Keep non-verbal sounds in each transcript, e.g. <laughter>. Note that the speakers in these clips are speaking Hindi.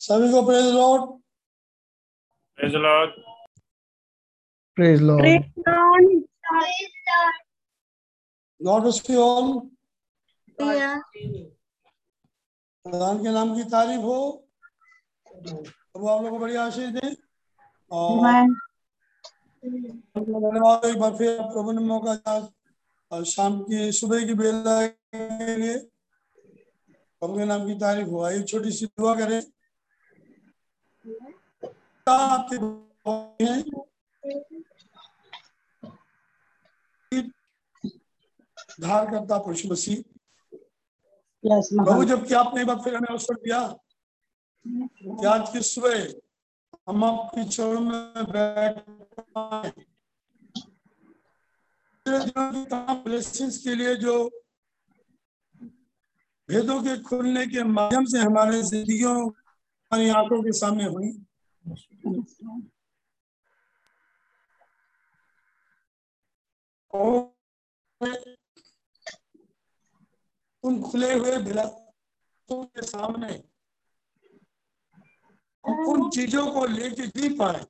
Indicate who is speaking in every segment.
Speaker 1: सभी को praise lord
Speaker 2: Praise the Lord.
Speaker 3: Praise Lord.
Speaker 1: God bless you all प्रधान के नाम की तारीफ़ हो। प्रभु आप लोगों को बड़ी आशीष दे। और धन्यवाद एक बार फिर प्रभु ने मौका शाम की सुबह की बेला के लिए। प्रभु के नाम की तारीफ़ हुआ एक छोटी सी दुआ करें। आपके धार करता पुरुष मसीह। प्रभु जबकि आपने एक बार फिर हमें अवसर दिया कि आज की सुबह हम आपकी चरण में बैठ के लिए जो भेदों के खुलने के माध्यम से हमारे जिंदगियों हमारी आँखों के सामने हुई। उन खुले हुए भिलासों के सामने उन चीज़ों को लेके जी पाए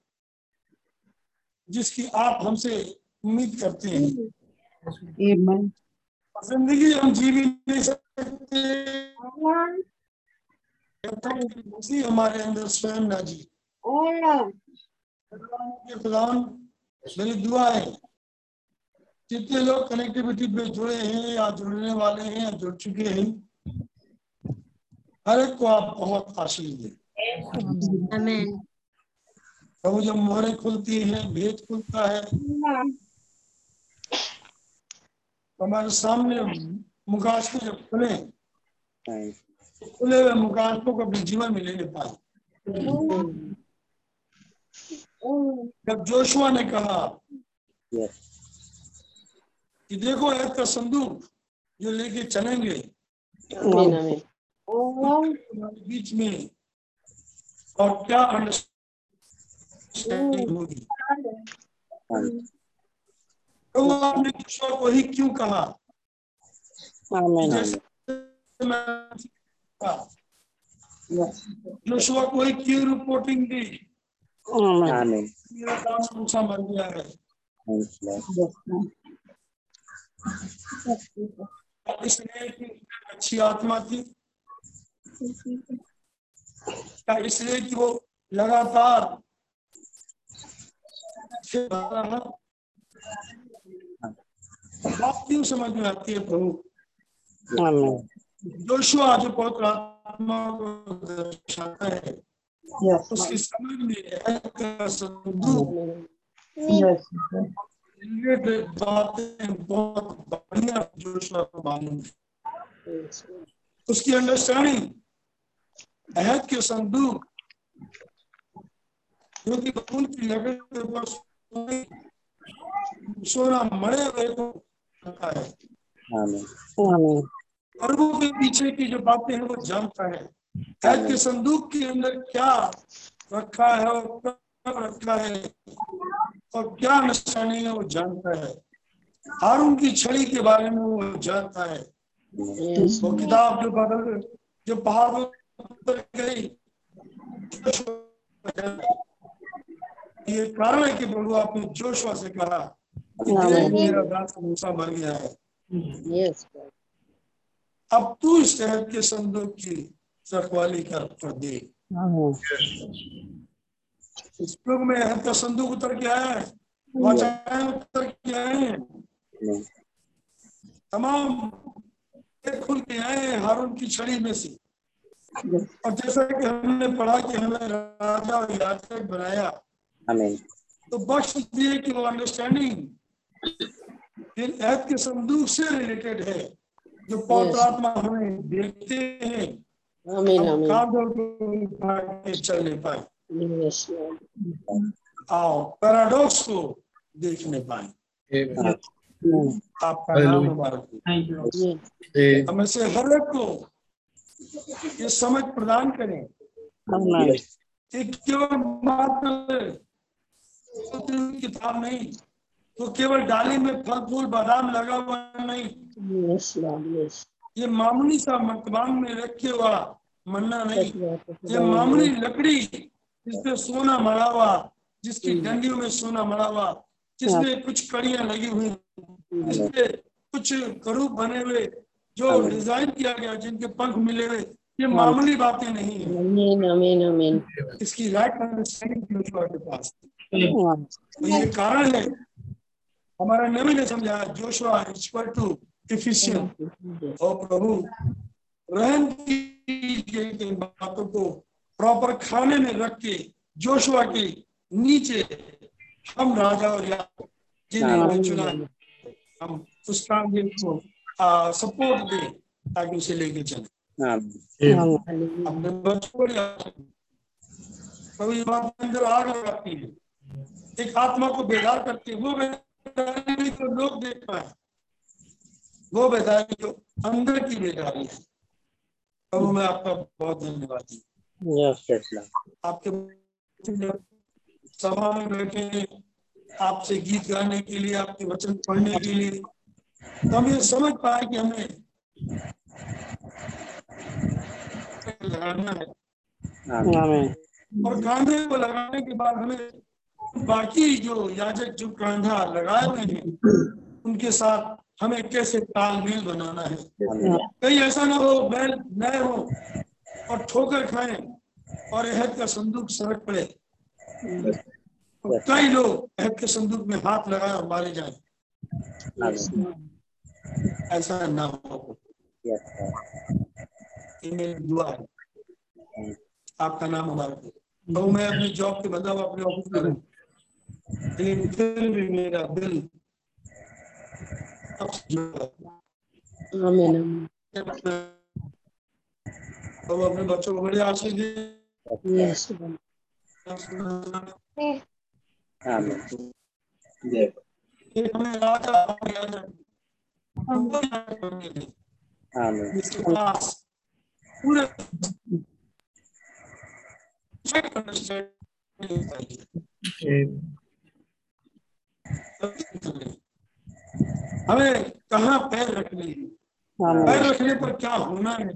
Speaker 1: जिसकी आप हमसे उम्मीद करते हैं। ज़िंदगी हम जी भी नहीं सकते। मसीह हमारे अंदर स्वयं ना जी के खुदावन मेरी दुआ है जितने लोग कनेक्टिविटी पे जुड़े हैं या जुड़ने वाले हैं या जुड़ चुके हैं हर एक को आप बहुत आशीष दें. प्रभु जब मोहरें खुलती है भेद खुलता है तो हमारे सामने मुकाशे जब खुले तो खुले हुए मुकाशों को अपने जीवन में लेने पाए। जब जोशुआ ने कहा कि देखो एक का संदूक जो लेके चलेंगे बीच में और क्या अंडरस्टैंडिंग होगी? तो आपने ईश्वर को ही क्यों कहा? जोशुआ को क्यों रिपोर्टिंग दी मेरा काम मर गया है इसलिए अच्छी आत्मा थी क्या इसलिए कि वो लगातार? बात क्यों समझ में आती है प्रभु? जोशुआ जो पवित्र आत्मा को दर्शाता है उसकी समझ में बातें बहुत बढ़िया जोशुआ को मालूम है। उसकी अंडरस्टैंडिंग अहद के संदूक जो कि खून की लकड़ी के ऊपर सोना मरे हुए को रखा है। प्रभु के पीछे की जो बातें हैं वो जानता है। अहद के संदूक के अंदर क्या रखा है और कब रखा है और क्या अंडरस्टैंडिंग है वो जानता है। हारून की छड़ी के बारे में वो जानता है। वो किताब जो बदल जो पहाड़ पर गई ये कारण है कि प्रभु आपने जोशुआ से कहा कि मेरा दास मूसा मर गया है।
Speaker 4: Yes.
Speaker 1: अब तू इस शहर के संदूक की रखवाली कर कर दे। इस प्रभु में है तो संदूक उतर के आया है। वचन उतर के आए तमाम खुल के आए हैं हारून की छड़ी में से। और जैसा कि हमने पढ़ा कि हमें राजा और याजक बनाया। तो बख्श दिए कि वो अंडरस्टैंडिंग इन ऐत के संदूक से रिलेटेड है जो पवित्र आत्मा हमें देखते हैं चलने पाए। आओ पैराडॉक्स को देखने पाए। आपका नाम मुबारक. हमें से हर एक को ये समझ प्रदान करें। कि केवल मात्र? किताब नहीं। तो केवल डाली में फल फूल बादाम लगा हुआ नहीं।
Speaker 4: Yes, Yes.
Speaker 1: ये मामूली सा मकबान में रखे हुआ मन्ना नहीं। ये मामूली लकड़ी जिसपे सोना मरा हुआ जिसकी डंडियों में सोना मरा हुआ जिसमें कुछ कड़ियाँ लगी हुई जिसपे कुछ करूप बने हुए जो डिज़ाइन किया गया जिनके पंख मिले हुए ये मामूली बातें नहीं है।
Speaker 4: आमीन आमीन आमीन
Speaker 1: इसकी राइट अंडरस्टैंडिंग के पास। तो ये कारण है हमारा नबी ने समझाया जोशुआ इक्वल टू इफिशियंट और प्रभु कीजिए कि इन बातों को प्रॉपर खाने में रख के जोशुआ के नीचे हम राजा और या जिन्हें चुना हम उस काम को सपोर्ट दें ताकि उसे लेके चले। अपने बच्चों को प्रभु बात अंदर आग लगाती है। एक आत्मा को बेदार करती है वो बेदारी तो लोग देख पाए। वो बेदारी तो अंदर की बेदारी है। प्रभु मैं आपका बहुत धन्यवाद। आपके सभा में बैठे आपसे गीत गाने के लिए आपके वचन पढ़ने के लिए। तो हम ये समझ पाए कि हमें लगाना है। और कांधे को लगाने के बाद हमें बाकी जो याजक जो कांधा लगाए हुए हैं, उनके साथ हमें कैसे तालमेल बनाना है? कहीं ऐसा ना हो, बैल नए हो और ठोकर खाएँ और अहद का संदूक सड़क पड़े। और कई लोग अहद के संदूक में हाथ लगाए और मारे जाए। ऐसा ना हो। मेरी दुआ है। आपका नाम हमारा। तो मैं अपनी जॉब के बदलाव अपने ऑफ़िस में लेकिन फिर भी मेरा दिल अब अपने बच्चों को बड़े आशीष दे।
Speaker 4: यस
Speaker 1: हमें राजा पूरे। हमें कहाँ पैर रखने हैं? पैर रखने पर क्या होना है?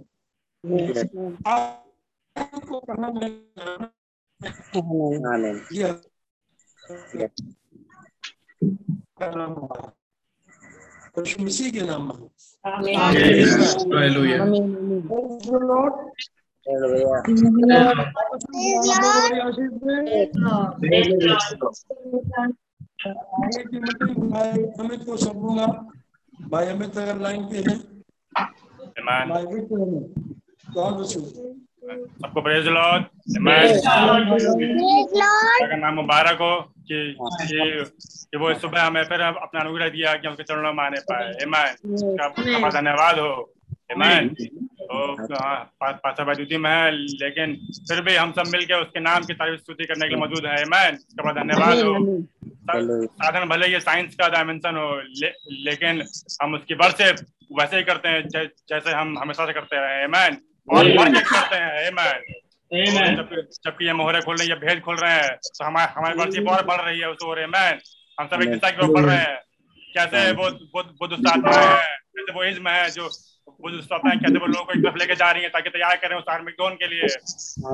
Speaker 1: आपको कहाँ है, है मसीह के नाम में। भाई अमित को सौंपूँगा भाई अमित अगर लाइन पे है है
Speaker 2: सबको प्रेज लॉर्ड का नाम मुबारक हो कि कि कि वो सुबह हमें फिर अपना अनुग्रह दिया कि हम उसके चरणों में आने पाए आपका धन्यवाद हो। ईमान तो हाँ पा- पासा में लेकिन फिर भी हम सब मिलके उसके नाम की तारीफ़ स्तुति करने के लिए मौजूद है। ईमान उसका बड़ा धन्यवाद हो। साधन भले ये साइंस का डायमेंशन हो ले, लेकिन हम उसकी वर्शिप वैसे ही करते हैं जै, जैसे हम हमेशा से करते रहे मैन और बढ़ के करते हैं। मैन जबकि जबकि ये मोहरे खोल रहे हैं ये भेद खोल रहे हैं तो हमारे हमारी वर्शिप और बढ़ रही है उस ओर। मैन हम सब एक दिशा की ओर बढ़ रहे हैं। कैसे वो वो बुद्ध आत्माएँ हैं कैसे वो इज्म है जो आत्माएँ कैसे वो लोगों को एक तरफ़ लेके जा रही है ताकि तैयार करें उस आर्मिक के लिए।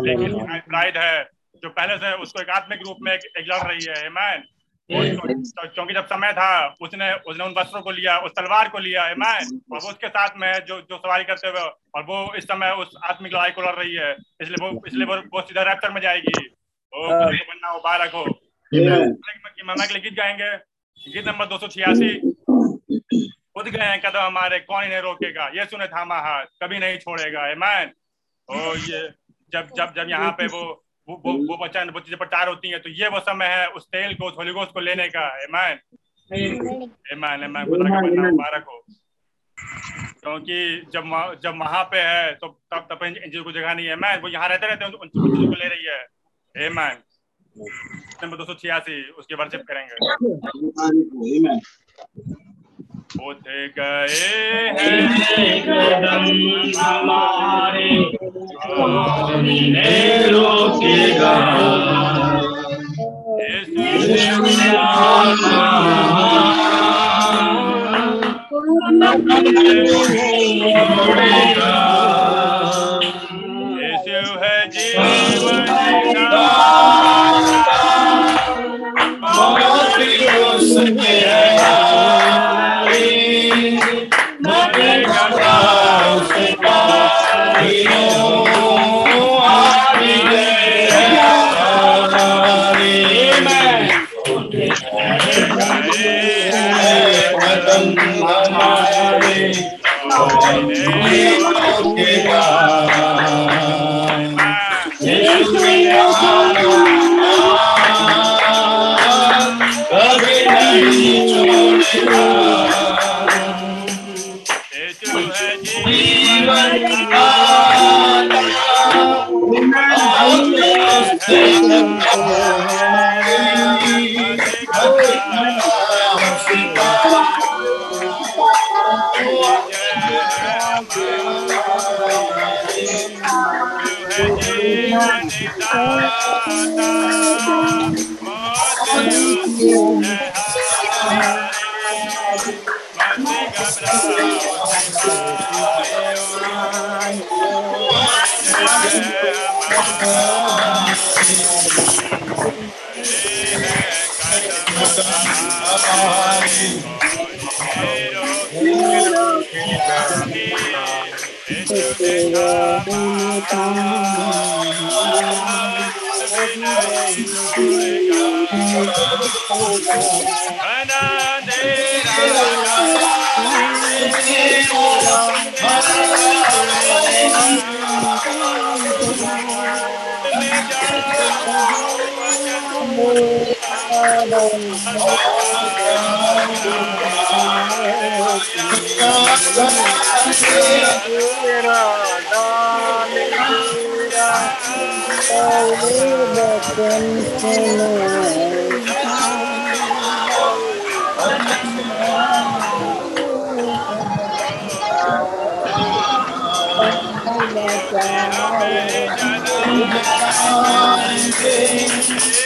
Speaker 2: लेकिन ब्राइड है जो पहले से उसको एक आत्मिक रूप में लड़ रही है। मैन क्योंकि जब समय था उसने उसने उन वस्त्रों को लिया उस तलवार को लिया। मैन और वो उसके साथ में जो जो सवारी करते हुए और वो इस समय उस आत्मिक लड़ाई को लड़ रही है। इसलिए वो इसलिए वो, वो सीधा रैप्टर में जाएगी। ओ बनना मुबारक हो। मैं के लिए गीत गाएँगे। गीत नंबर दो सौ छियासी। खुद गए हैं कदम हमारे कौन इन्हें रोकेगा? ये सुने थामा हाथ कभी नहीं छोड़ेगा। मैन ओ ये जब जब जब यहाँ पे वो वो वो वो वचन वो चीज़ें प्रचार होती हैं तो ये वो समय है उस तेल को उस होली गोस्ट को लेने का। ईमान ईमान ईमान खुदा का बनना मुबारक हो। क्योंकि जब जब वहाँ पे है तो तब तब इन चीज़ों को जगह नहीं है। मैं वो यहाँ रहते रहते हैं उन चीज़ों को ले रही है। ईमान नंबर दो सौ छियासी उसकी वर्शिप करेंगे। उठ गए हैं।
Speaker 5: कदम रोकेगा
Speaker 2: यीशु है जीवन का जीवन दाता बदल कर
Speaker 6: Amen.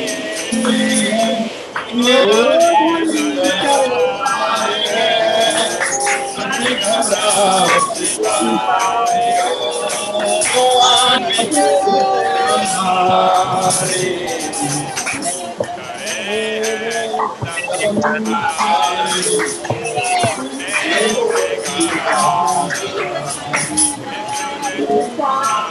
Speaker 6: Wow.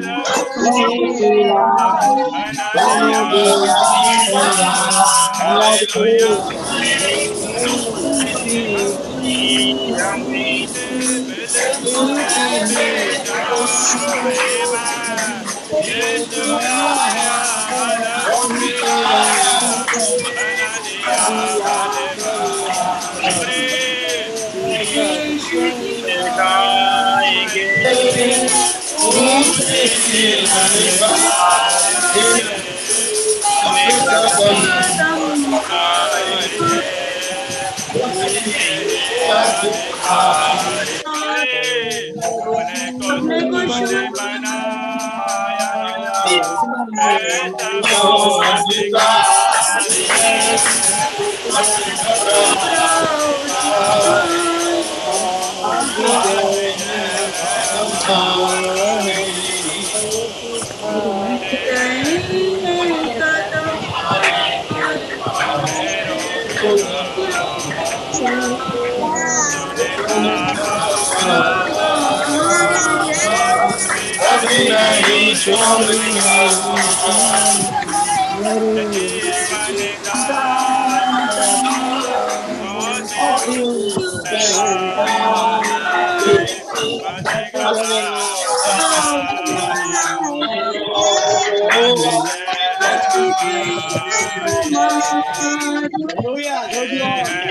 Speaker 2: 나에게 Oh, नहीं छोड़ना Hallelujah.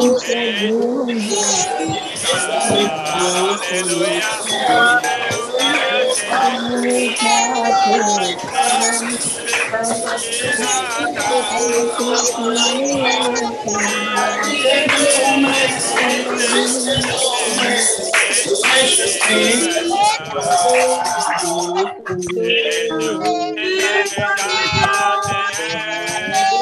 Speaker 2: Hallelujah.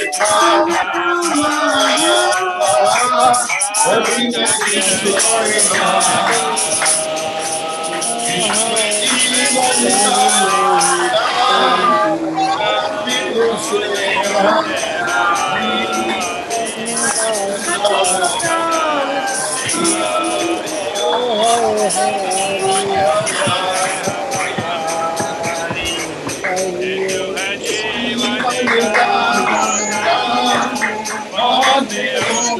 Speaker 2: Is going. Oh,
Speaker 6: oh,
Speaker 2: oh.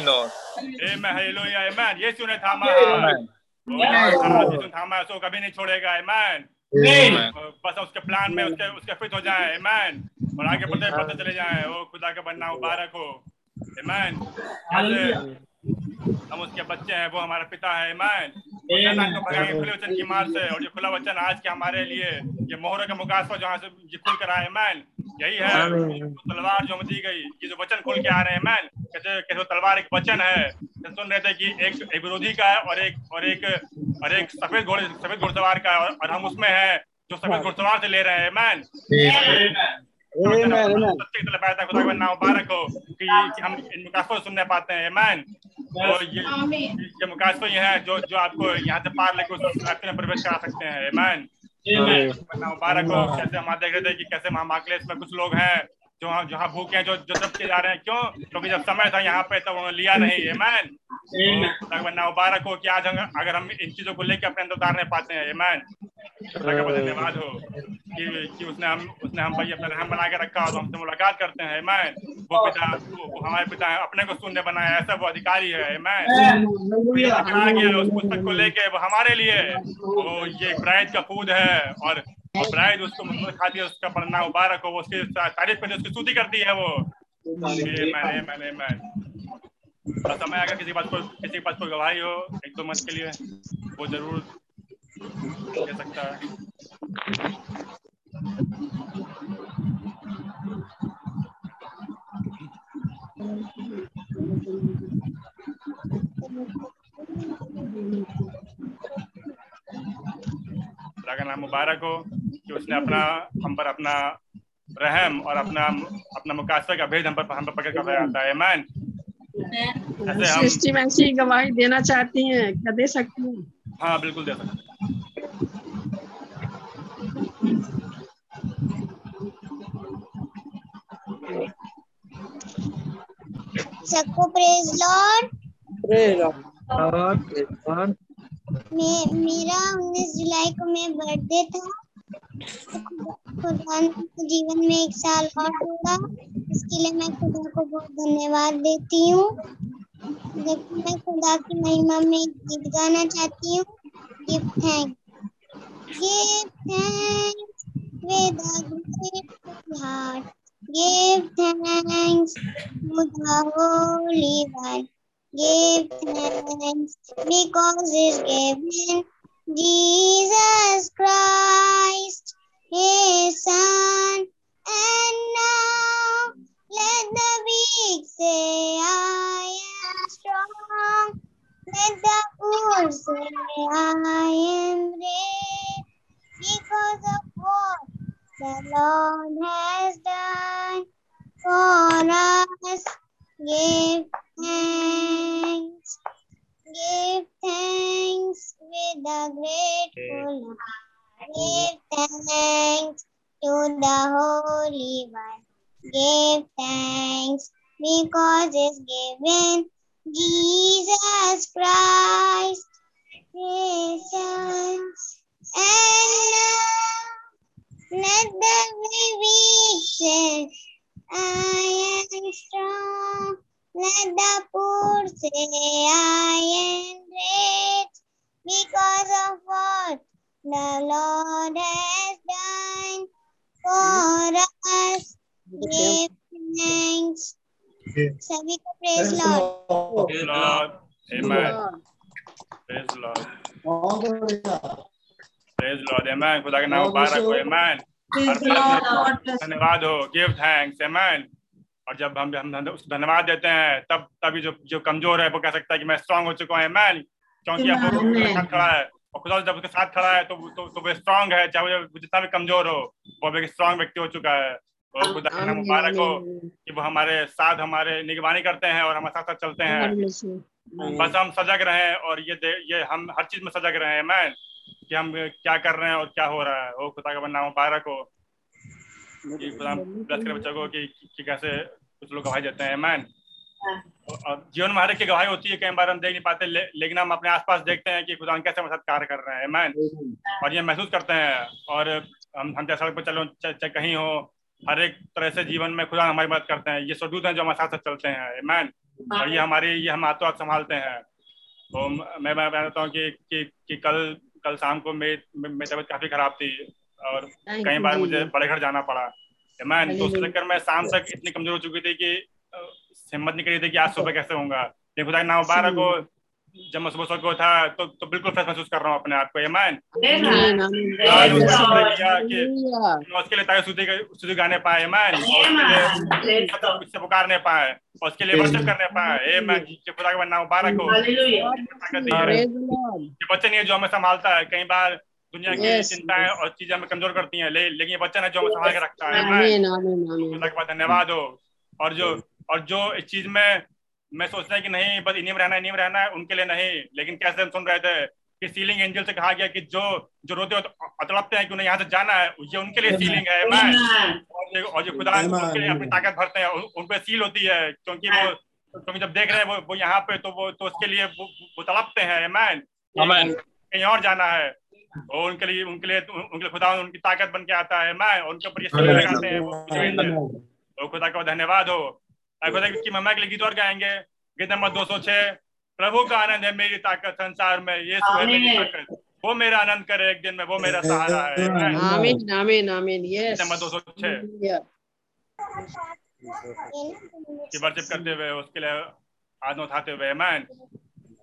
Speaker 2: Lord. Amen. Hallelujah. Amen. Amen. सो कभी नहीं छोड़ेगा. बस उसके प्लान में उसके उसके फिट हो जाए. और आगे बढ़ते बढ़ते चले जाए वो खुदा का बनना मुबारक हो Amen. हम उसके बच्चे हैं वो हमारा पिता है को भगाएँगे खुले वचन की मार से और ये खुला वचन आज के हमारे लिए ये मोहरों का मुकासवा जहाँ से ये खुल कर आए Amen. यही है। तलवार जो हमें दी गई ये जो वचन खुल के आ रहे हैं मैन कहते कहते तलवार एक वचन है। सुन रहे थे कि एक एक विरोधी का है और एक और एक और एक सफ़ेद घोड़े सफ़ेद घुड़सवार का है और, और हम उसमें है जो सफ़ेद घुड़सवार से ले रहे हैं Amen. नाम मुबारक हो कि कि हम इन मुकासफों सुनने पाते हैं। मैन और ये ये मुकासफे ये हैं जो जो आपको यहाँ से पार लेकर उस रास्ते में प्रवेश करा सकते हैं। मैन मुबारक हो। कैसे हम देख रहे थे कि कैसे महामाकलेश में कुछ लोग हैं। जो जहाँ भूखे हैं जो जो सब के जा रहे हैं क्यों? क्योंकि जब समय था यहाँ पे तब उन्होंने लिया नहीं है मैन वरना मुबारक हो कि आज हम अगर हम इन चीज़ों को लेकर अपने अंदर उतारने पाते हैं मैन धन्यवाद हो कि कि उसने हम उसने हम भाई अपना रहम बना के रखा और हमसे मुलाकात करते हैं मैन वो पिता वो, हमारे पिता है अपने को सुनने बनाया ऐसा वो अधिकारी है मैन कहा गया उस पुस्तक को लेके वो हमारे लिए वो ये ब्राइड का खूद है और और ब्राइड उसको मतलब खाती है उसका पढ़ना मुबारक हो उसकी तारीफ़ करती उसकी स्तुति करती है वो। मैंने मैंने मैं और समय अगर किसी बात को, किसी के पास कोई गवाही हो, एक दो मंथ के लिए, वो ज़रूर दे सकता है। खुदा का नाम मुबारक हो कि उसने अपना हम पर अपना रहम और अपना अपना मुकासर का भेद हम पर हम पर पकड़ कर आता है मैन हम
Speaker 4: सृष्टि में ऐसी गवाही देना चाहती हैं क्या दे सकती हैं?
Speaker 2: हाँ बिल्कुल दे सकते हैं।
Speaker 7: सबको प्रेज लॉर्ड
Speaker 8: और और
Speaker 7: मेरा उन्नीस जुलाई को मैं बर्थडे था। खुदा मुझे जीवन में एक साल और होगा। इसके लिए मैं खुदा को बहुत धन्यवाद देती हूँ। देखो, मैं खुदा की महिमा में गीत गाना चाहती हूँ। Give thanks give thanks to the holy one give because he's given Jesus Christ, his son. And now let the weak say, I am strong. Let the poor say, I am rich because of what the Lord has done for us. Give thanks. Give thanks with a grateful heart. Give thanks to the Holy One. Give thanks because it's given Jesus Christ, His Son. And now let the weak say, I am strong. Let the poor say, I am rich because of what the Lord has done for us. Give thanks. सभी को praise Lord
Speaker 2: Praise Lord. Amen. Praise Lord. Praise Lord. Amen. खुदा का नाम मुबारक हो. Amen. धन्यवाद। हो. Give thanks. Amen. और जब हम हम उसको धन्यवाद देते हैं तब तभी जो जो कमज़ोर है वो कह सकता है कि मैं स्ट्रांग हो चुका हूँ। मैन क्योंकि अब साथ खड़ा है। और खुदा जब उसके साथ खड़ा है तो तो, तो वो स्ट्रांग है चाहे वो जितना भी कमज़ोर हो वो एक स्ट्रांग व्यक्ति हो चुका है। और खुदा मुबारक हो कि वो हमारे साथ हमारे निगरानी करते हैं और हमारे साथ साथ चलते हैं। बस हम सजग रहें और ये ये हम हर चीज़ में सजग रहें। मैन कि हम क्या कर रहे हैं और क्या हो रहा है। ओ खुदा का नाम मुबारक हो। कि खुदा ब्लेस करे बच्चों को कि, कि कैसे कुछ लोग गवाही देते हैं। मैन और जीवन में हर एक की गवाही होती है। कई बार हम देख नहीं पाते ले, लेकिन हम अपने आसपास देखते हैं कि खुदा कैसे हमारे साथ कार्य कर रहे हैं। मैन और ये महसूस करते हैं। और हम हम जैसा सड़क पर चलो चाहे चाहे कहीं हो हर एक तरह से जीवन में खुदा हमारी मदद करते हैं। ये स्वदूत हैं जो हमारे साथ साथ चलते हैं। मैन और ये हमारी ये हम हाथों हाथ संभालते हैं। तो मैं मैं बताता हूँ कि, कि कि कल कल शाम को मेरी मेरी तबीयत काफ़ी खराब थी और कई बार मुझे बड़े घर जाना पड़ा। मैं तो उस
Speaker 4: Hallelujah.
Speaker 2: चक्कर में शाम तक इतनी कमज़ोर हो चुकी थी कि हिम्मत नहीं करी थी कि आज सुबह कैसे होगा लेकिन खुदा के नाम मुबारक हो। जब मैं सुबह सुबह को था तो तो बिल्कुल फ्रेश महसूस कर रहा हूँ अपने आप को ये मैन
Speaker 4: आमीन, आमीन।
Speaker 2: आज
Speaker 4: Yes,
Speaker 2: उसने
Speaker 4: Lord.
Speaker 2: किया कि
Speaker 4: Hallelujah.
Speaker 2: मैं उसके लिए ताकि सुधी गाने पाए मैन और उसके लिए उससे पुकारने पाए और उसके लिए वर्शिप करने पाए ए मैं खुदा का नाम मुबारक हो. ये बच्चे नहीं है जो हमें संभालता है। कई बार दुनिया की चिंताएँ और चीज़ें हमें कमज़ोर करती हैं लेकिन ये बच्चा है जो हमें संभाल के रखता है। खुदा के पास धन्यवाद हो। और जो और जो इस चीज़ में मैं सोचता है कि नहीं बस इन्हीं में रहना है इन्हीं में रहना है उनके लिए नहीं। लेकिन कैसे हम सुन रहे थे कि सीलिंग एंजल से कहा गया कि जो जो रोते हो तड़पते हैं कि उन्हें यहाँ से जाना है ये उनके लिए सीलिंग है। मैं और ये और जो खुदा उनके लिए अपनी ताकत भरते हैं। उन, उन पे सील होती है क्योंकि वो क्योंकि जब देख रहे हैं वो वो यहाँ पे तो वो तो उसके लिए वो, तड़पते हैं। मैन कहीं और जाना है। और उनके लिए उनके लिए उनके लिए खुदा उनकी ताकत बन के आता है। मैं उनके ऊपर ये सील लगाते हैं। तो खुदा का धन्यवाद हो। और खुदा की महिमा के लिए गीत और गाएँगे गीत नंबर दो सौ छह प्रभु का आनंद है मेरी ताकत संसार में ये है मेरी ताकत वो मेरा आनंद करे एक दिन में वो मेरा सहारा है
Speaker 4: आमीन, आमीन, आमीन। यस
Speaker 2: नंबर दो सौ छह करते हुए उसके लिए आदम उठाते हुए मैन।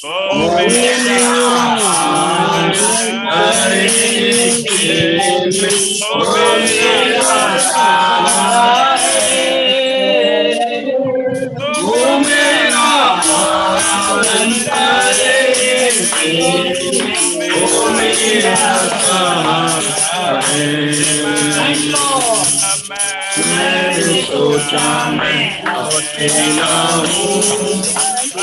Speaker 2: यीशु है मेरी ताकत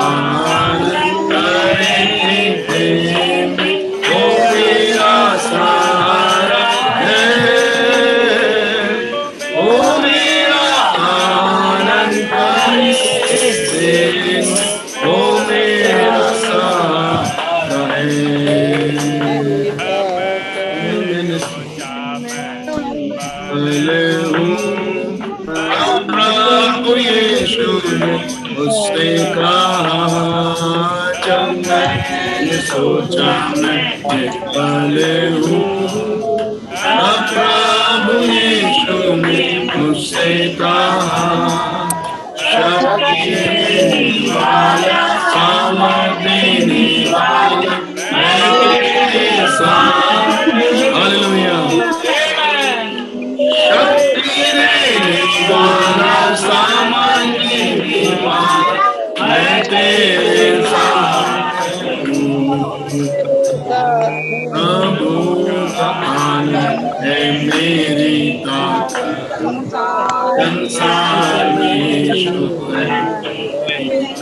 Speaker 2: आनंद है सोचा मैं पले हूँ। प्रभु यीशु ने मुझसे कहा शक्ति वाला सामर्थ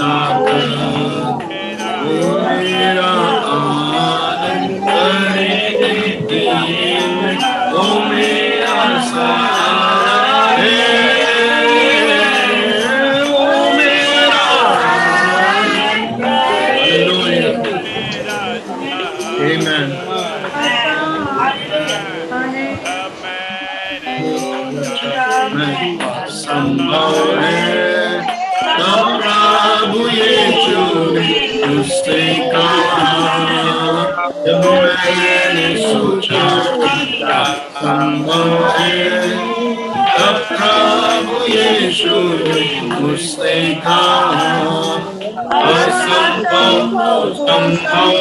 Speaker 5: मेरी ने मुझसे असंभव संभव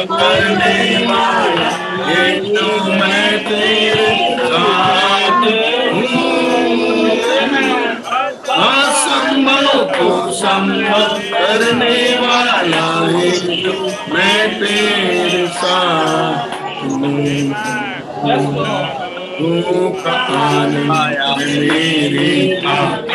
Speaker 5: मैं तेरे साथ असंभव को मैं तेरे तू का आनंद मेरी ताकत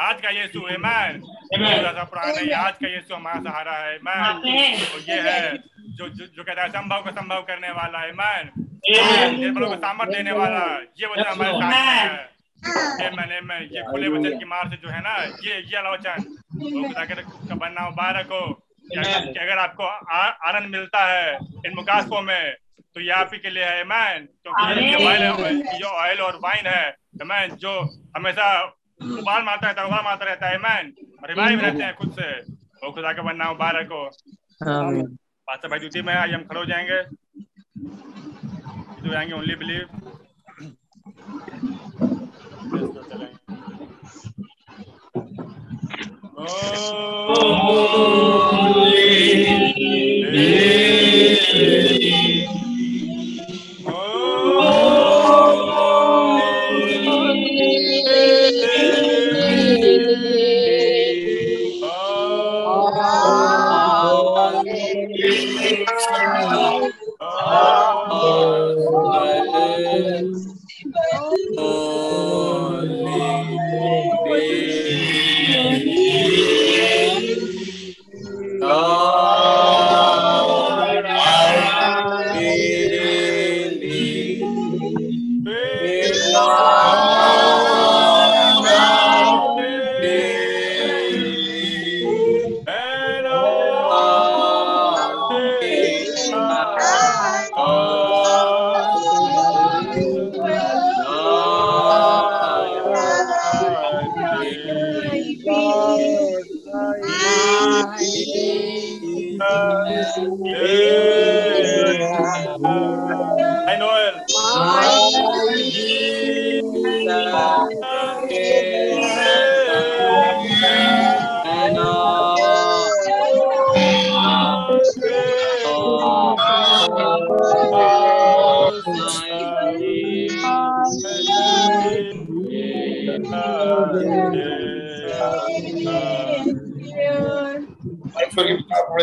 Speaker 2: आज का यीशु है मैं सा पुराना नहीं आज का यीशु हमारा सहारा है मैं और ये है जो जो, कहता है संभव को संभव करने वाला है मैं निर्बलों को सामर्थ देने वाला ये वचन हमारे साथ है Amen, amen. ये खुले वचन की मार से जो है ना ये ये के का बनना मुबारक हो अगर, आपको आनंद मिलता है इन मुकाशों में तो ये आप ही के लिए है मैन क्योंकि ये जो ऑयल और वाइन है मैन जो हमेशा उबाल मारता है उबाल मारता रहता है मैन रिवाइव रहते हैं खुद से। वो खुदा का बनना मुबारक
Speaker 9: आमीन
Speaker 2: पास्टर भाई ड्यूटी में आइए हम खड़े हो जाएँगे। जो आएँगे ओनली बिलीव
Speaker 10: Oh.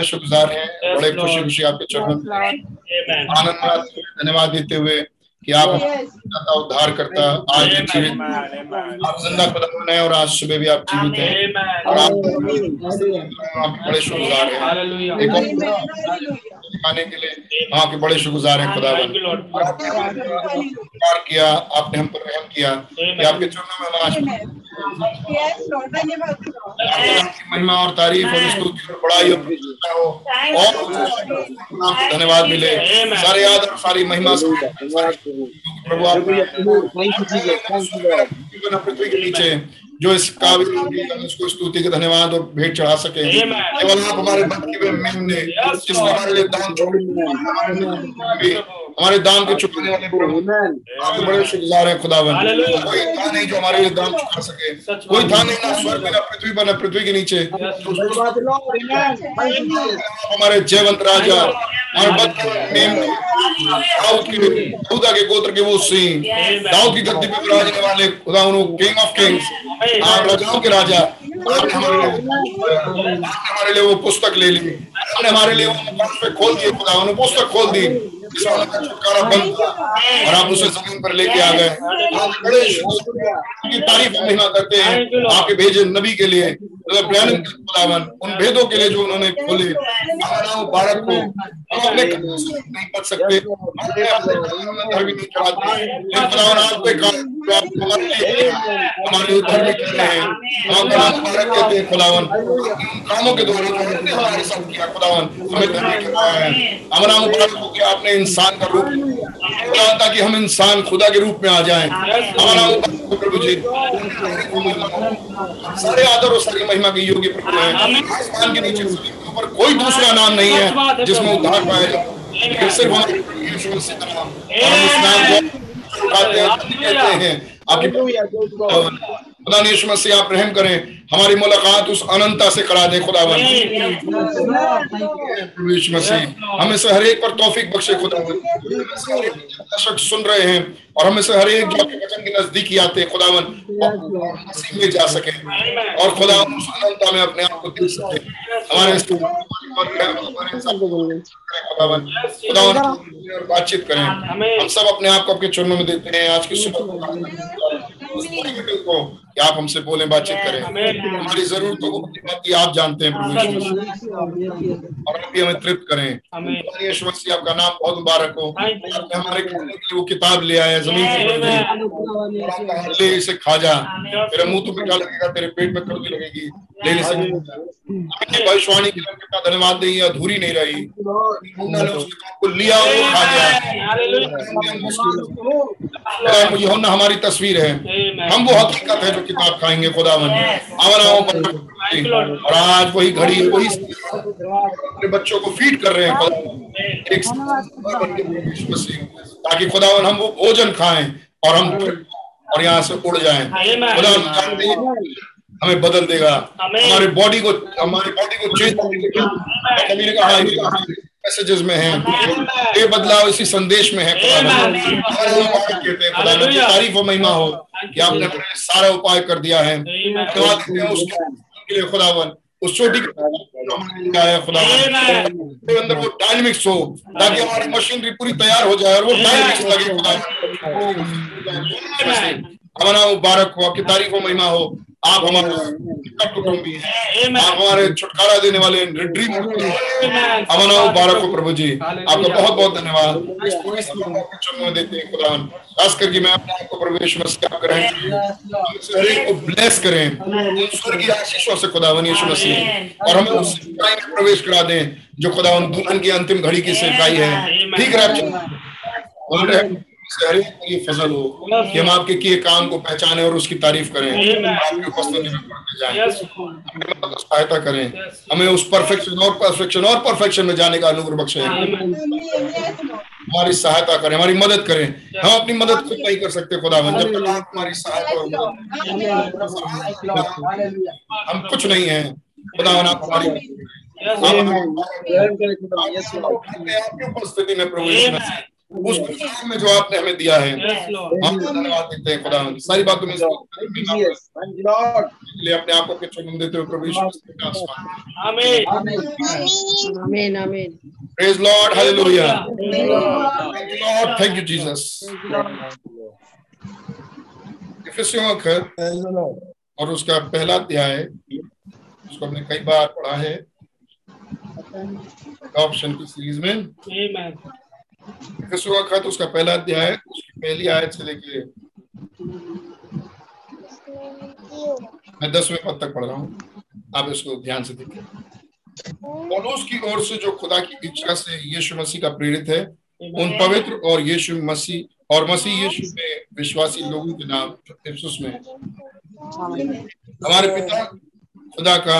Speaker 10: शुक्रगुजार हैं। बड़े खुशी खुशी आपके चरणों में आनंद धन्यवाद देते हुए कि आप उद्धार करता आज भी जीवित आप ज़िंदा कदम हैं और आज सुबह भी आप जीवित हैं। और आप बड़े शुक्रगुजार हैं। एक और दिखाने के लिए आपके बड़े शुक्रगुजार हैं खुदा और प्यार किया आपने हम पर रहम किया कि आपके चरणों में आज महिमा और तारीफ़ और स्तुति और बड़ाई और प्रशंसा हो। और आपको धन्यवाद मिले। सारे याद और सारी महिमा प्रभु आप पृथ्वी के नीचे
Speaker 5: जो इस काबिल उसको स्तुति के धन्यवाद और भेंट चढ़ा सके केवल आप हमारे मन के ने जिसने हमारे लिए दान छोड़े हमारे दान के चुकाने वाले प्रभु। आपके बड़े शुक्रगुजार हैं खुदावन कोई था नहीं जो हमारे लिए दान चुका सके। कोई था नहीं ना स्वर्ग में ना पृथ्वी पर ना पृथ्वी के नीचे। हमारे जयवंत राजा और दाऊद की दाऊदा के गोत्र के वो सिंह दाऊद की गद्दी पे विराजने वाले खुदा किंग ऑफ़ किंग्स आप राजाओं के राजा हमारे लिए वो पुस्तक ले ली। आपने हमारे लिए पे खोल दिए, खुदा पुस्तक खोल दी। छुटकारा बंद और आप उसे ज़मीन पर लेके आ गए। तारीफ़ महिमा करते हैं, आपके भेजे नबी के लिए खुदावन, उन भेदों के लिए जो उन्होंने खोले। भारत को हम अपने नहीं सकते। नहीं खुदावन आप हमारे धर्म हैं। कामों के द्वारा हमारे साथ किया कराया मुबारक हो। कि आपने इंसान का रूप ताकि हम इंसान खुदा के रूप में आ जाएँ। हमारा प्रभु जी सारे आदर और सारी महिमा के योग्य प्रभु हैं। आसमान के नीचे ऊपर कोई दूसरा नाम नहीं है जिसमें उद्धार पाया जाए। सिर्फ़ हमारे नाम हम उस नाम को कहते हैं आपकी खुदा ने यीशु मसीह आप रहम करें। हमारी मुलाकात उस अनंता से करा दें प्रभु यीशु मसीह, हमें से हर एक पर तौफीक बख्शे खुदावन दर्शक सुन रहे हैं और हमें से हर एक जो आपके वचन के नज़दीक आते हैं खुदावन मसीह में जा सके और खुदा उस अनंता में अपने आप को देख सके। हमारे बातचीत करें। हम सब अपने आप को आपके चरणों में देते हैं। आज की सुबह को कि आप हमसे बोले बातचीत करें। हमारी जरूरतों को बात आप जानते हैं प्रभु और आप भी हमें तृप्त करें। यीशु मसीह आपका नाम बहुत मुबारक हो। आपने हमारे खाने के लिए वो किताब ले आया ज़मीन से ले इसे खा जा तेरे मुँह तो मीठा लगेगा तेरे पेट में कड़वी लगेगी। ले ले सके भविष्यवाणी के लिए कितना धन्यवाद नहीं अधूरी नहीं रही। उसको लिया और खा गया यूहन्ना हमारी तस्वीर है। हम वो हकीकत है जो किताब खाएँगे खुदा खुदावन और आज वही घड़ी वही अपने बच्चों को फ़ीड कर रहे हैं। एक ताकि खुदावन हम वो भोजन खाएँ और हम और यहाँ से उड़ जाएँ। खुदा हमें बदल देगा। हमारे बॉडी को हमारे बॉडी को चेंज मैसेजेस में है ये बदलाव इसी संदेश में है हैं तारीफ़ और महिमा हो कि आपने अपने सारा उपाय कर दिया है उसके लिए खुदावन उस छोटी अंदर वो डायनेमिक्स हो ताकि हमारी मशीनरी पूरी तैयार हो जाए और वो डायनेमिक्स लगे खुदा हमारा मुबारक हो आपकी तारीफ़ और महिमा हो आप हमारे कुटुंबी आप हमारे छुटकारा देने वाले हमारा मुबारक हो। प्रभु जी। आपका बहुत बहुत धन्यवाद। देते हैं खुदा खास करके मैं अपने आप को प्रवेश मसीह ग्रहण को ब्लेस करें। स्वर्गीय आशीषों से खुदावन यीशु मसीह। और हमें उस में प्रवेश करा दें जो खुदावन दुल्हन की अंतिम घड़ी की सेवकाई है। ठीक है। ये फजल हो। कि हम आपके किए काम को पहचाने और उसकी तारीफ़ करें। आपकी उपस्थिति में पढ़ते जाएँ। सहायता करें। हमें उस परफेक्शन और परफेक्शन और परफेक्शन में जाने का अनुग्रह बख्शे। हमारी सहायता करें हमारी मदद करें। हम अपनी मदद खुद नहीं कर सकते खुदा जब तक आप हमारी सहायता हम कुछ नहीं है। खुदा आप हमारी आपकी उपस्थिति में प्रभु उस में जो आपने हमें दिया है। हम धन्यवाद देते हैं खुदा। सारी बातों में लिए अपने आप को देते हुए प्रभु
Speaker 4: आमीन। आमीन
Speaker 5: praise lord hallelujah lord thank you Jesus इफिसियों का और उसका पहला अध्याय उसको हमने कई बार पढ़ा है। ऑप्शन की सीरीज़ में। यीशु का खत, उसका पहला अध्याय पहली आयत से लेके मैं दसवें पद तक पढ़ रहा हूँ। आप इसको ध्यान से देखें पौलुस की ओर से जो खुदा की इच्छा से यीशु मसीह का प्रेरित है, उन पवित्र और यीशु मसीह और मसीह यीशु में विश्वासी लोगों के नाम में। हमारे पिता, खुदा का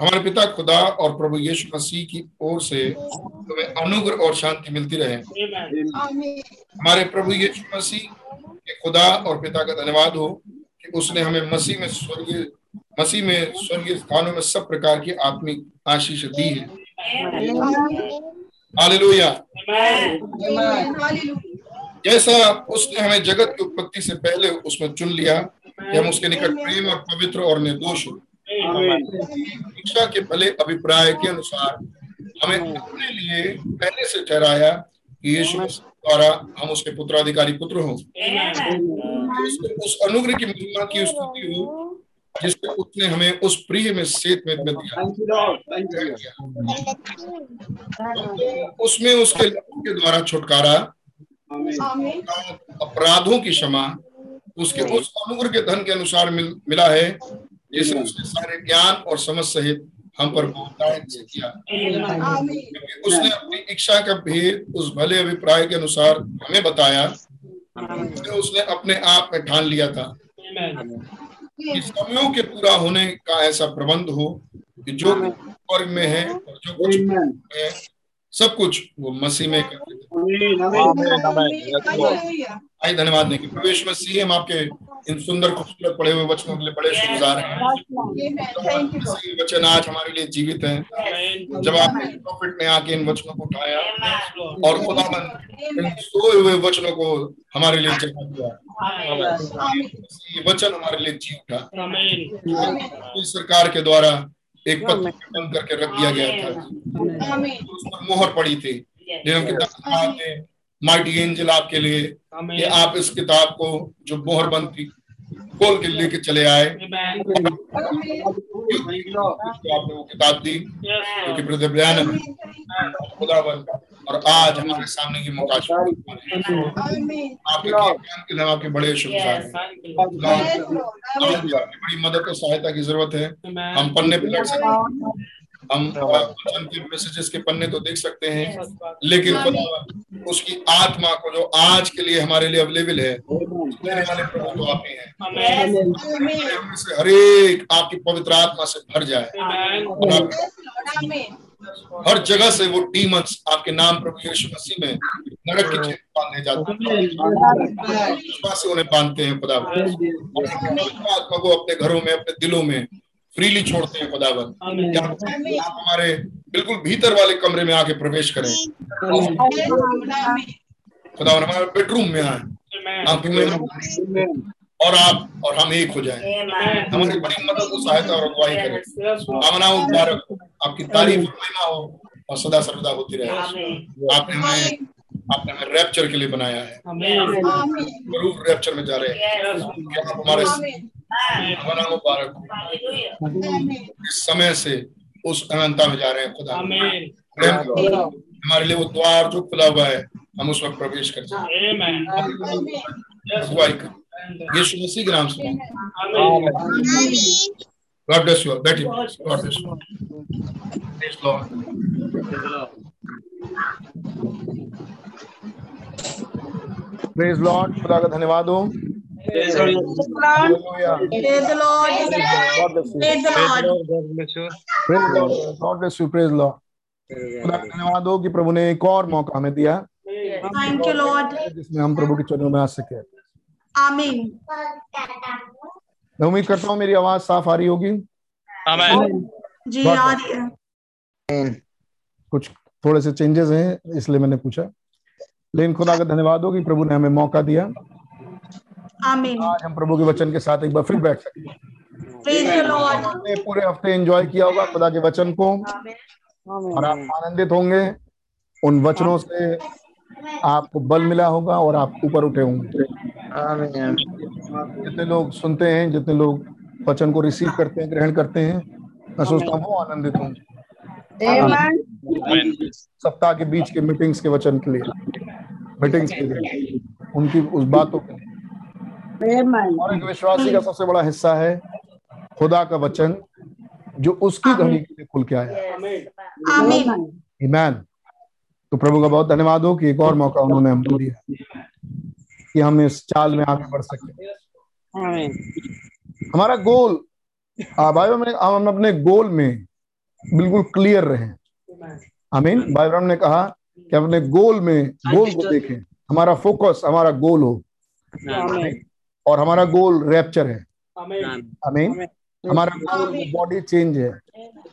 Speaker 5: हमारे पिता खुदा और प्रभु यीशु मसीह की ओर से तुम्हें अनुग्रह और शांति मिलती रहे। हमारे प्रभु यीशु मसीह के खुदा और पिता का धन्यवाद हो कि उसने हमें मसीह में स्वर्गीय मसीह में स्वर्गीय स्थानों में सब प्रकार की आत्मिक आशीष दी है। हालेलुया। जैसा उसने हमें जगत की उत्पत्ति से पहले उसमें चुन लिया कि हम उसके निकट प्रेम और पवित्र और निर्दोष हो। शिक्षा के भले अभिप्राय के अनुसार हमें अपने लिए पहले से ठहराया कि यीशु द्वारा हम उसके पुत्राधिकारी पुत्र हो। उस अनुग्रह की महिमा की स्तुति हो जिससे उसने हमें उस प्रिय में सेत में दिया। उसमें उसके लहू के द्वारा छुटकारा अपराधों की क्षमा उसके उस अनुग्रह के धन के अनुसार मिल, मिला है जिसे उसने सारे ज्ञान और समझ सहित हम पर किया। क्योंकि उसने अपनी इच्छा का भेद उस भले अभिप्राय के अनुसार हमें बताया तो उसने अपने आप में ठान लिया था। कि समयों के पूरा होने का ऐसा प्रबंध हो कि जो वर्ग में है और जो कुछ है सब कुछ वो मसीह में आई धन्यवाद नहीं प्रवेश मसीह हम आपके इन सुंदर खूबसूरत पढ़े हुए वचनों के लिए बड़े शुक्रगुजार हैं। वचन आज हमारे लिए जीवित हैं। जब आपने प्रॉफिट ने आके इन वचनों को उठाया और खुदा इन सोए हुए वचनों को हमारे लिए जमा दिया। ये वचन हमारे लिए जी उठा। सरकार के द्वारा एक पत्र बंद करके रख दिया गया था। उस पर मोहर पड़ी थी। लेकिन किताब ने माइटी एंजल आपके लिए कि आप इस किताब को जो मोहर बंद थी खोल के लेके चले आए। आपने वो किताब दी क्योंकि ब्रदर बयान खुदावन। और आज हमारे सामने की मौका आपके के लिए आपके बड़े शुभकार बड़ी मदद और सहायता की ज़रूरत है। हम पन्ने पे लड़ सकते हैं हम वचन के मैसेजेस के पन्ने तो देख सकते हैं लेकिन खुदा उसकी आत्मा को जो आज के लिए हमारे लिए अवेलेबल है देने वाले प्रभु तो आप ही हैं। से हरेक आपकी पवित्र आत्मा से भर जाए। हर जगह से वो डीमंस आपके नाम प्रभु यीशु मसीह में नरक की चेन बांधने जाते हैं। उन्हें बांधते हैं खुदा। आत्मा को अपने घरों में अपने दिलों में फ्रीली छोड़ते हैं खुदावन। आप हमारे बिल्कुल भीतर वाले कमरे में आके प्रवेश करें। खुदावन हमारे बेडरूम में आए। आप और आप और हम एक हो जाए। हमारी बड़ी मदद और सहायता और अगुवाई करें। कामना मुबारक आपकी तारीफ़ महिमा हो और सदा सर्वदा होती रहे। आपने हमें आपने हमें रैप्चर के लिए बनाया है। ज़रूर रैप्चर में जा रहे हैं। आप हमारा मुबारक इस समय से उस अनंता में जा रहे हैं खुदा। हमारे लिए वो द्वार जो खुला हुआ है हम उस वक्त प्रवेश कर जाए। अगुवाई यीशु मसीह के नाम से। God bless you all. Betty, God bless you. Praise Lord.
Speaker 9: Praise lord खुदा का धन्यवाद हो। ब्लेस यू प्रेज लॉर्ड खुदा धन्यवाद हो कि प्रभु ने एक और मौका हमें दिया।
Speaker 11: थैंक यू लॉर्ड
Speaker 9: जिसमें हम प्रभु के चरणों में आ सके।
Speaker 11: आमीन
Speaker 9: मैं उम्मीद करता हूँ मेरी आवाज़ साफ़ आ रही होगी।
Speaker 11: जी आ रही है।
Speaker 9: कुछ थोड़े से चेंजेस हैं इसलिए मैंने पूछा। लेकिन खुदा का धन्यवाद हो कि प्रभु ने हमें मौका दिया।
Speaker 11: आमीन।
Speaker 9: आज हम प्रभु के वचन के साथ एक बार फिर बैठ सकते हैं। पूरे हफ़्ते एंजॉय किया होगा खुदा के वचन को। और आप आनंदित होंगे। उन वचनों से आपको बल मिला होगा और आप ऊपर उठे होंगे। जितने लोग सुनते हैं जितने लोग वचन को रिसीव करते हैं ग्रहण करते हैं मैं सोचता हूँ वो आनंदित होंगे। सप्ताह के बीच के मीटिंग्स के वचन के लिए। मीटिंग्स के लिए। उनकी उस बातों के लिए। और एक विश्वासी का सबसे बड़ा हिस्सा है खुदा का वचन जो उसकी घड़ी के लिए खुल के आया। ईमान तो प्रभु का बहुत धन्यवाद हो कि एक और मौका उन्होंने हमको दिया कि हम इस चाल में आगे बढ़ सके।
Speaker 5: हमारा गोल बाइबल में हम अपने गोल में बिल्कुल क्लियर रहे। आमीन। बाइबल ने कहा कि अपने गोल में गोल को देखें। हमारा फोकस हमारा गोल हो। और हमारा गोल रैप्चर है। आमीन हमारा गोल बॉडी चेंज है।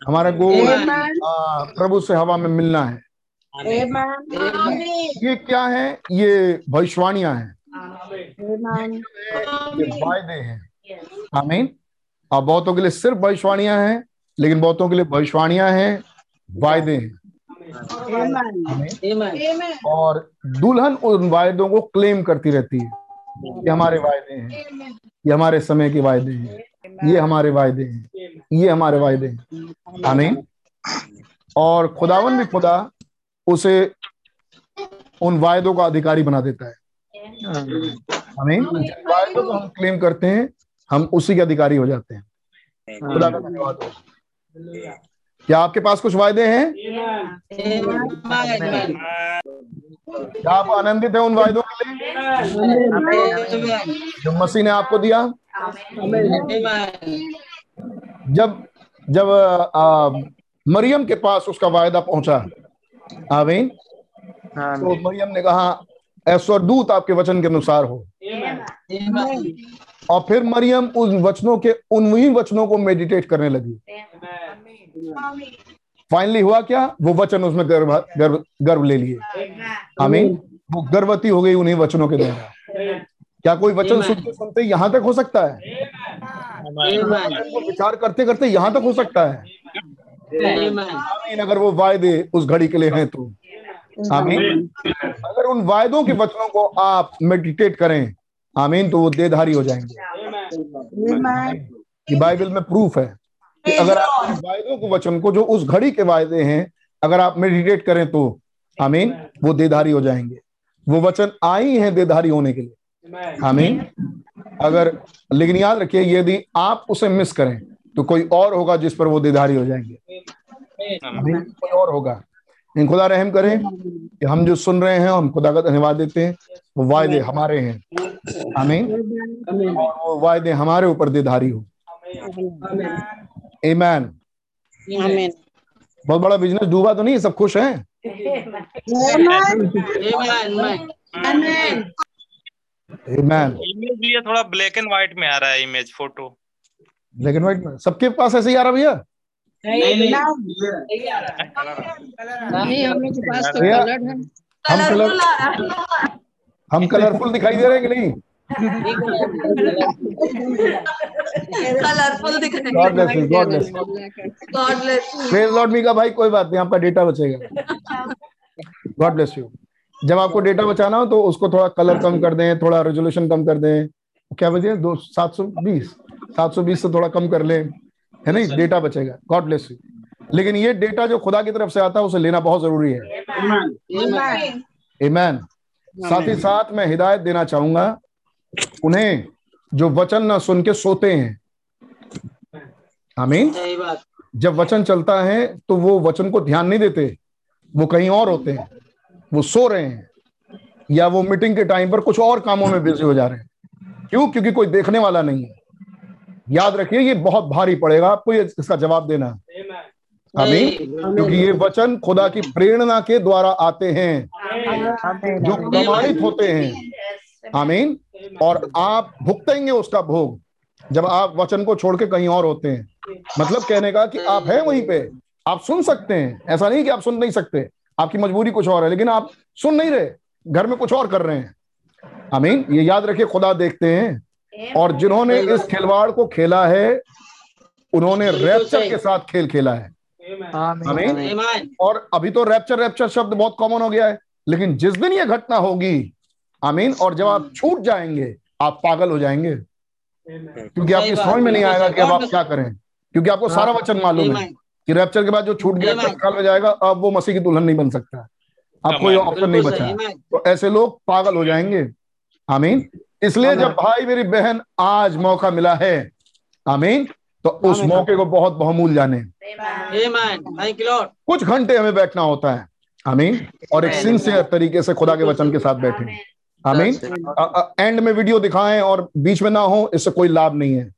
Speaker 5: हमारा गोल प्रभु से हवा में मिलना है। ये क्या है? ये भविष्यवाणियाँ हैं। ये वायदे हैं। आमीन और बहुतों के लिए सिर्फ़ भविष्यवाणियाँ हैं लेकिन बहुतों के लिए भविष्यवाणियाँ हैं वायदे हैं। और दुल्हन उन वायदों को क्लेम करती रहती है। ये हमारे वायदे हैं। ये हमारे समय के वायदे हैं। ये हमारे वायदे हैं। ये हमारे वायदे हैं। आमीन। और खुदावन भी खुदा उसे उन वायदों का अधिकारी बना देता है। आमीन। वायदों को हम क्लेम करते हैं हम उसी के अधिकारी हो जाते हैं। खुदा का धन्यवाद। हो क्या आपके पास कुछ वायदे हैं? क्या आप आनंदित हैं उन वायदों के लिए? जो मसीह ने आपको दिया? जब जब आ, मरियम के पास उसका वायदा पहुँचा। आमीन। तो मरियम ने कहा ऐश्वर दूत आपके वचन के अनुसार हो। और फिर मरियम उन वचनों के उन वचनों को मेडिटेट करने लगी। फाइनली हुआ क्या? वो वचन उसमें गर्भ गर्व गर्भ ले लिए। आमीन। वो गर्भवती हो गई उन्हीं वचनों के द्वारा। क्या कोई वचन सुनते सुनते यहाँ तक हो सकता है? विचार करते करते यहाँ तक हो सकता है? आमीन अगर वो वायदे उस घड़ी के लिए हैं तो। आमीन। अगर उन वायदों के वचनों को आप मेडिटेट करें आमीन तो वो देधारी हो जाएँगे। कि बाइबल में प्रूफ है। कि अगर आप उन वायदों के वचन को जो उस घड़ी के वायदे हैं अगर आप मेडिटेट करें तो आमीन वो देधारी हो जाएँगे। वो वचन आई हैं देधारी होने के लिए। आमीन। अगर लेकिन याद रखिए यदि आप उसे मिस करें तो कोई और होगा जिस पर वो देधारी हो जाएँगे। कोई और होगा। इन खुदा रहम करें कि हम जो सुन रहे हैं हम खुदा का धन्यवाद देते हैं वो वायदे हमारे हैं। आमीन। और वो वायदे हमारे ऊपर देधारी हो। ईमैन बहुत बड़ा बिज़नेस डूबा तो नहीं सब खुश हैं? ईमैन
Speaker 6: इमेज थोड़ा ब्लैक एंड व्हाइट में आ रहा है image photo
Speaker 5: black and white में सबके पास ऐसे ही आ रहा भैया?
Speaker 4: नहीं हम लोग के पास तो कलर है।
Speaker 5: हम कलर हम कलरफुल दिखाई दे रहे हैं कि नहीं?
Speaker 11: कलरफुल दिख
Speaker 5: का भाई कोई बात नहीं आपका डेटा बचेगा। गॉड ब्लेस यू जब आपको डेटा बचाना हो तो उसको थोड़ा कलर कम कर दें थोड़ा रेजोल्यूशन कम कर दें। क्या बचे दो सात सौ बीस। सात सौ बीस से थोड़ा कम कर लें। है नहीं? डेटा बचेगा। गॉड ब्लेस यू लेकिन ये डेटा जो खुदा की तरफ़ से आता है उसे लेना बहुत ज़रूरी है। ईमैन साथ ही साथ मैं हिदायत देना चाहूँगा उन्हें जो वचन ना सुन के सोते हैं। आमीन। जब वचन चलता है तो वो वचन को ध्यान नहीं देते। वो कहीं और होते हैं। वो सो रहे हैं। या वो मीटिंग के टाइम पर कुछ और कामों में बिज़ी हो जा रहे हैं। क्यों? क्योंकि कोई देखने वाला नहीं है। याद रखिए ये बहुत भारी पड़ेगा आपको ये इसका जवाब देना। आमीन। क्योंकि ये वचन खुदा की प्रेरणा के द्वारा आते हैं। जो प्रमाणित होते हैं। आमीन। और आप भुगतेंगे उसका भोग जब आप वचन को छोड़ के कहीं और होते हैं। मतलब कहने का कि आप हैं वहीं पे आप सुन सकते हैं। ऐसा नहीं कि आप सुन नहीं सकते आपकी मजबूरी कुछ और है लेकिन आप सुन नहीं रहे घर में कुछ और कर रहे हैं। आमीन ये याद रखिए खुदा देखते हैं। और जिन्होंने इस खिलवाड़ को खेला है उन्होंने रैप्चर के साथ खेल खेला है। आमीन। और अभी तो रैप्चर रैप्चर शब्द बहुत कॉमन हो गया है लेकिन जिस दिन ये घटना होगी आमीन। और जब आप छूट जाएँगे आप पागल हो जाएँगे। क्योंकि आपकी समझ में नहीं आएगा कि अब आप क्या करें। क्योंकि आपको सारा वचन मालूम है कि रैप्चर के बाद जो छूट गया तत्काल में जाएगा अब वो मसीह की दुल्हन नहीं बन सकता। अब कोई ऑप्शन नहीं बचा। तो ऐसे लोग पागल हो जाएँगे। आमीन। इसलिए जब भाई मेरी बहन आज मौका मिला है आमीन तो उस मौके को बहुत बहुमूल जाने। कुछ घंटे हमें बैठना होता है आमीन और एक सिंसियर तरीके से खुदा के वचन के साथ बैठे। आमीन एंड में वीडियो दिखाएँ और बीच में ना हो इससे कोई लाभ नहीं है।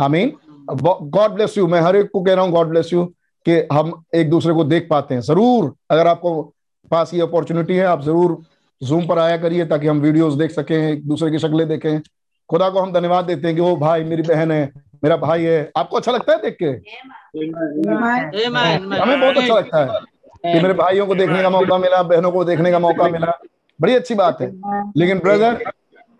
Speaker 5: आमीन गॉड ब्लेस यू मैं हर एक को कह रहा हूँ गॉड ब्लेस यू कि हम एक दूसरे को देख पाते हैं। ज़रूर अगर आपको पास ये अपॉर्चुनिटी है आप ज़रूर जूम पर आया करिए ताकि हम वीडियोस देख सकें एक दूसरे की शक्लें देखें। खुदा को हम धन्यवाद देते हैं कि वो भाई मेरी बहन है मेरा भाई है। आपको अच्छा लगता है देख के? हमें बहुत अच्छा लगता है कि मेरे भाइयों को देखने का मौका मिला बहनों को देखने का मौका मिला। बड़ी अच्छी बात है। लेकिन ब्रदर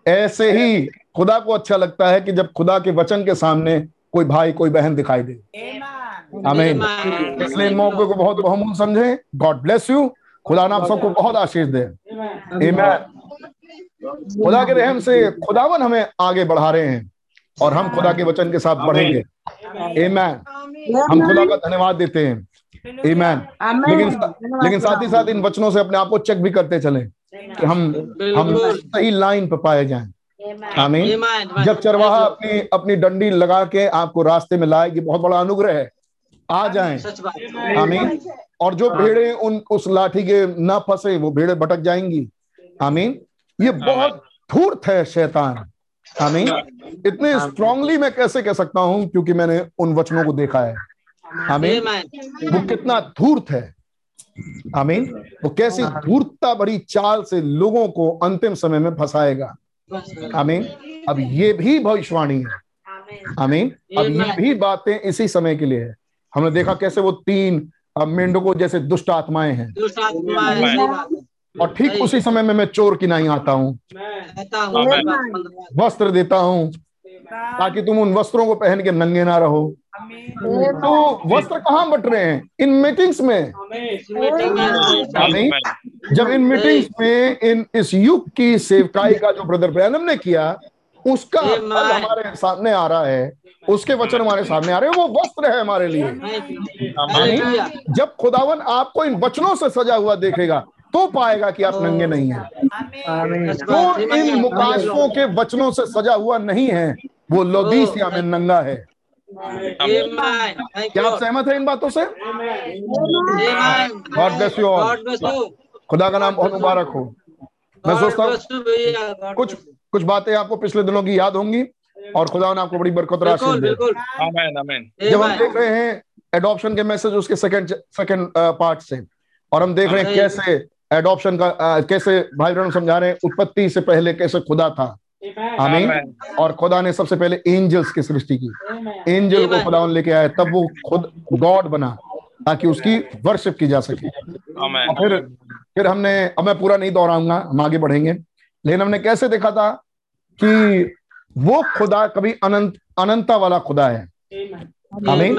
Speaker 5: ऐसे ही खुदा को अच्छा लगता है कि जब खुदा के वचन के सामने कोई भाई कोई बहन दिखाई दे। आमीन। इसलिए इन मौके को बहुत बहुमूल्य समझे। गॉड ब्लेस यू खुदा नाम सबको बहुत आशीष दे। खुदा के रहम से खुदावन हमें आगे बढ़ा रहे हैं और हम खुदा के वचन के साथ बढ़ेंगे। Amen. हम खुदा का धन्यवाद देते हैं। Amen. लेकिन लेकिन साथ ही साथ इन वचनों से अपने आप को चेक भी करते चलें। कि हम हम सही लाइन पर पाए जाएँ। आमीन। जब चरवाहा अपनी अपनी डंडी लगा के आपको रास्ते में लाएगी बहुत बड़ा अनुग्रह है आ जाएँ। आमीन। और जो भेड़े उन उस लाठी के ना फंसे वो भेड़े भटक जाएँगी। आमीन। ये बहुत धूर्त है शैतान। आमीन। इतने स्ट्रांगली मैं कैसे कह सकता हूँ? क्योंकि मैंने उन वचनों को देखा है। आमीन। वो कितना धूर्त है। आमीन। वो कैसी धूर्तता भरी चाल से लोगों को अंतिम समय में फंसाएगा। आमीन। अब ये भी भविष्यवाणी है। आमीन। अब ये भी बातें इसी समय के लिए है। हमने देखा कैसे वो तीन मेंढकों जैसे दुष्ट आत्माएँ हैं। और ठीक उसी समय में मैं चोर की नहीं आता हूँ। वस्त्र देता हूँ। ताकि तुम उन वस्त्रों को पहन के नंगे ना रहो। तो वस्त्र कहाँ बट रहे हैं? इन मीटिंग्स में। जब इन मीटिंग्स में इन इस युग की सेवकाई का जो ब्रदर ब्रैनम ने किया उसका हमारे सामने आ रहा है। उसके वचन हमारे सामने आ रहे हैं। वो वस्त्र है हमारे लिए। जब खुदावन आपको इन वचनों से सजा हुआ देखेगा तो पाएगा कि आप नंगे नहीं हैं। तो इन मुकाशों के वचनों से सजा हुआ नहीं है। वो लोदीसिया में नंगा है। क्या आप सहमत है इन बातों से? गॉड ब्लेस यू ऑल खुदा का नाम बहुत मुबारक हो। मैं सोचता हूँ कुछ कुछ बातें आपको पिछले दिनों की याद होंगी और खुदा ने आपको बड़ी बरकत राशि दे। जब हम देख रहे हैं एडॉप्शन के मैसेज उसके सेकंड सेकंड पार्ट से और हम देख रहे हैं कैसे एडॉप्शन का आ, कैसे भाई बहन समझा रहे हैं उत्पत्ति से पहले कैसे खुदा था। आमीन। और खुदा ने सबसे पहले एंजल्स की सृष्टि की। एंजल को खुदा लेके आया तब वो खुद गॉड बना ताकि उसकी वर्शिप की जा सके। फिर फिर हमने अब मैं पूरा नहीं दोहराऊँगा हम आगे बढ़ेंगे। लेकिन हमने कैसे देखा था कि वो खुदा कभी अनंत अनंता वाला खुदा है। आमीन।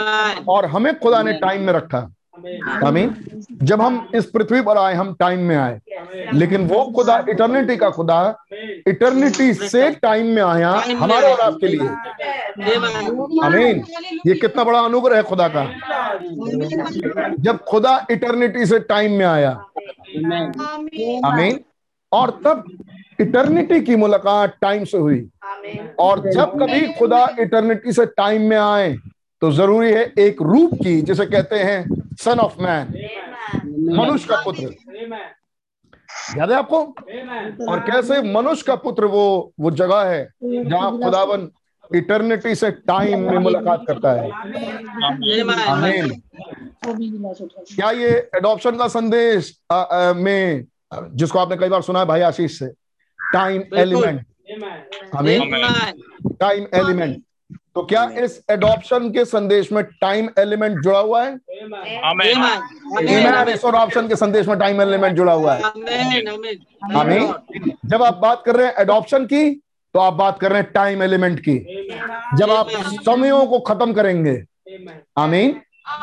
Speaker 5: और हमें खुदा ने टाइम में रखा। आमीन। जब हम इस पृथ्वी पर आए हम टाइम में आए। लेकिन वो खुदा इटर्निटी का खुदा इटर्निटी से टाइम में आया हमारे और आपके लिए। आमीन। ये कितना बड़ा अनुग्रह है खुदा का। जब खुदा इटर्निटी से टाइम में आया। आमीन। और तब इटर्निटी की मुलाकात टाइम से हुई। और जब कभी खुदा इटर्निटी से टाइम में आए तो ज़रूरी है एक रूप की जिसे कहते हैं सन ऑफ़ मैन मनुष्य का पुत्र। याद है आपको? और कैसे मनुष्य का पुत्र वो वो जगह है जहाँ खुदावन इटर्निटी से टाइम में मुलाकात करता है। आमीन क्या ये एडॉप्शन का संदेश आ, आ, में जिसको आपने कई बार सुना है भाई आशीष से? टाइम एलिमेंट आमीन टाइम एलिमेंट तो क्या इस एडॉप्शन के संदेश में टाइम एलिमेंट जुड़ा हुआ है? इस एडॉप्शन के संदेश में टाइम एलिमेंट जुड़ा हुआ है। आमीन जब आप बात कर रहे हैं एडॉप्शन की तो आप बात कर रहे हैं टाइम एलिमेंट की। जब आप समयों को खत्म करेंगे आमीन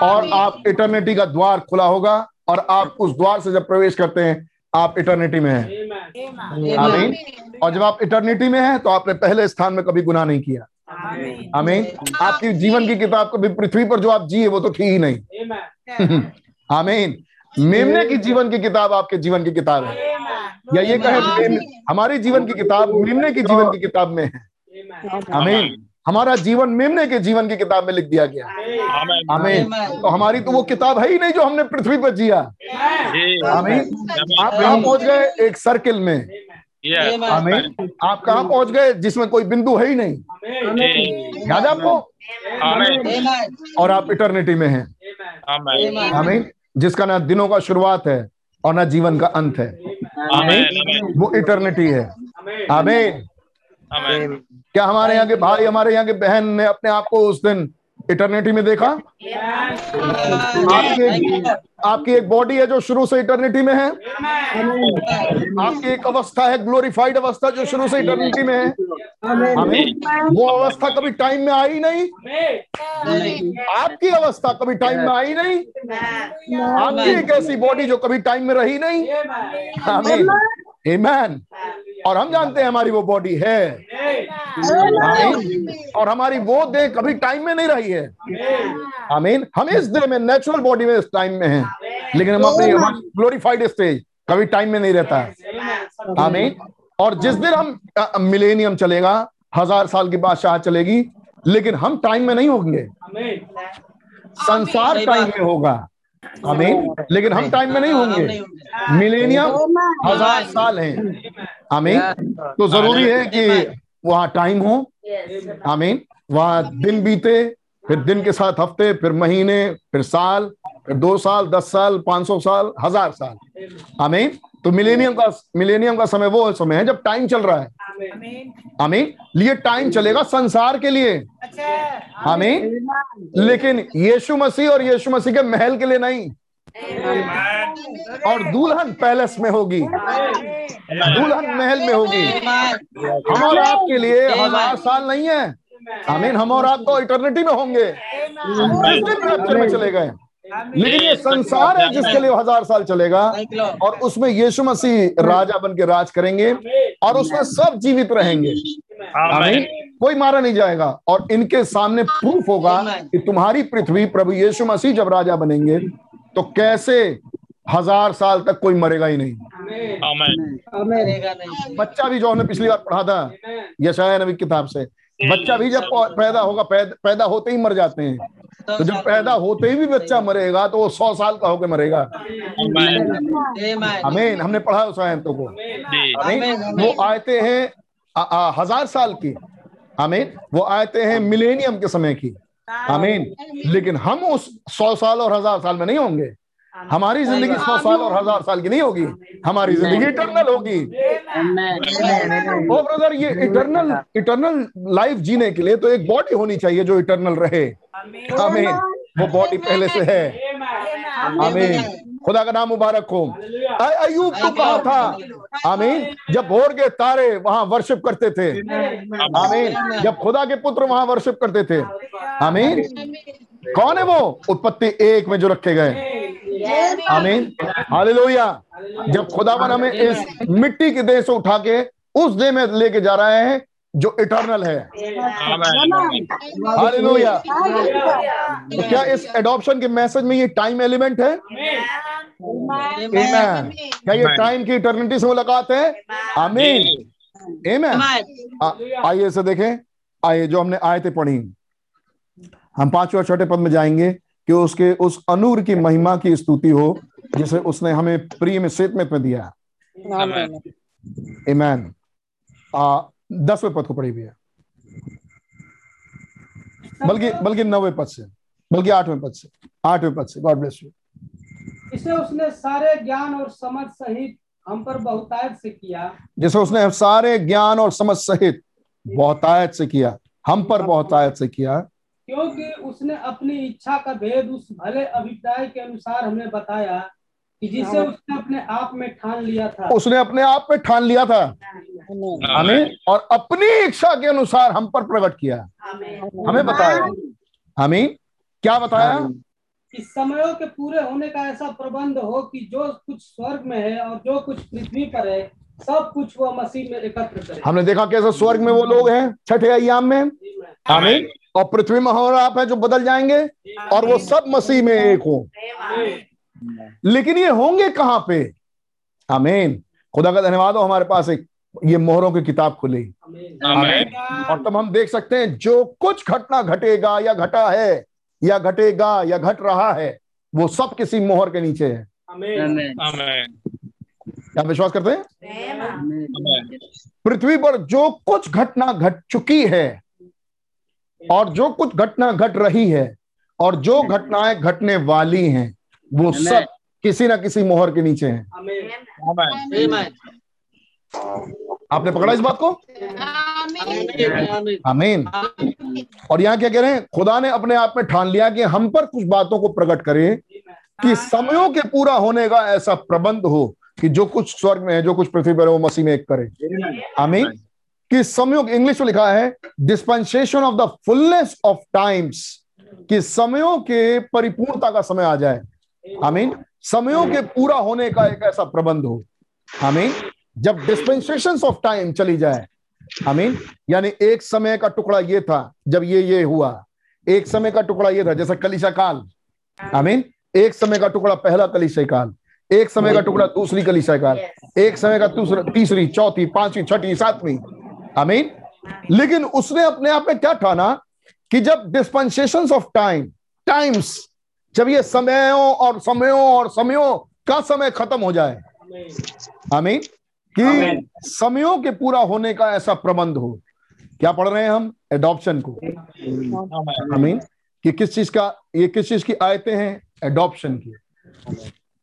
Speaker 5: और आप इटर्निटी का द्वार खुला होगा और आप उस द्वार से जब प्रवेश करते हैं आप इटर्निटी में हैं। आमीन? और जब आप इटर्निटी में हैं तो आपने पहले स्थान में कभी गुनाह नहीं किया। आमीन। आपकी जीवन की किताब कभी पृथ्वी पर जो आप जिए वो तो थी ही नहीं। आमीन। मेमने की जीवन की किताब आपके जीवन की किताब है। या ये कहे हमारी जीवन की किताब मेमने की जीवन की किताब में है। आमीन। हमारा जीवन मेमने के जीवन की किताब में लिख दिया गया। आमीन। तो हमारी तो वो किताब है ही नहीं जो हमने पृथ्वी पर जिया। आमीन। आप कहा पहुँच गए एक सर्किल में। आमीन आप कहा पहुँच गए जिसमें कोई बिंदु है ही नहीं। याद है आपको? और आप इटर्निटी में हैं। आमीन जिसका ना दिनों का शुरुआत है और ना जीवन का अंत है। आमीन वो इटर्निटी है। हमें क्या हमारे यहाँ के भाई हमारे यहाँ के बहन ने अपने आप को उस दिन इटर्निटी में देखा? आपकी आपकी एक बॉडी है जो शुरू से इटर्निटी में है। आपकी एक अवस्था है ग्लोरीफाइड अवस्था जो शुरू से इटर्निटी में है। हमें वो अवस्था कभी टाइम में आई नहीं। आपकी अवस्था कभी टाइम में आई नहीं। आपकी एक ऐसी बॉडी जो कभी टाइम में रही नहीं। आमीन और हम जानते हैं हमारी वो बॉडी है। और हमारी वो देह कभी टाइम में नहीं रही है। आमीन हम इस देह में नेचुरल बॉडी में इस टाइम में हैं। लेकिन हम अपनी ग्लोरीफाइड स्टेज कभी टाइम में नहीं रहता। आमीन और जिस दिन हम मिलेनियम चलेगा हज़ार साल की बादशाह चलेगी लेकिन हम टाइम में नहीं होंगे। संसार टाइम में होगा। <laughs> आमीन। लेकिन हम टाइम में नहीं होंगे। मिलेनियम हज़ार साल हैं। आमीन। तो ज़रूरी है कि वहाँ टाइम हो। आमीन। वहाँ दिन बीते फिर दिन के साथ हफ़्ते फिर महीने फिर साल फिर दो साल दस साल पाँच सौ साल हज़ार साल। आमीन। तो मिलेनियम का मिलेनियम का समय वो समय है जब टाइम चल रहा है। आमीन। लिए टाइम चलेगा संसार के लिए। आमीन। लेकिन यीशु मसीह और यीशु मसीह के महल के लिए नहीं। और दुल्हन पैलेस में होगी। दुल्हन महल में होगी। हम और आपके लिए हज़ार साल नहीं है। आमीन हम और आप तो इटर्निटी में होंगे। में चले गए। लेकिन ये संसार है जिसके लिए हज़ार साल चलेगा और उसमें यीशु मसीह राजा बन के राज करेंगे और उसमें सब जीवित रहेंगे। आमीन। कोई मारा नहीं जाएगा और इनके सामने प्रूफ होगा कि तुम्हारी पृथ्वी प्रभु यीशु मसीह जब राजा बनेंगे तो कैसे हज़ार साल तक कोई मरेगा ही नहीं। बच्चा भी जो हमने पिछली बार पढ़ा था यशाया नबी किताब से बच्चा भी जब पैदा होगा पैदा होते ही मर जाते हैं। तो जब पैदा होते ही भी बच्चा मरेगा तो वो सौ साल का होकर मरेगा। अमीन हमने पढ़ा उस आयतों को। वो आयते हैं हज़ार साल की। अमीन वो आयते हैं मिलेनियम के समय की। अमीन लेकिन हम उस सौ साल और हज़ार साल में नहीं होंगे। हमारी ज़िंदगी सौ साल और हज़ार साल की नहीं होगी। हमारी ज़िंदगी इटरनल होगी। ओ ब्रदर ये इटरनल इटरनल लाइफ जीने के लिए तो एक बॉडी होनी चाहिए जो इटरनल रहे। हमें वो बॉडी पहले से है। आमीन। खुदा का नाम मुबारक हो। अयूब तो कहा था। आमीन। जब भोर के तारे वहाँ वर्शिप करते थे। आमीन। जब खुदा के पुत्र वहाँ वर्शिप करते थे। आमीन। कौन है वो? उत्पत्ति एक में जो रखे गए। आमीन हालेलुया जब खुदावन हमें इस मिट्टी के देह से उठा के उस देह में लेके जा रहे हैं जो इटर्नल है। हालेलुया तो क्या इस एडॉप्शन के मैसेज में ये टाइम एलिमेंट है? Amen. क्या ये टाइम की इटर्निटी से मुलाकात है? आमीन एमेन आइए इसे देखें। आइए जो हमने आयतें पढ़ी। हम पाँचवें छठे पद में जाएँगे। कि उसके उस अनूर की महिमा की स्तुति हो जिसे उसने हमें प्रिय में सेतमेत में दिया ईमैन दसवें पद को पढ़ी भी है बल्कि बल्कि नौवे पद से बल्कि आठवें पद से आठवें पद से। गॉड ब्लेस यू
Speaker 12: इसे उसने सारे ज्ञान और समझ सहित हम पर बहुतायत से किया।
Speaker 5: जिसे उसने सारे ज्ञान और समझ सहित बहुतायत से किया हम पर बहुतायत से किया
Speaker 12: क्योंकि उसने अपनी इच्छा का भेद उस भले अभिप्राय के अनुसार हमें बताया कि जिसे उसने अपने आप में ठान लिया था।
Speaker 5: उसने अपने आप में ठान लिया था। हमें और अपनी इच्छा के अनुसार हम पर प्रकट किया। हमें बताया। हमें क्या बताया?
Speaker 12: कि समयों के पूरे होने का ऐसा प्रबंध हो कि जो कुछ स्वर्ग में है और जो कुछ पृथ्वी पर है सब कुछ वो मसीह में एकत्र करे।
Speaker 5: हमने देखा कैसे स्वर्ग में वो लोग हैं छठे अयाम में। आमीन। और पृथ्वी में और आप है जो बदल जाएँगे और वो सब मसीह में एक हो। लेकिन ये होंगे कहाँ पे? आमीन। खुदा का धन्यवाद हो हमारे पास एक ये मोहरों की किताब खुली। आमीन। और तब हम देख सकते हैं जो कुछ घटना घटेगा या घटा है या घटेगा या घट रहा है वो सब किसी मोहर के नीचे है। क्या विश्वास करते हैं? पृथ्वी पर जो कुछ घटना घट चुकी है और जो कुछ घटना घट रही है और जो घटनाएँ घटने वाली हैं वो सब किसी ना किसी मोहर के नीचे हैं। आपने पकड़ा इस बात को? आमीन और यहाँ क्या कह रहे हैं? खुदा ने अपने आप में ठान लिया कि हम पर कुछ बातों को प्रकट करे कि समयों के पूरा होने का ऐसा प्रबंध हो कि जो कुछ स्वर्ग में है जो कुछ पृथ्वी पर है वो मसीह में एक करे। आमीन कि समयों इंग्लिश में लिखा है dispensation of the fullness of times कि समयों के परिपूर्णता का समय आ जाए। आमीन। समयों के पूरा होने का एक ऐसा प्रबंध हो। आमीन। जब डिस्पेंसेशन ऑफ़ टाइम चली जाए आमीन। यानी एक समय का टुकड़ा ये था जब ये ये हुआ। एक समय का टुकड़ा ये था जैसा कलिशा काल। आमीन। एक समय का टुकड़ा पहला कलिशा काल। एक समय का टुकड़ा दूसरी कलिशा काल। एक समय का दूसरा तीसरी चौथी पांचवी छठी सातवीं। आमीन लेकिन उसने अपने आप में क्या ठाना कि जब डिस्पेंसेशन ऑफ़ टाइम टाइम्स जब ये समयों और समयों और समयों का समय खत्म हो जाए आमीन कि समयों के पूरा होने का ऐसा प्रबंध हो क्या पढ़ रहे हैं हम एडॉप्शन को आमीन कि किस चीज़ का ये किस चीज़ की आयतें हैं एडॉप्शन की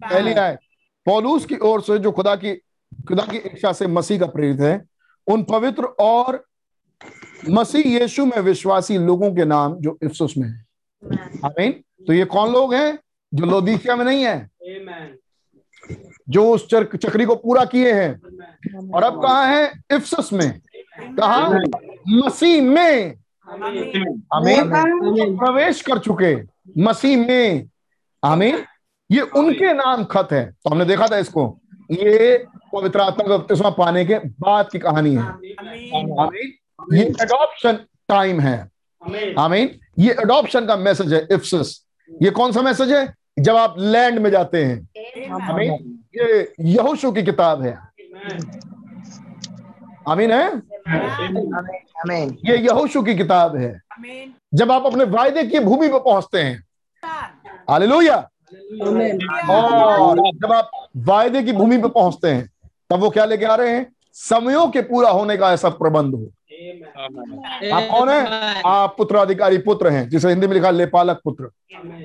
Speaker 5: पहली आयत पौलूस की ओर से जो खुदा की खुदा की इच्छा से मसीह का प्रेरित है उन पवित्र और मसीह यीशु में विश्वासी लोगों के नाम जो इफ्सुस में है। आमीन। तो ये कौन लोग हैं जो लोदीकिया में नहीं है? जो उस चर्क चक्री को पूरा किए हैं। और अब कहा है? इफ्सुस में। कहा? मसीह में। आमीन। प्रवेश कर चुके। मसीह में। आमीन। ये उनके नाम खत है। तो हमने देखा था इसको। ये पवित्र आत्मा का बपतिस्मा पाने के बाद की कहानी है। आमीन ये अडॉप्शन टाइम है। आमीन ये अडॉप्शन का मैसेज है इफ्सस ये कौन सा मैसेज है? जब आप लैंड में जाते हैं। आमीन ये यहोशू की किताब है। आमीन है? आमीन ये यहोशू की किताब है। जब आप अपने वायदे की भूमि पर पहुँचते हैं। हालेलुया और जब आप वायदे की भूमि पर पहुँचते हैं। तब वो क्या लेके आ रहे हैं? समयों के पूरा होने का ऐसा प्रबंध हो। आप कौन है? आप पुत्र अधिकारी पुत्र हैं जिसे हिंदी में लिखा ले पालक पुत्र।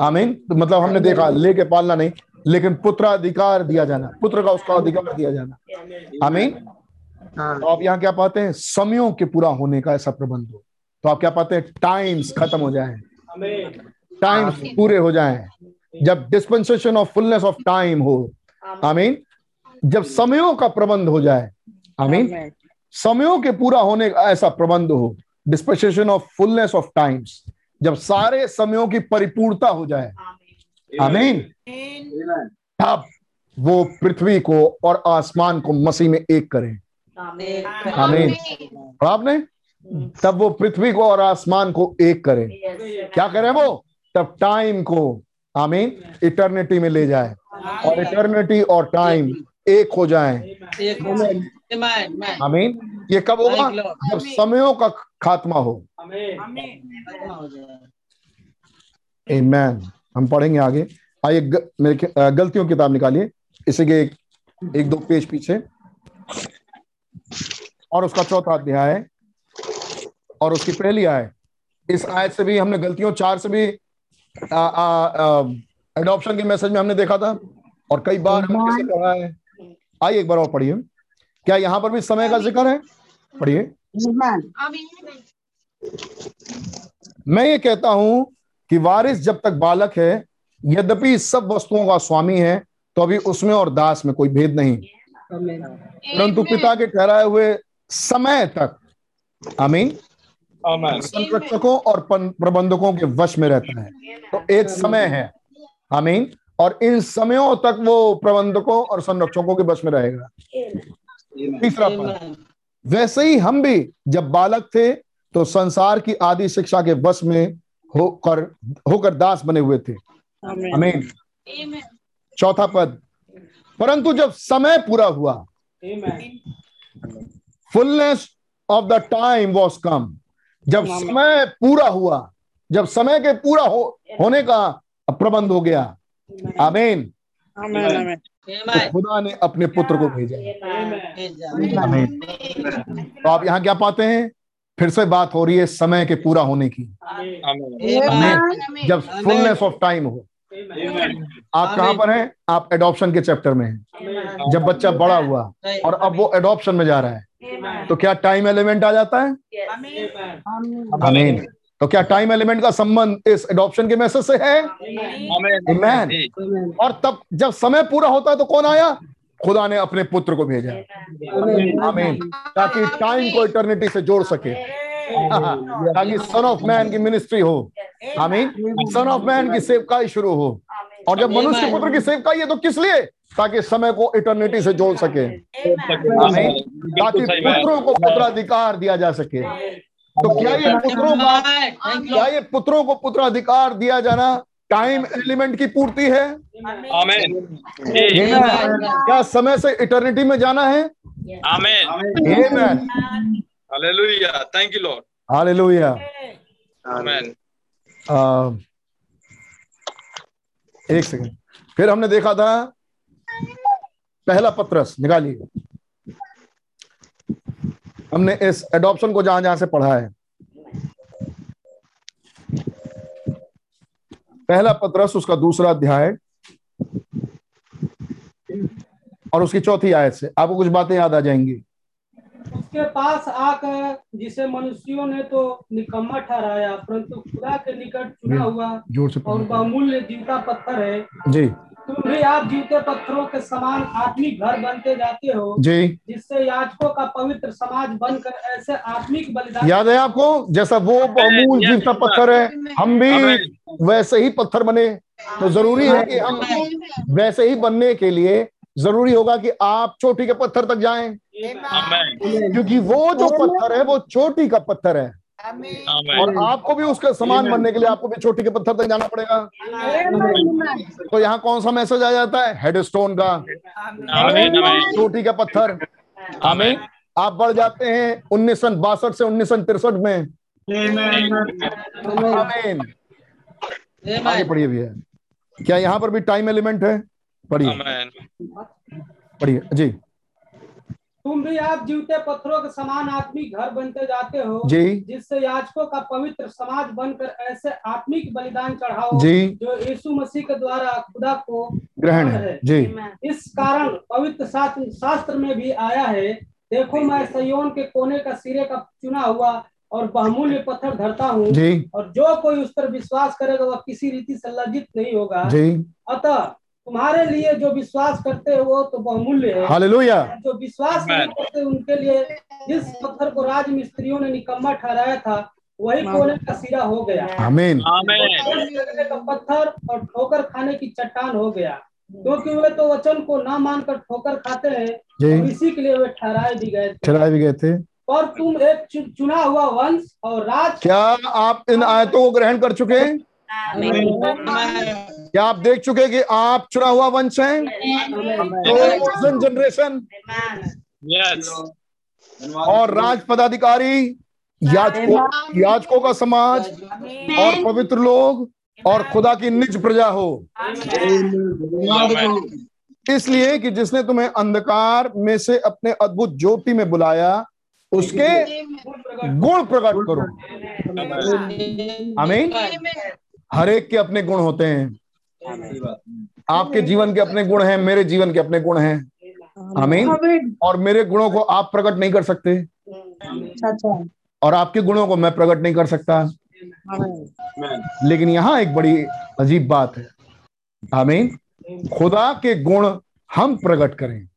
Speaker 5: आमीन? तो मतलब हमने देखा ले के पालना नहीं लेकिन पुत्र अधिकार दिया जाना पुत्र का उसका अधिकार दिया जाना। आमीन? तो आप यहाँ क्या पाते हैं? समयों के पूरा होने का ऐसा प्रबंध हो। तो आप क्या पाते हैं? टाइम्स खत्म हो जाए। टाइम्स पूरे हो जाए। जब dispensation of fullness of time हो। आमीन? जब समयों का प्रबंध हो जाए आमीन समयों के पूरा होने का ऐसा प्रबंध हो dispensation of fullness of times जब सारे समयों की परिपूर्णता हो जाए आमीन तब वो पृथ्वी को और आसमान को मसीह में एक करें। आमीन। और आपने? तब वो पृथ्वी को और आसमान को एक करें। क्या करें वो? तब टाइम को आमीन इटर्निटी में ले जाए। और इटर्निटी और टाइम एक हो जाए। आमीन। ये कब होगा? जब समयों का खात्मा हो। मैन हम पढ़ेंगे आगे। आइए मेरे गलतियों की किताब निकालिए। इसे के एक, एक दो पेज पीछे। और उसका चौथा अध्याय। है और उसकी पहली आय। इस आयत से भी हमने गलतियों चार से भी एडॉप्शन के मैसेज में हमने देखा था। और कई बार हमने किसे कहा है। आइए एक बार और पढ़िए। क्या यहाँ पर भी समय का ज़िक्र है? पढ़िए। मैं ये कहता हूँ कि वारिस जब तक बालक है यद्यपि सब वस्तुओं का स्वामी है तो अभी उसमें और दास में कोई भेद नहीं। परंतु पिता के ठहराए हुए समय तक अमीन संरक्षकों और प्रबंधकों के वश में रहता है। तो एक समय है अमीन और इन समयों तक वो प्रबंधकों और संरक्षकों के बस में रहेगा। तीसरा पद वैसे ही हम भी जब बालक थे तो संसार की आदि शिक्षा के बस में होकर होकर दास बने हुए थे। अमीन चौथा पद परंतु जब समय पूरा हुआ fullness of the time was come जब समय पूरा हुआ जब समय के पूरा हो, होने का प्रबंध हो गया। आमीन तो खुदा ने अपने पुत्र को भेजा आमीन तो आप यहाँ क्या पाते हैं फिर से बात हो रही है समय के पूरा होने की आमीन जब फुलनेस ऑफ़ टाइम हो आप कहाँ पर हैं आप एडॉप्शन के चैप्टर में हैं जब बच्चा बड़ा हुआ और अब वो एडॉप्शन में जा रहा है तो क्या टाइम एलिमेंट आ जाता है आमीन तो क्या टाइम एलिमेंट का संबंध इस एडॉप्शन के मैसेज से है? Amen. और तब जब समय पूरा होता है तो कौन आया? खुदा ने अपने पुत्र को भेजा। आमीन ताकि टाइम को इटर्निटी से जोड़ सके। ताकि सन ऑफ़ मैन की मिनिस्ट्री हो। आमीन सन ऑफ़ मैन की सेवकाई शुरू हो। और जब मनुष्य पुत्र की सेवकाई है तो किस लिए? ताकि समय को इटर्निटी से जोड़ सके। आमीन ताकि पुत्रों को पुत्राधिकार दिया जा सके। तो क्या ये पुत्रों का क्या ये पुत्रों को पुत्राधिकार दिया जाना टाइम एलिमेंट की पूर्ति है?
Speaker 6: आमेन
Speaker 5: क्या समय से इटर्निटी में जाना है?
Speaker 6: आमेन hallelujah thank you lord
Speaker 5: hallelujah
Speaker 6: आमेन
Speaker 5: एक सेकंड फिर हमने देखा था पहला पत्रस निकालिए। हमने इस एडॉप्शन को जहाँ जहाँ से पढ़ा है। पहला पत्रस उसका दूसरा अध्याय और उसकी चौथी आयत से। आपको कुछ बातें याद आ जाएँगी।
Speaker 12: उसके पास आकर जिसे मनुष्यों ने तो निकम्मा ठहराया परंतु खुदा के निकट चुना हुआ
Speaker 5: ज़ोर से
Speaker 12: और बहुमूल्य जीवता पत्थर है।
Speaker 5: जी।
Speaker 12: तुम भी आप जीवते पत्थरों के समान आत्मिक घर बनते जाते हो।
Speaker 5: जी।
Speaker 12: जिससे याजकों का पवित्र समाज बनकर ऐसे आत्मिक बलिदान
Speaker 5: याद है आपको? जैसा वो बहुमूल जीवता पत्थर है हम भी वैसे ही पत्थर बने। तो ज़रूरी है कि हम वैसे ही बनने के लिए ज़रूरी होगा कि आप चोटी के पत्थर तक जाएँ। क्योंकि वो जो पत्थर है वो चोटी का पत्थर है। और आपको भी उसका समान बनने के लिए आपको भी छोटी के पत्थर तक जाना पड़ेगा। तो यहाँ कौन सा मैसेज आ जाता है? हेडस्टोन का। छोटी का पत्थर। हमें आप बढ़ जाते हैं उन्नीस सन बासठ से उन्नीस सन तिरसठ में। आगे पढ़िए भैया। क्या यहाँ पर भी टाइम एलिमेंट है? पढ़िए। पढ़िए। जी।
Speaker 12: तुम भी आप जीवते पत्थरों के समान आत्मिक घर बनते जाते हो
Speaker 5: जी।
Speaker 12: जिससे याजकों का पवित्र समाज बनकर ऐसे आत्मिक बलिदान चढ़ाओ
Speaker 5: जी।
Speaker 12: जो यीशु मसीह के द्वारा खुदा को
Speaker 5: ग्रहण है। जी।
Speaker 12: इस कारण पवित्र शास्त्र शास्त्र में भी आया है देखो मैं सयोन के कोने का सिरे का चुना हुआ और बहुमूल्य पत्थर धरता हूँ और जो कोई उस पर विश्वास करेगा वह किसी रीति से लज्जित नहीं होगा। अतः तुम्हारे लिए जो विश्वास करते हैं वो तो बहुमूल्य है।
Speaker 5: हालेलुया।
Speaker 12: जो विश्वास नहीं करते उनके लिए जिस पत्थर को राज मिस्त्रियों ने निकम्मा ठहराया था वही कोने का सिरा हो गया।
Speaker 5: आमीन
Speaker 12: का पत्थर और ठोकर खाने की चट्टान हो गया। क्योंकि वे तो वचन को ना मानकर ठोकर खाते हैं और इसी के लिए वे ठहराए भी गए थे।
Speaker 5: ठहराए भी गए थे।
Speaker 12: और तुम एक चुना हुआ वंश और राज
Speaker 5: क्या आप इन आयतों को ग्रहण कर चुके हैं? क्या आप देख चुके कि आप चुना हुआ वंश हैं? जनरेशन और राज पदाधिकारी याजकों याजकों का समाज और पवित्र लोग और खुदा की निज प्रजा हो। इसलिए कि जिसने तुम्हें अंधकार में से अपने अद्भुत ज्योति में बुलाया उसके गुण प्रकट करो। आमीन। हर एक के अपने गुण होते हैं। आपके जीवन के अपने गुण हैं मेरे जीवन के अपने गुण हैं। आमीन। और मेरे गुणों को आप प्रकट नहीं कर सकते। और आपके गुणों को मैं प्रकट नहीं कर सकता। लेकिन यहाँ एक बड़ी अजीब बात है। आमीन। खुदा के गुण हम प्रकट करें।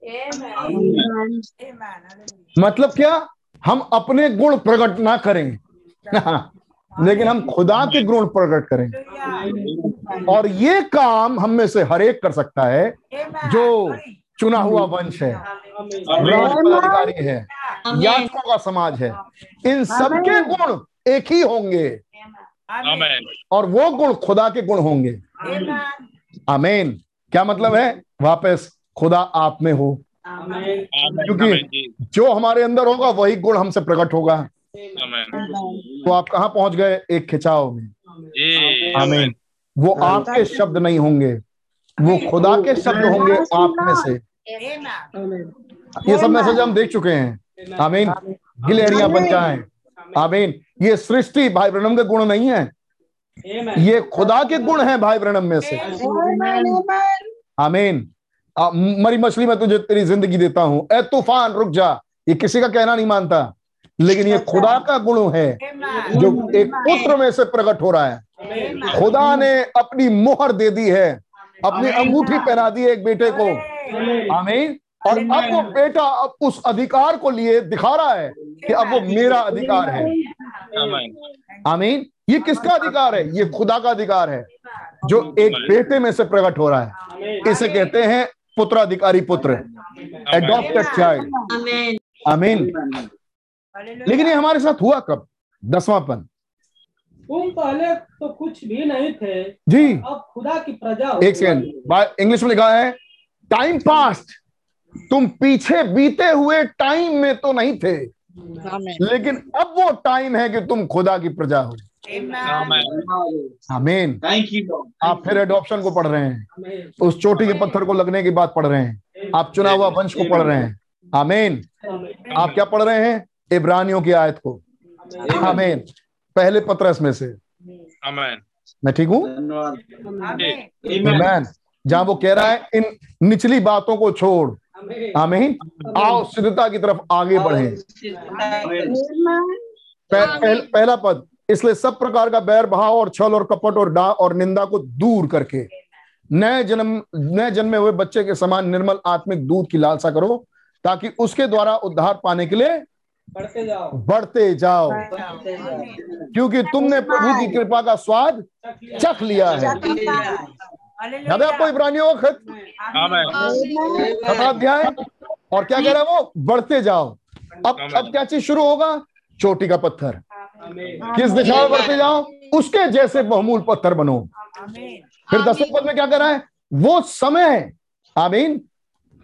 Speaker 5: मतलब क्या? हम अपने गुण प्रकट ना करें। <laughs> लेकिन हम खुदा के गुण प्रकट करें और ये काम हम में से हर एक कर सकता है जो चुना हुआ वंश है। अधिकारी है। याचकों का समाज है। इन सबके गुण एक ही होंगे। और वो गुण खुदा के गुण होंगे। अमेन क्या मतलब है? वापस खुदा आप में हो। क्योंकि जो हमारे अंदर होगा वही गुण हमसे प्रकट होगा। तो आप कहा पहुँच गए? एक खिंचाव में। आमीन। वो आपके शब्द नहीं होंगे। वो खुदा के शब्द होंगे आप में से। ये सब मैसेज हम देख चुके हैं। आमीन। गिलहरियाँ बन जाए। आमीन। ये सृष्टि भाई ब्रनम के गुण नहीं है। ये खुदा के गुण हैं भाई ब्रनम में से। आमीन। मरी मछली में तुझे तेरी ज़िंदगी देता हूँ। ए तूफ़ान रुक जा। ये किसी का कहना नहीं मानता। लेकिन ये खुदा का गुण है जो एक पुत्र में से प्रकट हो रहा है। खुदा ने अपनी मोहर दे दी है। अपनी अंगूठी पहना दी है एक बेटे को। आमीन। और अब वो बेटा अब उस अधिकार को लिए दिखा रहा है कि अब वो मेरा अधिकार है। आमीन। ये किसका अधिकार है? ये खुदा का अधिकार है जो एक बेटे में से प्रकट हो रहा है। इसे कहते हैं पुत्राधिकारी पुत्र। एडॉप्टेड चाइल्ड आमीन। लेकिन ये हमारे साथ हुआ कब? दसवां पन
Speaker 12: तुम पहले तो कुछ भी नहीं थे।
Speaker 5: जी।
Speaker 12: अब खुदा की प्रजा
Speaker 5: एक सेकंड। इंग्लिश में लिखा है टाइम पास्ट तुम पीछे बीते हुए टाइम में तो नहीं थे। लेकिन अब वो टाइम है कि तुम खुदा की प्रजा हो। आमीन आप फिर एडॉप्शन को पढ़ रहे हैं। उस चोटी के पत्थर को लगने की बात पढ़ रहे हैं। आप चुना हुआ वंश को पढ़ रहे हैं। आमीन आप क्या पढ़ रहे हैं? इब्रानियों की आयत को। आमीन। पहले पत्रस में से। मैं ठीक हूँ? आमीन जहाँ वो कह रहा है इन निचली बातों को छोड़। आमीन। आओ सिद्धता की तरफ़ आगे बढ़े। पह, पहला पद। इसलिए सब प्रकार का बैर भाव और छल और कपट और डा और निंदा को दूर करके। नए जन्म नए जन्मे हुए बच्चे के समान निर्मल आत्मिक दूध की लालसा करो ताकि उसके द्वारा उद्धार पाने के लिए
Speaker 12: बढ़ते जाओ।
Speaker 5: बढ़ते जाओ। क्योंकि तुमने प्रभु की कृपा का स्वाद चख लिया। है। याद आपको इब्रानियों का खत अध्याय। और क्या कह रहा है वो? बढ़ते जाओ। अब अब क्या चीज़ शुरू होगा? चोटी का पत्थर। किस दिशा में बढ़ते जाओ? उसके जैसे बहुमूल पत्थर बनो। फिर दसवें पद में क्या कर रहा है? वो समय आमीन।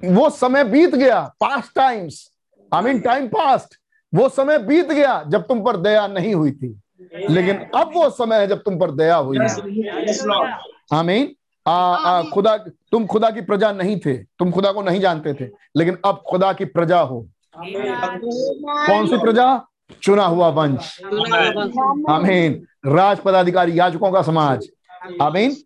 Speaker 5: वो समय बीत गया। Past times I mean time past वो समय बीत गया जब तुम पर दया नहीं हुई थी। लेकिन अब वो समय है जब तुम पर दया हुई है। आमीन। आ, आ, खुदा तुम खुदा की प्रजा नहीं थे। तुम खुदा को नहीं जानते थे। लेकिन अब खुदा की प्रजा हो। कौन सी प्रजा? चुना हुआ वंश। आमीन। राज पदाधिकारी याजकों का समाज। आमीन।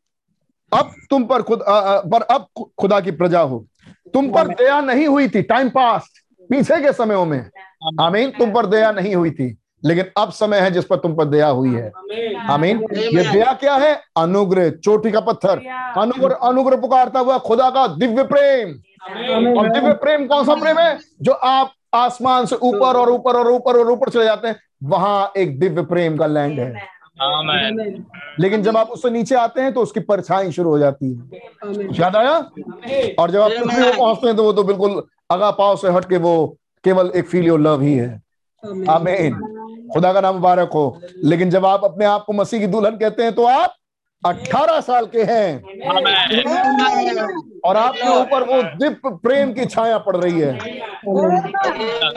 Speaker 5: अब तुम पर खुद आ, पर अब खुदा की प्रजा हो। तुम पर दया नहीं हुई थी। टाइम पास पीछे के समयों में। आमीन तुम पर दया नहीं हुई थी लेकिन अब समय है जिस पर तुम पर दया हुई है। आमीन। ये दया क्या है? अनुग्रह चोटी का पत्थर। अनुग्रह अनुग्रह पुकारता हुआ खुदा का दिव्य प्रेम। और दिव्य प्रेम कौन सा प्रेम है? जो आप आसमान से ऊपर और ऊपर और ऊपर और ऊपर चले जाते हैं वहाँ एक दिव्य प्रेम का लैंड है। लेकिन जब आप उससे नीचे आते हैं तो उसकी परछाई शुरू हो जाती है। याद आया? और जब आप पृथ्वी पहुँचते हैं तो वो तो बिल्कुल अगा पाव से हट के वो केवल एक फील योर लव ही है। आमीन। खुदा का नाम मुबारक हो। लेकिन जब आप अपने आप को मसीह की दुल्हन कहते हैं तो आप 18 साल के हैं। और आपके ऊपर वो दिव्य प्रेम की छाया पड़ रही है।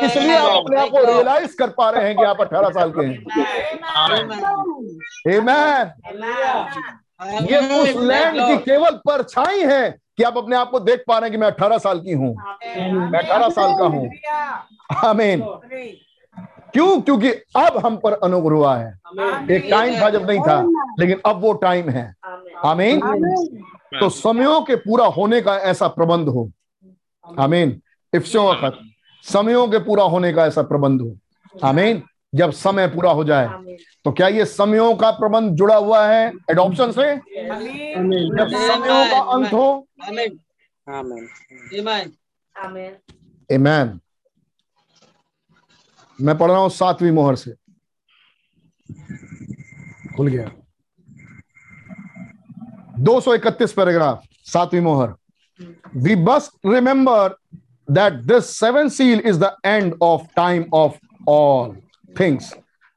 Speaker 5: इसलिए आप अपने आप को रियलाइज़ कर पा रहे हैं कि आप 18 साल के हैं। ये उस लैंड की केवल परछाई है कि आप अपने आप को देख पा रहे हैं कि मैं 18 साल की हूँ। मैं 18 साल का हूँ। आमीन क्यों? क्योंकि अब हम पर अनुग्रह हुआ है एक टाइम था जब नहीं था लेकिन अब वो टाइम है। आमीन तो समयों के पूरा होने का ऐसा प्रबंध हो। आमीन इफ्सों खत समयों के पूरा होने का ऐसा प्रबंध हो। आमीन जब समय पूरा हो जाए। तो क्या ये समयों का प्रबंध जुड़ा हुआ है? एडॉप्शन से? जब समयों का अंत हो? आमीन। मैं पढ़ रहा हूँ सातवीं मोहर से। खुल गया। 231 पैराग्राफ सातवीं मोहर। We must remember that this seven seal is the end of time of all things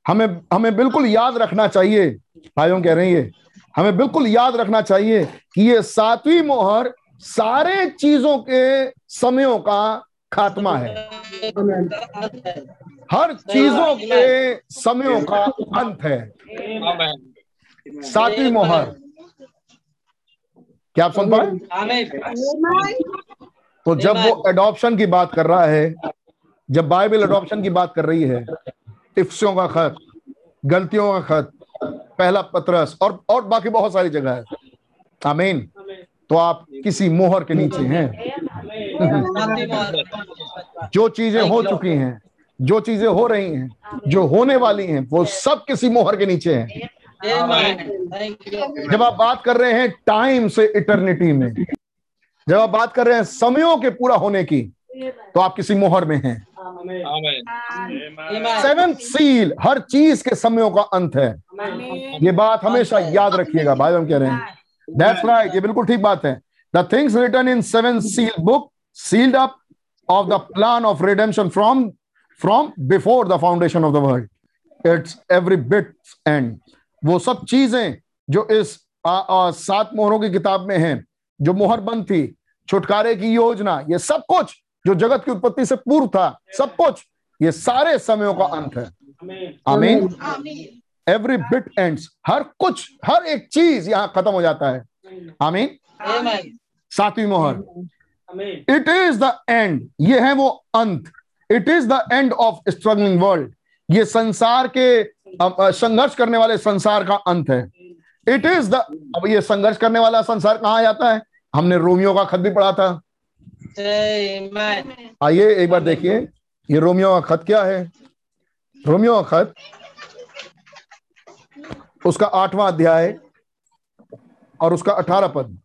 Speaker 5: हमें हमें बिल्कुल याद रखना चाहिए। भाइयों कह रहे हैं ये। हमें बिल्कुल याद रखना चाहिए कि ये सातवीं मोहर सारे चीज़ों के समयों का खात्मा है। हर चीज़ों के समयों का अंत है। सातवीं मोहर। क्या आप सुन पाए? तो जब वो अडॉप्शन की बात कर रहा है जब बाइबल अडॉप्शन की बात कर रही है इफ्सियों का खत गलतियों का खत पहला पत्रस और और बाकी बहुत सारी जगह है। आमीन। तो आप किसी मोहर के नीचे हैं। <laughs> जो चीज़ें हो चुकी हैं जो चीज़ें हो रही हैं जो होने वाली हैं वो सब किसी मोहर के नीचे हैं। जब आप बात कर रहे हैं टाइम से इटर्निटी में जब आप बात कर रहे हैं समयों के पूरा होने की तो आप किसी मोहर में हैं। सेवन सील हर चीज़ के समयों का अंत है। ये बात हमेशा याद रखिएगा भाई हम कह रहे हैं। दैट्स राइट ये बिल्कुल ठीक बात है। The things return in seven seal book sealed up of the plan of redemption from from before the foundation of the world it's every bit and वो सब चीज़ें जो इस आ, आ, सात मोहरों की किताब में हैं जो मोहर बंद थी छुटकारे की योजना ये सब कुछ जो जगत की उत्पत्ति से पूर्व था सब कुछ ये सारे समयों का अंत है। आमीन। एवरी बिट एंड्स हर कुछ हर एक चीज़ यहाँ खत्म हो जाता है। आमीन। सातवीं मोहर। इट इज़ द एंड ये है वो अंत। It is the end of struggling world ये संसार के संघर्ष करने वाले संसार का अंत है। इट इज़ द अब ये संघर्ष करने वाला संसार कहाँ जाता है? हमने रोमियो का खत भी पढ़ा था। आइए एक बार देखिए ये रोमियो का खत क्या है? रोमियो का खत उसका आठवां अध्याय और उसका अठारह पद।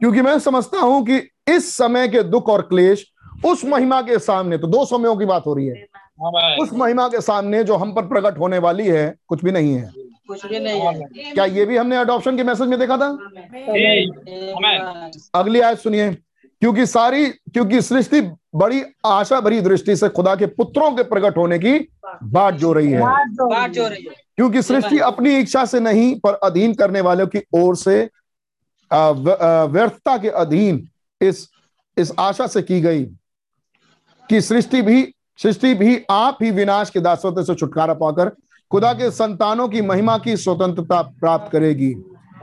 Speaker 5: क्योंकि मैं समझता हूँ कि इस समय के दुख और क्लेश उस महिमा के सामने तो दो समयों की बात हो रही है। उस महिमा के सामने जो हम पर प्रकट होने वाली है कुछ भी नहीं है।
Speaker 10: कुछ भी नहीं है।
Speaker 5: क्या ये भी हमने अडॉप्शन के मैसेज में देखा था? अगली आयत सुनिए। क्योंकि सारी क्योंकि सृष्टि बड़ी आशा भरी दृष्टि से खुदा के पुत्रों के प्रकट होने की बात जो रही है।
Speaker 10: बात जो रही है।
Speaker 5: क्योंकि सृष्टि अपनी इच्छा से नहीं पर अधीन करने वालों की ओर से व्यर्थता के अधीन इस इस आशा से की गई कि सृष्टि भी सृष्टि भी आप ही विनाश के दासत्व से छुटकारा पाकर खुदा के संतानों की महिमा की स्वतंत्रता प्राप्त करेगी।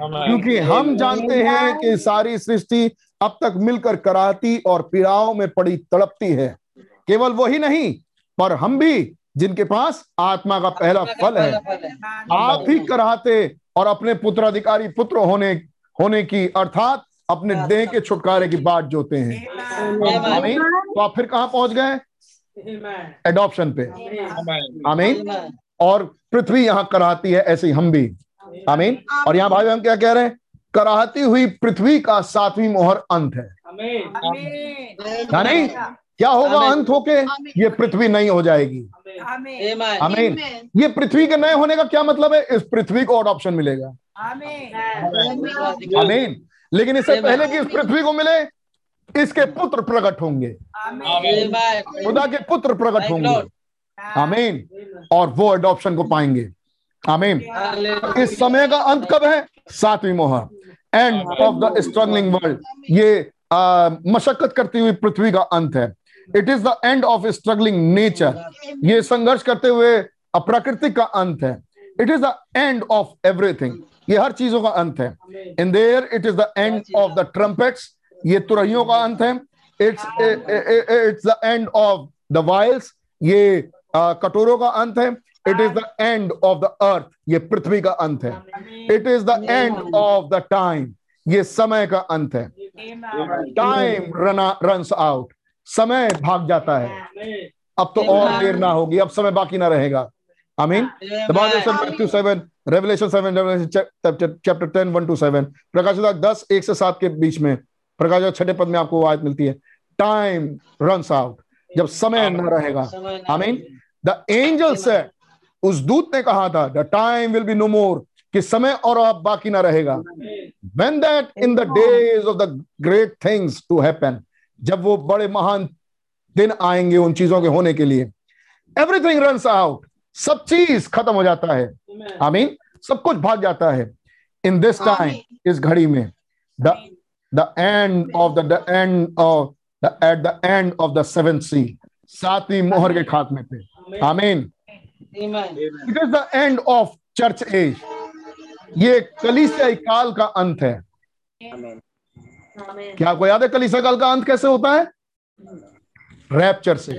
Speaker 5: क्योंकि हम जानते हैं कि सारी सृष्टि अब तक मिलकर कराती और पीड़ाओं में पड़ी तड़पती है। केवल वही नहीं पर हम भी जिनके पास आत्मा का पहला फल है आप ही कराते और अपने पुत्र अधिकारी पुत्र होने होने की अर्थात अपने देह के छुटकारे की बात जोते हैं। तो आप फिर कहाँ पहुँच गए? एडॉप्शन पे। आमीन। और पृथ्वी यहाँ कराती है ऐसे हम भी। आमीन। और यहाँ भाई हम क्या कह रहे हैं? कराहती हुई पृथ्वी का सातवीं मोहर अंत है। नहीं? क्या होगा अंत होके? ये पृथ्वी नहीं हो जाएगी। आमीन। ये पृथ्वी के नए होने का क्या मतलब है? इस पृथ्वी को और ऑप्शन मिलेगा। आमीन। लेकिन इससे पहले कि इस पृथ्वी को मिले इसके पुत्र प्रकट होंगे। खुदा के पुत्र प्रकट होंगे। आमीन। और वो अडॉप्शन को पाएँगे। आमीन। इस समय का अंत कब है? सातवीं मोहर। End of the struggling world ये मशक्कत करती हुई पृथ्वी का अंत है। It is the end of struggling nature ये संघर्ष करते हुए प्रकृति का अंत है। It is the end of everything ये हर चीज़ों का अंत है। In there it is the end of the trumpets ये तुरहियों का अंत है। It's it's the end of the vials ये कटोरों का अंत है। It is the end of the earth ये पृथ्वी का अंत है। It is the end of the time ये समय का अंत है। टाइम रना रन्स आउट समय भाग जाता है। अब तो और देर ना होगी। अब समय बाकी ना रहेगा। I mean, the Bible says Matthew 7, Revelation 7, Revelation chapter, chapter 10, 1 to 7. प्रकाश दस एक से सात के बीच में। प्रकाश छठे पद में आपको आयत मिलती है। टाइम रन्स आउट जब समय न रहेगा। आई मीन द एंजल से उस दूत ने कहा था the time will be no more कि समय और अब बाकी ना रहेगा. When that in the days of the great things to happen जब वो बड़े महान दिन आएँगे उन चीज़ों के होने के लिए एवरीथिंग रन्स आउट सब चीज़ खत्म हो जाता है। आई मीन सब कुछ भाग जाता है। इन दिस टाइम इस घड़ी में the the end of the end of the at the end of the seven seal सातवीं मोहर के खात्मे पे। आमीन it is the end of church age ये कलीसियाई काल का अंत है। क्या आपको याद है कलीसिया काल का अंत कैसे होता है? रैप्चर से।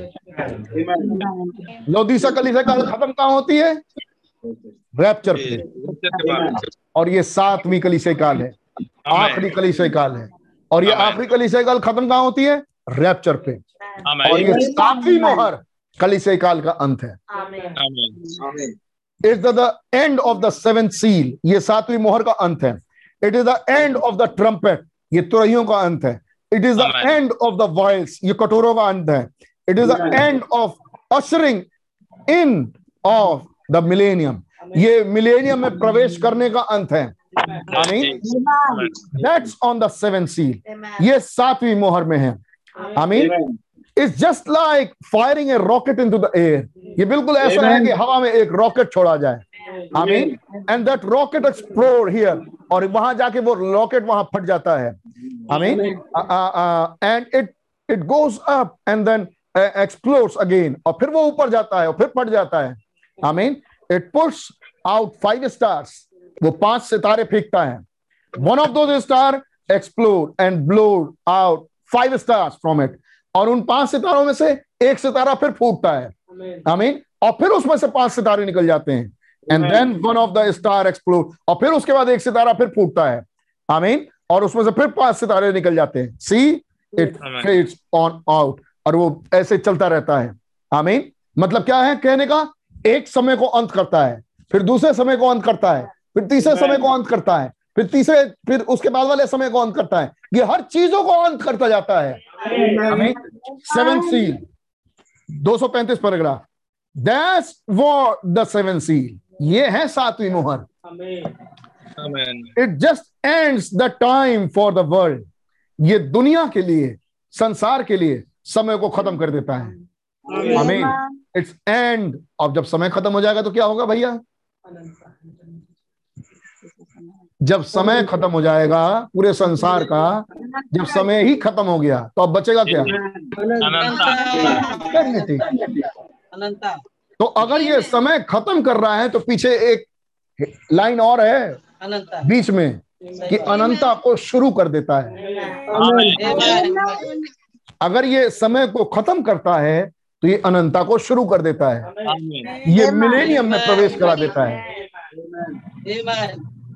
Speaker 5: लोदीसा कलीसिया काल खत्म कहाँ होती है? रैप्चर पे। और ये सातवीं कलीसिया काल है। आखिरी कलीसिया काल है। और ये आखिरी कलीसिया काल खत्म कहाँ होती है? रैप्चर पे। और ये सातवीं मोहर। कलीसिया काल का अंत है। Is the end of the seventh seal ये सातवीं मोहर का अंत है। It is the end of the trumpet ये तुरहियों का अंत है। It is the end of the voice ये कटोरों का अंत है। It is the end of ushering in of the millennium ये मिलेनियम में प्रवेश करने का अंत है। That's on the seven seal ये सातवीं मोहर में है। I mean it's just like firing a rocket into the air ये बिल्कुल ऐसा है कि हवा में एक रॉकेट छोड़ा जाए। I mean and that rocket explode here और वहाँ जाके वो रॉकेट वहाँ फट जाता है। I mean and it it goes up and then explodes again और फिर वो ऊपर जाता है और फिर फट जाता है। I mean it puts out five stars वो पाँच सितारे फेंकता है। One of those star explode and blow out five stars from it और उन पाँच सितारों में से एक सितारा फिर फूटता है। आई मीन और फिर उसमें से पाँच सितारे निकल जाते हैं। And then one of the star explode और फिर उसके बाद एक सितारा फिर फूटता है। आई मीन और उसमें से फिर पाँच सितारे निकल जाते हैं। See it fades on out और वो ऐसे चलता रहता है। आई मीन मतलब क्या है कहने का? एक समय को अंत करता है। फिर दूसरे समय को अंत करता है। फिर तीसरे समय को अंत करता है। फिर तीसरे फिर उसके बाद वाले समय को अंत करता है। ये हर चीज़ों को अंत करता जाता है। Seven seal 235 paragraph that's what the seven seal ये है सातवीं मोहर it just ends the time for the world ये दुनिया के लिए संसार के लिए समय को खत्म कर देता है आमीन इट्स एंड अब जब समय खत्म हो जाएगा तो क्या होगा भैया जब समय खत्म हो जाएगा पूरे संसार का जब समय ही खत्म हो गया तो अब बचेगा क्या? तो अगर ये समय खत्म कर रहा है तो पीछे एक लाइन और है बीच में कि अनंता को शुरू कर देता है। अगर ये समय को खत्म करता है तो ये अनंता को शुरू कर देता है। ये मिलेनियम में प्रवेश करा देता है।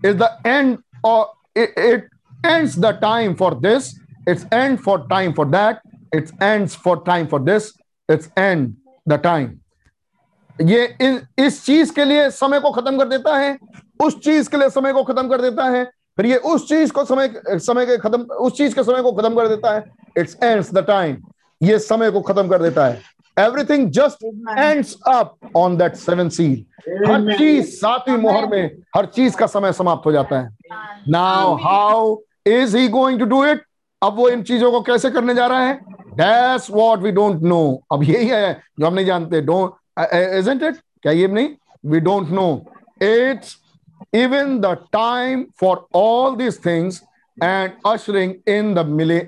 Speaker 5: Is the end or it, ends the time for this it's end for time for that it's ends for time for this it's end the time. ये इन इस चीज़ के लिए समय को खत्म कर देता है उस चीज़ के लिए समय को खत्म कर देता है फिर ये उस चीज़ को समय समय के खत्म उस चीज़ के समय को खत्म कर देता है इट्स एंड्स द टाइम ये समय को खत्म कर देता है। Everything just ends up on that seven seal हर चीज़ सातवीं मोहर में हर चीज़ का समय समाप्त हो जाता है। Now how is he going to do it अब वो इन चीज़ों को कैसे करने जा रहा है? That's what we don't know अब यही है जो हम नहीं जानते। डोंट इजंट इट क्या ये नहीं? We don't know it's even the time for all this things and ushering in the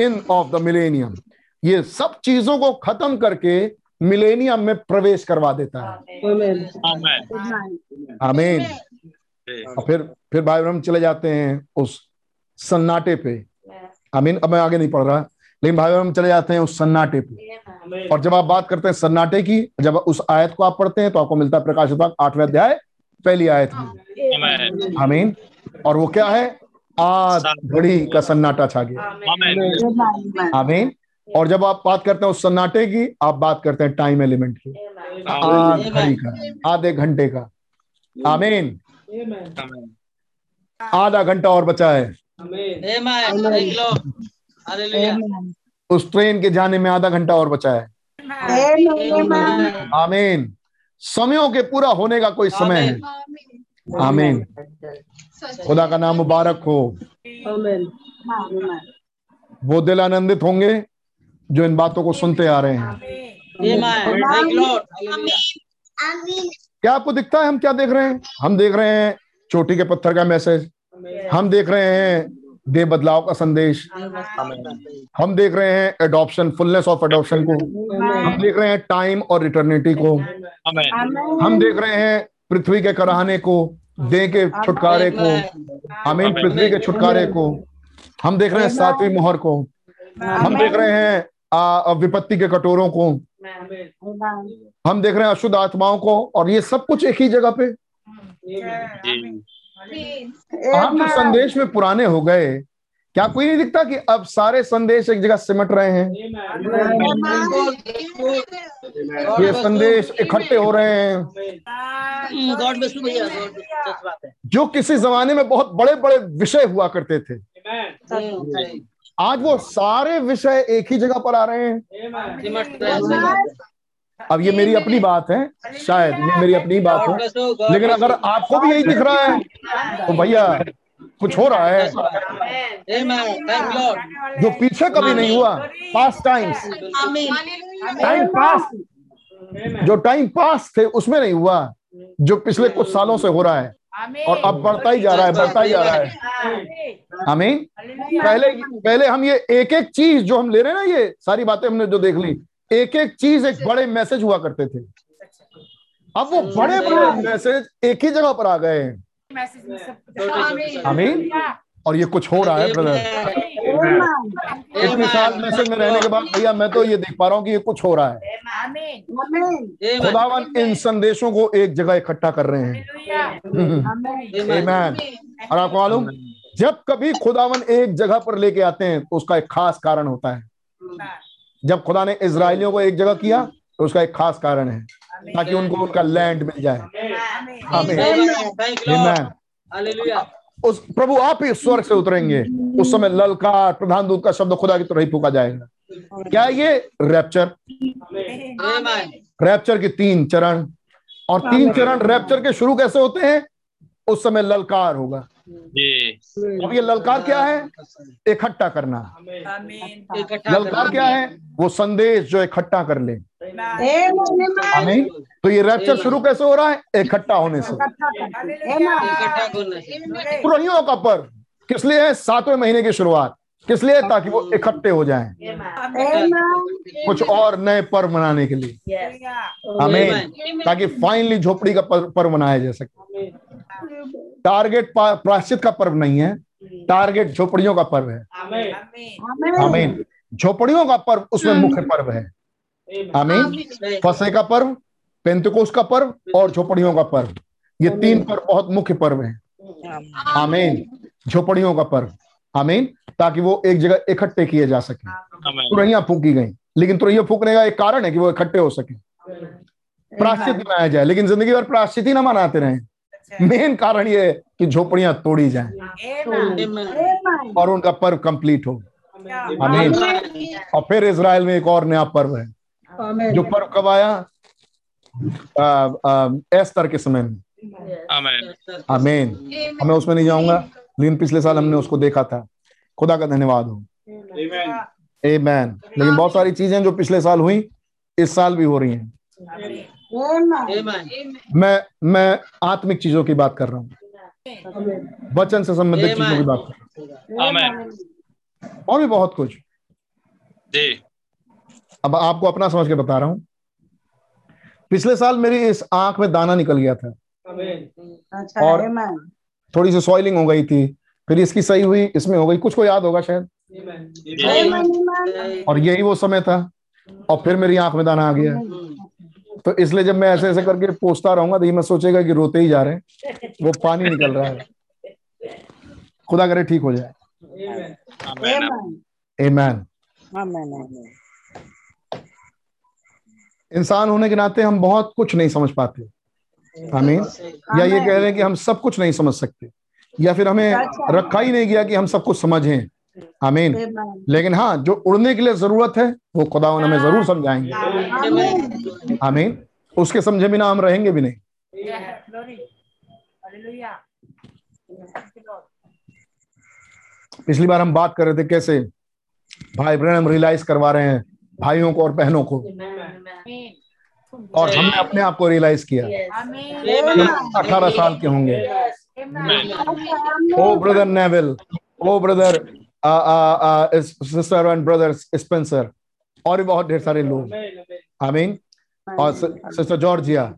Speaker 5: millennium of the millennium ये सब चीज़ों को खत्म करके मिलेनियम में प्रवेश करवा देता है। आमीन। और फिर फिर भाई हम चले जाते हैं उस सन्नाटे पे। आमीन। अब मैं आगे नहीं पढ़ रहा लेकिन भाई हम चले जाते हैं उस सन्नाटे पे। और जब आप बात करते हैं सन्नाटे की जब उस आयत को आप पढ़ते हैं तो आपको मिलता है प्रकाश आठवें अध्याय पहली आयत में। आमीन। और वो क्या है? आज घड़ी का सन्नाटा छा गया। आमीन। और जब आप बात करते हैं उस सन्नाटे की आप बात करते हैं टाइम एलिमेंट की आध घड़ी का आधे घंटे का आमीन आधा घंटा और बचा है उस ट्रेन के जाने में आधा घंटा और बचा है आमीन समयों के पूरा होने का कोई समय है आमीन खुदा का नाम मुबारक हो वो दिल आनंदित होंगे जो इन बातों को सुनते आ रहे हैं। क्या आपको दिखता है हम क्या देख रहे हैं? हम देख रहे हैं चोटी के पत्थर का मैसेज। हम देख रहे हैं दे बदलाव का संदेश। हम देख रहे हैं एडॉप्शन फुलनेस ऑफ़ एडॉप्शन को। हम देख रहे हैं टाइम और रिटर्निटी को। हम देख रहे हैं पृथ्वी के कराहने को दे के छुटकारे को। आमीन पृथ्वी के छुटकारे को। हम देख रहे हैं सातवीं मोहर को। हम देख रहे हैं विपत्ति के कटोरों को। हम देख रहे हैं अशुद्ध आत्माओं को और ये सब कुछ एक ही जगह पे। आप जो संदेश में पुराने हो गए क्या कोई नहीं दिखता कि अब सारे संदेश एक जगह सिमट रहे हैं? ये संदेश इकट्ठे हो रहे हैं। जो किसी जमाने में बहुत बड़े बड़े विषय हुआ करते थे। आज वो सारे विषय एक ही जगह पर आ रहे हैं। अब ये मेरी अपनी बात है, शायद ये मेरी अपनी बात है, लेकिन अगर आपको भी यही दिख रहा है तो भैया, कुछ हो रहा है। जो पीछे कभी नहीं हुआ पास टाइम्स टाइम पास जो टाइम पास थे, उसमें नहीं हुआ, जो पिछले कुछ सालों से हो रहा है। और अब बढ़ता ही जा रहा है बढ़ता ही जा रहा है। आमीन। पहले पहले हम ये एक एक चीज़ जो हम ले रहे हैं ना ये सारी बातें हमने जो देख ली एक एक चीज़ एक बड़े मैसेज हुआ करते थे। अब वो बड़े बड़े मैसेज एक ही जगह पर आ गए हैं। आमीन। और ये कुछ हो रहा है ब्रदर। इतने साल मैसेज में रहने के बाद भैया मैं तो ये देख पा रहा हूँ कि ये कुछ हो रहा है। खुदावन इन संदेशों को एक जगह इकट्ठा कर रहे हैं। Amen. और आपको मालूम जब कभी खुदावन एक जगह पर लेके आते हैं तो उसका एक खास कारण होता है। जब खुदा ने इसराइलियों को एक जगह किया तो उसका एक खास कारण है ताकि उनको उनका लैंड मिल जाए। उस प्रभु आप ही स्वर्ग से उतरेंगे। उस समय ललकार प्रधान दूत का शब्द खुदा की तरह ही फूका जाएगा। क्या ये रैप्चर रैप्चर के तीन चरण। और तीन चरण रैप्चर के शुरू कैसे होते हैं? उस समय ललकार होगा। अब ये ललकार क्या है? इकट्ठा करना। ललकार क्या है? वो संदेश जो इकट्ठा कर ले। आमीन। तो ये रैप्चर शुरू कैसे हो रहा है? इकट्ठा होने से। पुरहियों का पर्व किस लिए है? सातवें महीने की शुरुआत। किस लिए? ताकि वो इकट्ठे हो जाएँ। कुछ और नए पर्व मनाने के लिए। हमें ताकि फाइनली झोपड़ी का पर्व मनाया जा सके। टारगेट प्राश्चित का पर्व नहीं है। टारगेट झोपड़ियों का पर्व है। आमीन। झोपड़ियों का पर्व उसमें मुख्य पर्व है। आमीन। फसे का पर्व पेंतकोस का पर्व और झोपड़ियों का पर्व। ये तीन पर्व बहुत मुख्य पर्व है। आमीन। झोपड़ियों का पर्व। आमीन। ताकि वो एक जगह इकट्ठे किए जा सके। तुरैया फूकी गई। लेकिन तुरैया फूकने का एक कारण है कि वो इकट्ठे हो सके। प्राश्चित मनाया जाए। लेकिन ज़िंदगी भर प्राश्चित ही ना मनाते रहे। मेन कारण ये है कि झोपड़ियाँ तोड़ी जाएँ। और उनका पर्व कंप्लीट हो। आमीन। और फिर इसराइल में एक और नया पर्व है जो पर्व कब आया? एस्तर के समय में। आमीन। मैं उसमें नहीं जाऊँगा। लेकिन पिछले साल हमने उसको देखा था। खुदा का धन्यवाद हो। ए मैन लेकिन बहुत सारी चीज़ें जो पिछले साल हुई इस साल भी हो रही हैं। मैं मैं आत्मिक चीज़ों की बात कर रहा हूँ। वचन से संबंधित चीज़ों की बात कर रहा हूँ। और भी बहुत कुछ। अब आपको अपना समझ के बता रहा हूँ। पिछले साल मेरी इस आँख में दाना निकल गया था। और थोड़ी सी सॉइलिंग हो गई थी। फिर इसकी सही हुई इसमें हो गई। कुछ को याद होगा शायद। और यही वो समय था। और फिर मेरी आँख में दाना आ गया। तो इसलिए जब मैं ऐसे ऐसे करके पोसता रहूँगा तो ये मैं सोचेगा कि रोते ही जा रहे हैं। वो पानी निकल रहा है। खुदा करे ठीक हो जाए। Amen. इंसान होने के नाते हम बहुत कुछ नहीं समझ पाते। आमीन। या ये कह रहे हैं कि हम सब कुछ नहीं समझ सकते। या फिर हमें रखा ही नहीं गया कि हम सब कुछ समझें। आमीन। लेकिन हाँ जो उड़ने के लिए ज़रूरत है वो खुदा हमें ज़रूर समझाएँगे। आमीन। उसके समझे बिना हम रहेंगे भी नहीं। पिछली बार हम बात कर रहे थे कैसे भाई बहन हम रियलाइज़ करवा रहे हैं भाइयों को और बहनों को। और हमने अपने आप को रियलाइज़ किया। अठारह साल के होंगे। ओ brother Neville oh brother sister and brother Spencer और भी बहुत ढेर सारे लोग। आई मीन और सिस्टर जॉर्जिया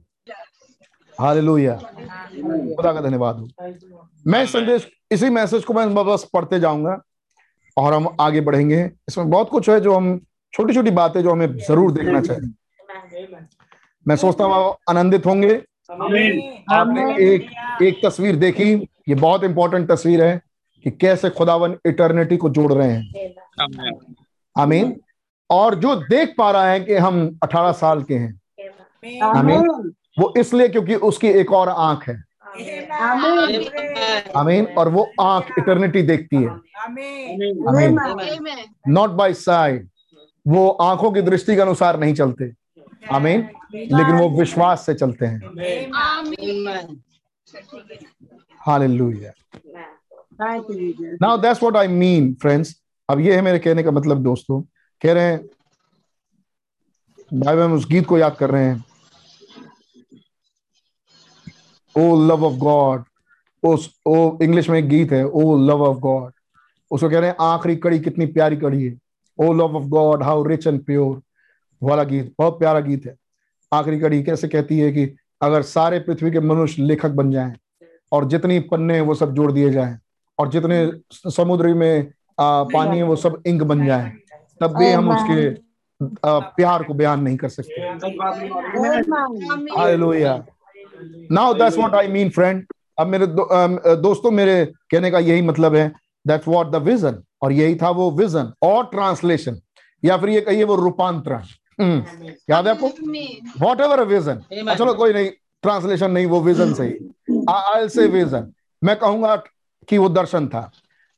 Speaker 5: हालेलुया खुदा का धन्यवाद। हो मैं संदेश इसी मैसेज को मैं बस पढ़ते जाऊँगा और हम आगे बढ़ेंगे। इसमें बहुत कुछ है जो हम छोटी छोटी बातें जो हमें ज़रूर देखना चाहिए। मैं सोचता हूँ आप आनंदित होंगे। आपने एक एक तस्वीर देखी। ये बहुत इंपॉर्टेंट तस्वीर है। कि कैसे खुदावन इटर्निटी को जोड़ रहे हैं। आमीन। और जो देख पा रहा है कि हम 18 साल के हैं। आमीन। वो इसलिए क्योंकि उसकी एक और आँख है। आमीन। और वो आँख इटर्निटी देखती है। आमीन। नॉट बाय साइड वो आँखों की दृष्टि के अनुसार नहीं चलते। आमीन। लेकिन वो विश्वास से चलते हैं। Hallelujah. Now that's what I mean friends अब ये है मेरे कहने का मतलब दोस्तों। कह रहे हैं भाई हम उस गीत को याद कर रहे हैं। ओ लव ऑफ़ गॉड, उस, ओ इंग्लिश में एक गीत है, ओ लव ऑफ़ गॉड। उसको कह रहे हैं, आखिरी कड़ी कितनी प्यारी कड़ी है। ओ love of God, how rich and pure. वाला गीत, बहुत प्यारा गीत है। आखिरी कड़ी कैसे कहती है कि अगर सारे पृथ्वी के मनुष्य लेखक बन जाएँ और जितनी पन्ने वो सब जोड़ दिए जाएँ और जितने समुद्र में आ, पानी है वो सब इंक बन जाए। तब भी हम उसके आ, प्यार को बयान नहीं कर सकते। Hallelujah. Now that's what I mean friend अब मेरे दो, आ, दोस्तों मेरे कहने का यही मतलब है दैट्स व्हाट द विजन और यही था वो विजन और ट्रांसलेशन या फिर ये कहिए वो रूपांतरण। याद है आपको? वॉट एवर विजन चलो कोई नहीं ट्रांसलेशन नहीं वो विजन सही। आई से विजन मैं कहूँगा कि वो दर्शन था।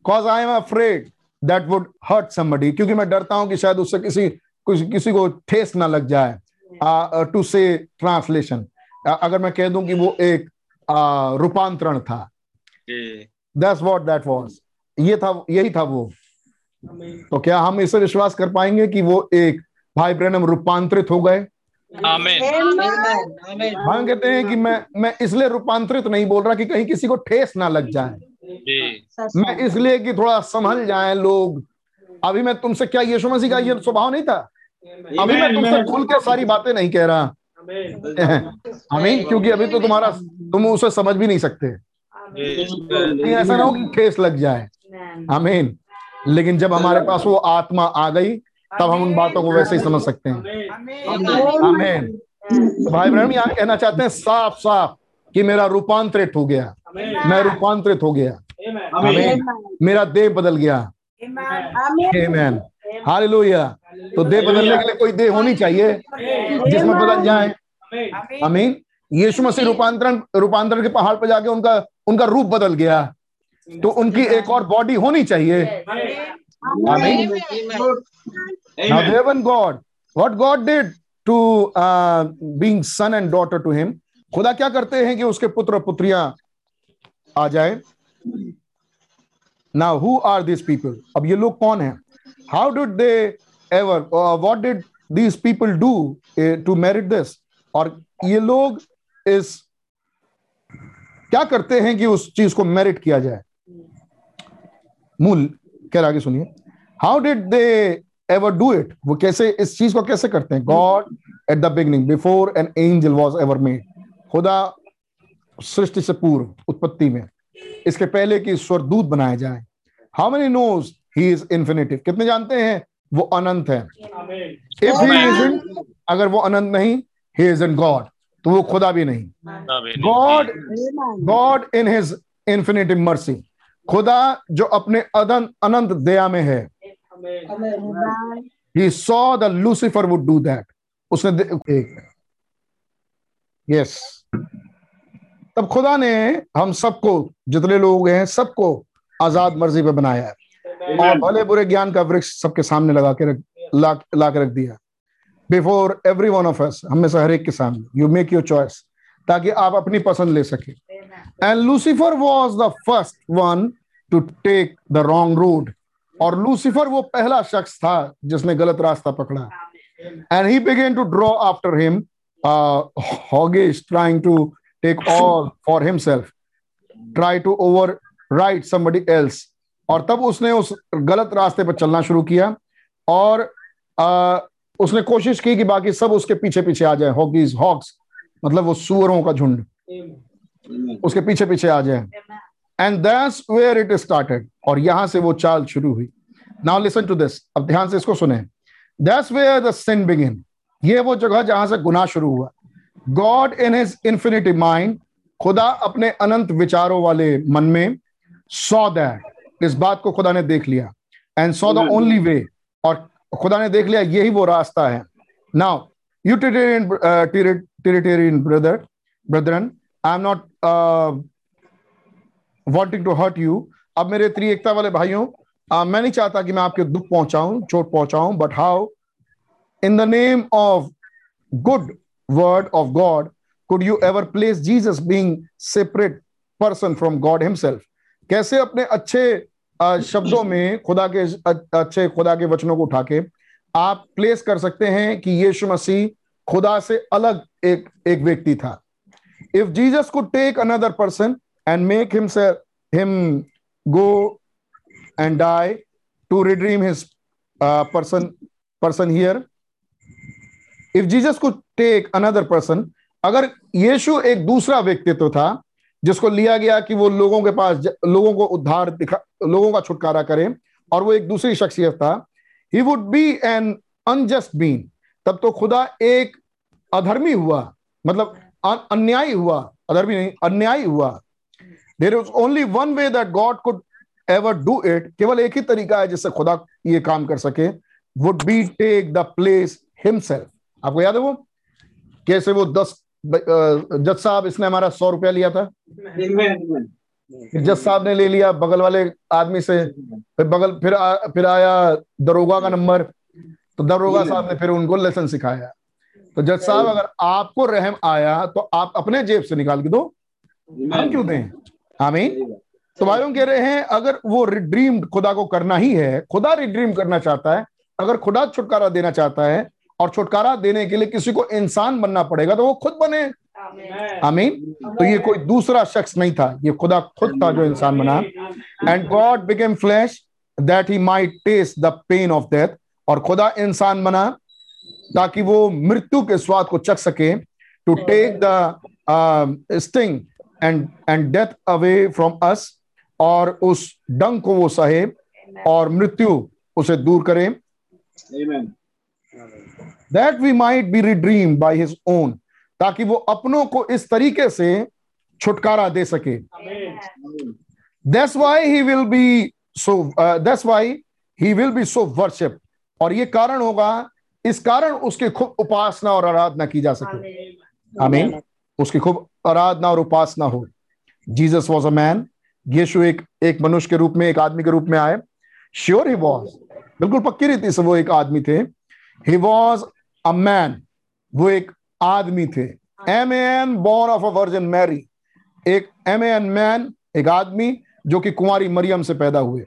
Speaker 5: Cause I am afraid that would hurt somebody क्योंकि मैं डरता हूँ कि शायद उससे किसी किसी को ठेस ना लग जाए। टू से ट्रांसलेशन अगर मैं कह दूँ कि वो एक रूपांतरण था। दैट्स व्हाट दैट वाज ये था यही था वो। तो क्या हम इसे विश्वास कर पाएँगे कि वो एक भाई ब्रहणम रूपांतरित हो गए? हम कहते हैं कि मैं मैं इसलिए रूपांतरित नहीं बोल रहा कि कहीं किसी को ठेस ना लग जाए। मैं इसलिए कि थोड़ा संभल जाए लोग। अभी मैं तुमसे क्या यीशु मसीह का ये स्वभाव नहीं था? अभी मैं तुमसे खुल के सारी बातें नहीं कह रहा। <laughs> अमीन क्योंकि अभी तो तुम्हारा तुम उसे समझ भी नहीं सकते। ऐसा ना हो कि ठेस लग जाए। अमीन। लेकिन जब हमारे पास वो आत्मा आ गई तब हम उन बातों को वैसे ही समझ सकते हैं। आमीन तो भाई बहन यहाँ कहना चाहते हैं साफ़ साफ़ कि मेरा रूपांतरित हो गया। मैं रूपांतरित हो गया। आमीन। मेरा देह बदल गया। आमीन हालेलुया। तो देह बदलने के लिए कोई देह होनी चाहिए? जिसमें बदल जाए। आमीन। यीशु मसीह रूपांतरण रूपांतरण के पहाड़ पर जाके उनका उनका रूप बदल गया। तो उनकी एक और बॉडी होनी चाहिए। आमीन। What God did to uh, being son and daughter to him, खुदा क्या करते हैं कि उसके पुत्र पुत्रियाँ आ जाए। ना who आर दिस पीपल अब ये लोग कौन है? How did? Uh, what did these people do uh, to merit this? और ये लोग इस क्या करते हैं कि उस चीज़ को मेरिट किया जाए? मूल क्या आगे सुनिए। How did they ever do it वो कैसे इस चीज़ को कैसे करते हैं? God at the beginning before an angel was ever made खुदा सृष्टि से पूर्व उत्पत्ति में। इसके पहले कि ईश्वर दूत बनाया जाए। How many knows he is infinitive कितने जानते हैं? वो अनंत है। इफ़ ही इज़ अगर वो अनंत नहीं ही इज़ इन गॉड तो वो खुदा भी नहीं। God God in his infinitive mercy खुदा जो अपने अदन अनंत दया में है। He saw the Lucifer would do that उसने यस तब खुदा ने हम सबको जितने लोग हैं सबको आज़ाद मर्ज़ी पे बनाया है। और भले बुरे ज्ञान का वृक्ष सबके सामने लगा के रख ला, ला के रख दिया। Before every one of us हम से हर एक के सामने। यू मेक योर चॉइस ताकि आप अपनी पसंद ले सके। And Lucifer was the first one to take the wrong road और लूसीफर वो पहला शख्स था जिसने गलत रास्ता पकड़ा। And he began to draw after him hoggish trying to all for himself try to over right somebody else और तब उसने उस गलत रास्ते पर चलना शुरू किया और uh, उसने कोशिश की कि बाकी सब उसके पीछे पीछे आ जाए। हॉकीज हॉक्स मतलब वो सुअरों का झुंड। उसके पीछे पीछे आ जाए। And that's where it started और यहाँ से वो चाल शुरू हुई। नाउ लिसन टू दिस अब ध्यान से इसको सुने। That's where the sin begin ये वो जगह जहाँ से गुनाह शुरू हुआ। God in his infinity mind खुदा अपने अनंत विचारों वाले मन में सॉ दैट इस बात को खुदा ने देख लिया। And saw the only way और खुदा ने देख लिया यही वो रास्ता है। Now you territorian brother brethren I am not wanting to hurt you अब मेरे त्रि एकता वाले भाइयों uh, मैं नहीं चाहता कि मैं आपके दुख पहुंचाऊं चोट पहुंचाऊं but how in the name of good word of God, could you ever place Jesus being separate person from God himself? कैसे अपने अच्छे शब्दों में खुदा के अच्छे खुदा के वचनों को उठा के आप प्लेस कर सकते हैं कि यीशु मसीह खुदा से अलग एक एक व्यक्ति था इफ़ जीसस को take another person and make him him go and die to redeem his person person here if Jesus could take another person अगर यीशु एक दूसरा व्यक्तित्व था, जिसको लिया गया कि वो लोगों के पास लोगों को उद्धार दिखा, लोगों का छुटकारा करे, और वो एक दूसरी शख्सियत था he would be an unjust been तब तो खुदा एक अधर्मी हुआ मतलब अन्यायी हुआ, अधर्मी नहीं, अन्यायी हुआ। There is only one way that God could ever do it केवल एक ही तरीका है जिससे खुदा ये काम कर सके would be take the place himself आपको याद है वो? कैसे वो दस जज साहब इसने हमारा सौ रुपया लिया था? जज साहब ने ले लिया बगल वाले आदमी से फिर बगल फिर आ, फिर आया दरोगा का नंबर तो दरोगा साहब ने फिर उनको लेसन सिखाया। तो जज साहब अगर आपको रहम आया तो आप अपने जेब से निकाल के दो। हम क्यों दें? आमीन। तो भाइयों कह रहे हैं अगर वो रिड्रीम खुदा को करना ही है खुदा रिड्रीम करना चाहता है अगर खुदा छुटकारा देना चाहता है और छुटकारा देने के लिए किसी को इंसान बनना पड़ेगा तो वो खुद बने। आमीन। तो ये कोई दूसरा शख्स नहीं था, ये खुदा खुद था जो इंसान बना। And God became flesh that he might taste the pain of death और खुदा इंसान बना, ताकि वो मृत्यु के स्वाद को चख सके। To take the sting and and death away from us और उस डंग को वो सहे, और मृत्यु उसे दूर करे। Amen. That we might be redeem by his own ताकि वो अपनों को इस तरीके से छुटकारा दे सके। That's why he will be so that's why he will be so worship और ये कारण होगा इस कारण उसकी खूब उपासना और आराधना की जा सके। आमीन उसकी खूब आराधना और उपासना हो। जीसस वॉज़ अ मैन यीशु एक एक मनुष्य के रूप में एक आदमी के रूप में आए। श्योर ही वॉज़ बिल्कुल पक्की रीति से वो एक आदमी थे। ही वॉज़ अ मैन वो एक आदमी थे। M an born of a virgin Mary एक एम एन मैन एक आदमी, जो कि कुंवारी मरियम से पैदा हुए।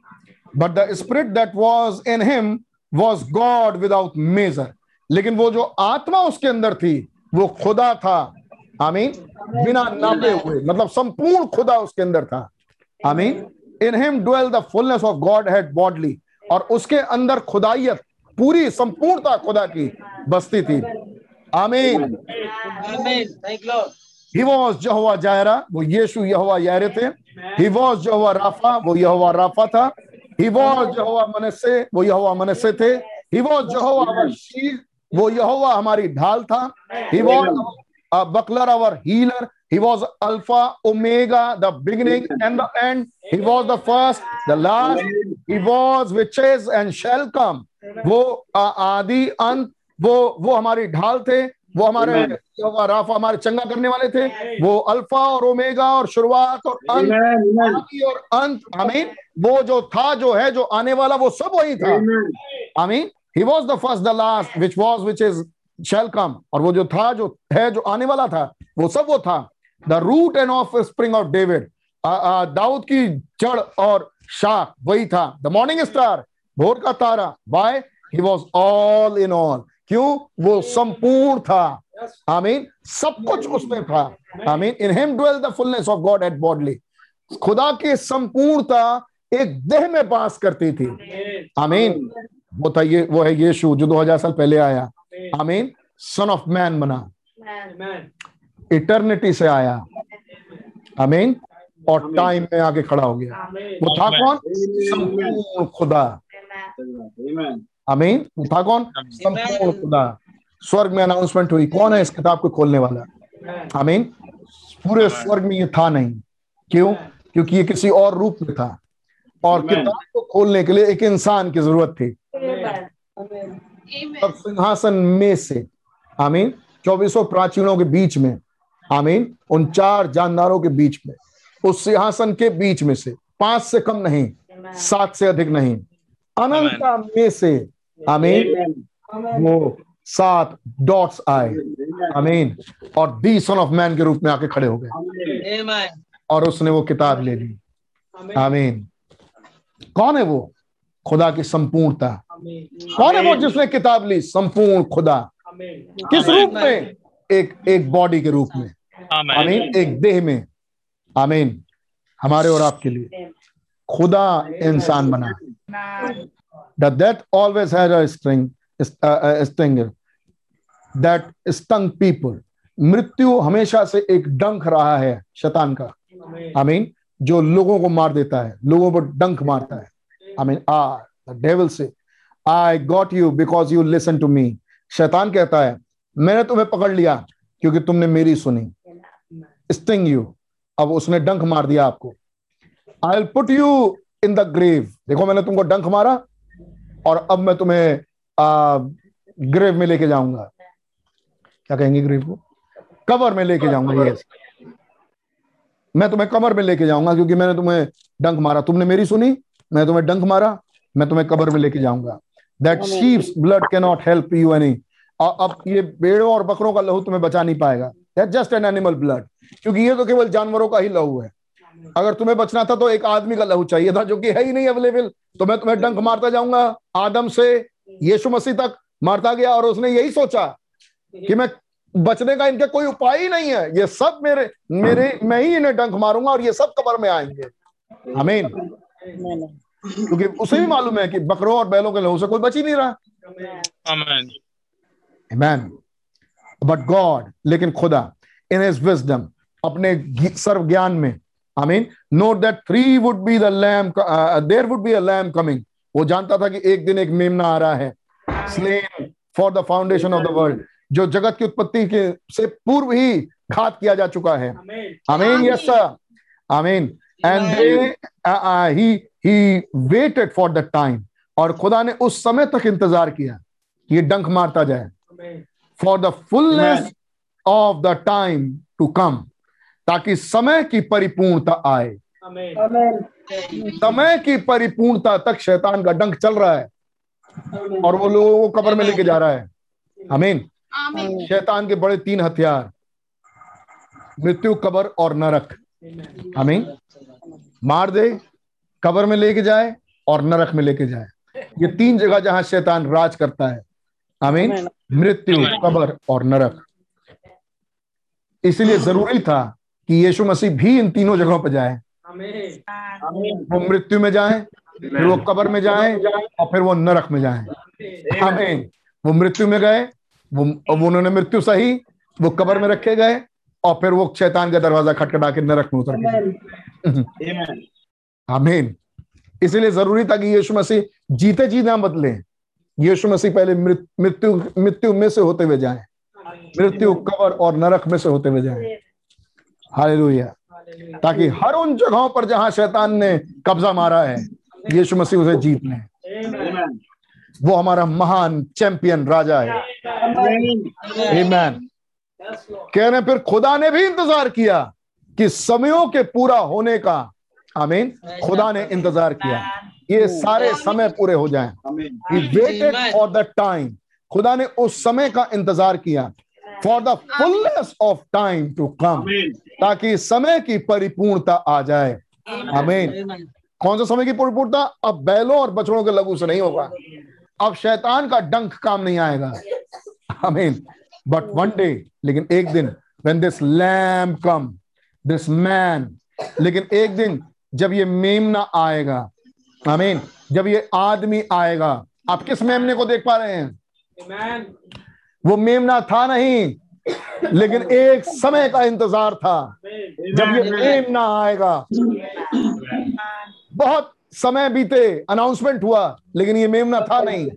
Speaker 5: But the spirit that was in him was God without measure लेकिन वो जो आत्मा उसके अंदर थी, वो खुदा था। आमीन। बिना नापे हुए मतलब संपूर्ण खुदा उसके अंदर था। आमीन। In him dwell the fullness of Godhead bodily और उसके अंदर खुदाइयत पूरी संपूर्णता खुदा की बस्ती थी। आमीन। ही वॉज़ जहवा जायरा वो यीशु यहोवा यारे थे। ही वॉज़ जहवा राफा वो यहोवा राफा था। ही वॉज़ जहवा मनसे वो यहोवा मनसे थे। ही वॉज़ जहवा शील वो यहोवा हमारी ढाल था। He was buckler our healer he was alpha omega the beginning and the end. He was the first the last. He was which is and shall come. वो आदि अंत वो वो हमारी ढाल थे वो हमारे राफा हमारे चंगा करने वाले थे। वो अल्फ़ा और ओमेगा और शुरुआत और अंत और अंत आमीन। वो जो था जो है जो आने वाला वो सब वही था। आमीन। He was the first the last which was which is shall come और वो जो था जो है जो आने वाला था वो सब वो था। The root and offspring of David Dawood की जड़ और शाख वही था। द मॉर्निंग स्टार भोर का तारा। Why he was all in all क्यों? वो संपूर्ण था। आमीन। सब कुछ उसमें था। आमीन। In him dwell the fullness of God at bodily खुदा की संपूर्णता एक देह में पास करती थी। आमीन। वो था ये वो है यीशु जो 2000 साल पहले आया। आमीन। सन ऑफ़ मैन बना। इटर्निटी से आया। आमीन और टाइम में आके खड़ा हो गया। वो था कौन? संपूर्ण खुदा। आमीन वो था कौन? संपूर्ण खुदा। स्वर्ग में अनाउंसमेंट हुई। कौन है इस किताब को खोलने वाला? आमीन पूरे स्वर्ग में ये था नहीं। क्यों? क्योंकि ये किसी और रूप में था। और किताब को खोलने के लिए एक इंसान की ज़रूरत थी। सिंहासन में से। आमीन चौबीसों प्राचीनों के बीच में। आमीन उन चार जानदारों के बीच में उस सिंहासन के बीच में से पाँच से कम नहीं सात से अधिक नहीं अनंता में से आमीन वो सात डॉट्स आए आमीन और दी सन ऑफ़ मैन के रूप में आके खड़े हो गए। और उसने वो किताब ले ली। आमीन। कौन है वो? खुदा की संपूर्णता। कौन है वो जिसने किताब ली? संपूर्ण खुदा। किस रूप में? एक एक बॉडी के रूप में। आमीन। एक देह में आमीन हमारे और आपके लिए। खुदा इंसान बना। The death always has a string stinger that stung people मृत्यु हमेशा से एक डंक रहा है शैतान का। आमीन। जो लोगों को मार देता है लोगों पर डंक मारता है। आमीन। आ द डेविल से। I got you because you listen to me शैतान कहता है मैंने तुम्हें पकड़ लिया क्योंकि तुमने मेरी सुनी। स्टिंग यू अब उसने डंक मार दिया आपको। I put you in the grave देखो मैंने तुमको डंक मारा और अब मैं तुम्हें आ, ग्रेव में लेके जाऊँगा। क्या कहेंगे ग्रेव को? कवर में लेके जाऊँगा यस मैं तुम्हें कमर में लेके जाऊँगा क्योंकि मैंने तुम्हें डंक मारा। तुमने मेरी सुनी? मैं तुम्हें डंक मारा मैं तुम्हें कबर में लेके जाऊँगा। That sheep's blood can not help you any अब ये भेड़ों और बकरों का लहू तुम्हें बचा नहीं पाएगा। That just an animal blood क्योंकि ये तो केवल जानवरों का ही लहू है। अगर तुम्हें बचना था तो एक आदमी का लहू चाहिए था जो कि है ही नहीं अवेलेबल तो मैं तुम्हें डंक मारता जाऊँगा आदम से यीशु मसीह तक मारता गया और उसने यही सोचा कि मैं बचने का इनके कोई उपाय ही नहीं है। ये सब मेरे मेरे मैं ही इन्हें डंक मारूँगा और ये सब कबर में आएँगे। अमीन क्योंकि उसे भी मालूम है कि बकरों और बैलों के लहू से कोई बच ही नहीं रहा। बट गॉड लेकिन खुदा इन हिज विजडम अपने सर्व ज्ञान में। I mean note that three would be the lamb there would be a lamb coming वो जानता था कि एक दिन एक मेमना आ रहा है। Slain for the foundation of the world जो जगत की उत्पत्ति के से पूर्व ही घात किया जा चुका है। आमीन यस सर आमीन and he he waited for the time और खुदा ने उस समय तक इंतज़ार किया ये डंक मारता जाए। For the fullness of the time to come ताकि समय की परिपूर्णता आए। समय की परिपूर्णता तक शैतान का डंक चल रहा है और वो लोगों को कबर में लेके जा रहा है। अमीन शैतान के बड़े तीन हथियार मृत्यु कबर और नरक। अमीन मार दे कबर में लेके जाए और नरक में लेके जाए। ये तीन जगह जहाँ शैतान राज करता है। आमीन मृत्यु कबर और नरक। इसलिए ज़रूरी था कि यीशु मसीह भी इन तीनों जगहों पर जाए। वो मृत्यु में जाए फिर वो कबर में जाए और फिर वो नरक में जाए। आमीन वो मृत्यु में गए वो उन्होंने मृत्यु सही वो कबर में रखे गए और फिर वो शैतान का दरवाज़ा खटखटा के नरक में उतर गए। आमीन इसलिए ज़रूरी था कि यीशु मसीह जीते जी ना बदले। यीशु मसीह पहले मृत्यु मृत्यु में से होते हुए जाए। मृत्यु कबर और नरक में से होते हुए जाए। हालेलुया। ताकि हर उन जगहों पर जहाँ शैतान ने कब्जा मारा है यीशु मसीह उसे जीत ले। वो हमारा महान चैंपियन राजा है। आमीन कह रहे फिर खुदा ने भी इंतज़ार किया कि समयों के पूरा होने का आमीन खुदा ने इंतज़ार किया। ये सारे समय पूरे हो जाएँ। वेटेड फॉर द टाइम खुदा ने उस समय का इंतज़ार किया। For the fullness of time to come ताकि समय की परिपूर्णता आ जाए। आमीन कौन सा समय की परिपूर्णता? अब बैलों और बछड़ों के लघु से नहीं होगा। अब शैतान का डंक काम नहीं आएगा। आमीन बट वन डे लेकिन एक दिन when this lamb come this man लेकिन एक दिन जब ये मेमना आएगा आमीन जब ये आदमी आएगा आप किस मेमने को देख पा रहे हैं? वो मेमना था नहीं लेकिन एक समय का इंतज़ार था जब ये मेमना आएगा। बहुत समय बीते अनाउंसमेंट हुआ लेकिन ये मेमना था नहीं।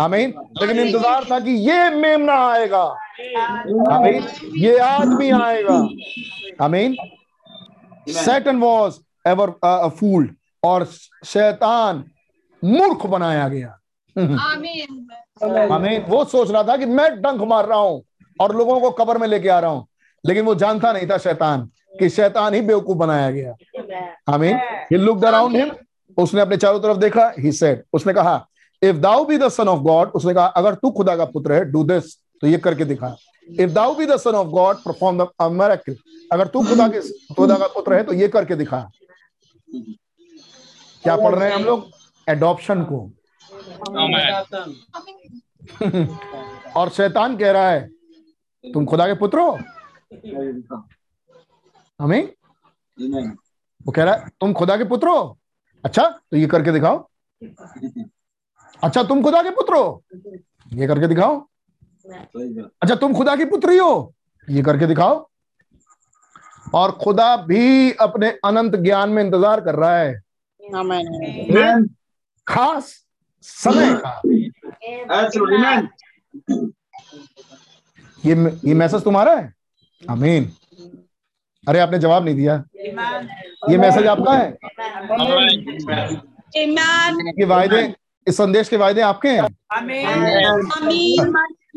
Speaker 5: आमीन लेकिन इंतज़ार था कि ये मेमना आएगा। आमीन ये आदमी आएगा। आमीन सैटन वॉज़ एवर फूल्ड और शैतान मूर्ख बनाया गया। आमीन वो सोच रहा था कि मैं डंक मार रहा हूँ और लोगों को कबर में लेके आ रहा हूँ। लेकिन वो जानता नहीं था शैतान कि शैतान ही बेवकूफ़ बनाया गया। आमीन। ही लुक्ड अराउंड हिम उसने अपने चारों तरफ़ देखा ही सेड उसने कहा if thou be the son of God उसने कहा अगर तू खुदा का पुत्र है डू दिस तो ये करके दिखा। If thou be the son of God perform the miracle अगर तू खुदा के खुदा का पुत्र है तो ये करके दिखा। क्या पढ़ रहे हैं हम लोग? एडॉप्शन को। <laughs> और शैतान कह रहा है तुम खुदा के पुत्र हो? हमें वो कह रहा है तुम खुदा के पुत्र हो? अच्छा तो ये करके दिखाओ। अच्छा तुम खुदा के पुत्र हो? ये करके दिखाओ। अच्छा तुम खुदा की पुत्री हो? ये करके दिखाओ। और खुदा भी अपने अनंत ज्ञान में इंतज़ार कर रहा है। खास समय का। ये ये मैसेज तुम्हारा है? अमीन अरे आपने जवाब नहीं दिया। ये मैसेज आपका है? ये वायदे इस संदेश के वायदे आपके हैं?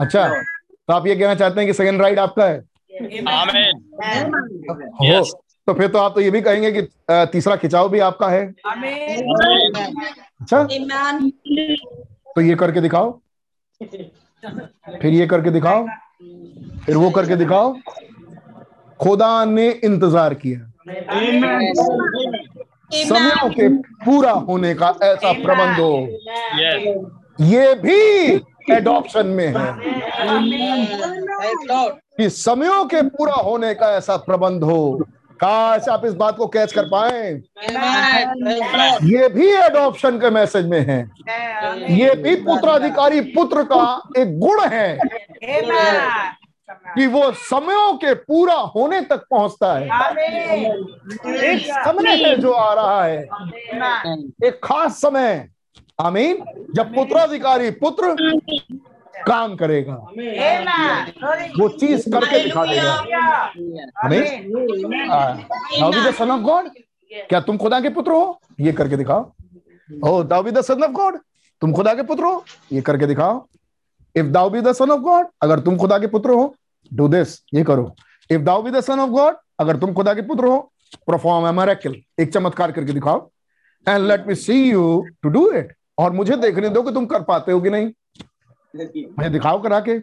Speaker 5: अच्छा तो आप ये कहना चाहते हैं कि सेकंड राइड आपका है? हो तो फिर तो आप तो ये भी कहेंगे कि तीसरा खिंचाव भी आपका है। अच्छा। तो ये करके दिखाओ। फिर ये करके दिखाओ। फिर वो करके दिखाओ। खुदा ने इंतज़ार किया। समयों के पूरा होने का ऐसा प्रबंध हो। ये भी एडॉप्शन में है। कि समयों के पूरा होने का ऐसा प्रबंध हो। काश आप इस बात को कैच कर पाए। ये भी एडॉप्शन के मैसेज में है। ये भी पुत्राधिकारी पुत्र का एक गुण है कि वो समयों के पूरा होने तक पहुँचता है। एक समय है जो आ रहा है। एक खास समय। आमीन। जब पुत्राधिकारी पुत्र काम करेगा। वो चीज़ करके दिखा देगा। हमें? Son of God. क्या तुम खुदा के पुत्र हो? ये करके दिखाओ। ओ thou be the son of God. तुम खुदा के पुत्र हो? ये करके दिखाओ। If thou be the son of God अगर तुम खुदा के पुत्र हो डू दिस ये करो। If thou be the son of God अगर तुम खुदा के पुत्र हो परफॉर्म ए मिरेकल एक चमत्कार करके दिखाओ। And let me see you to do it और मुझे देखने दो कि तुम कर पाते हो कि नहीं। मुझे दिखाओ करा के।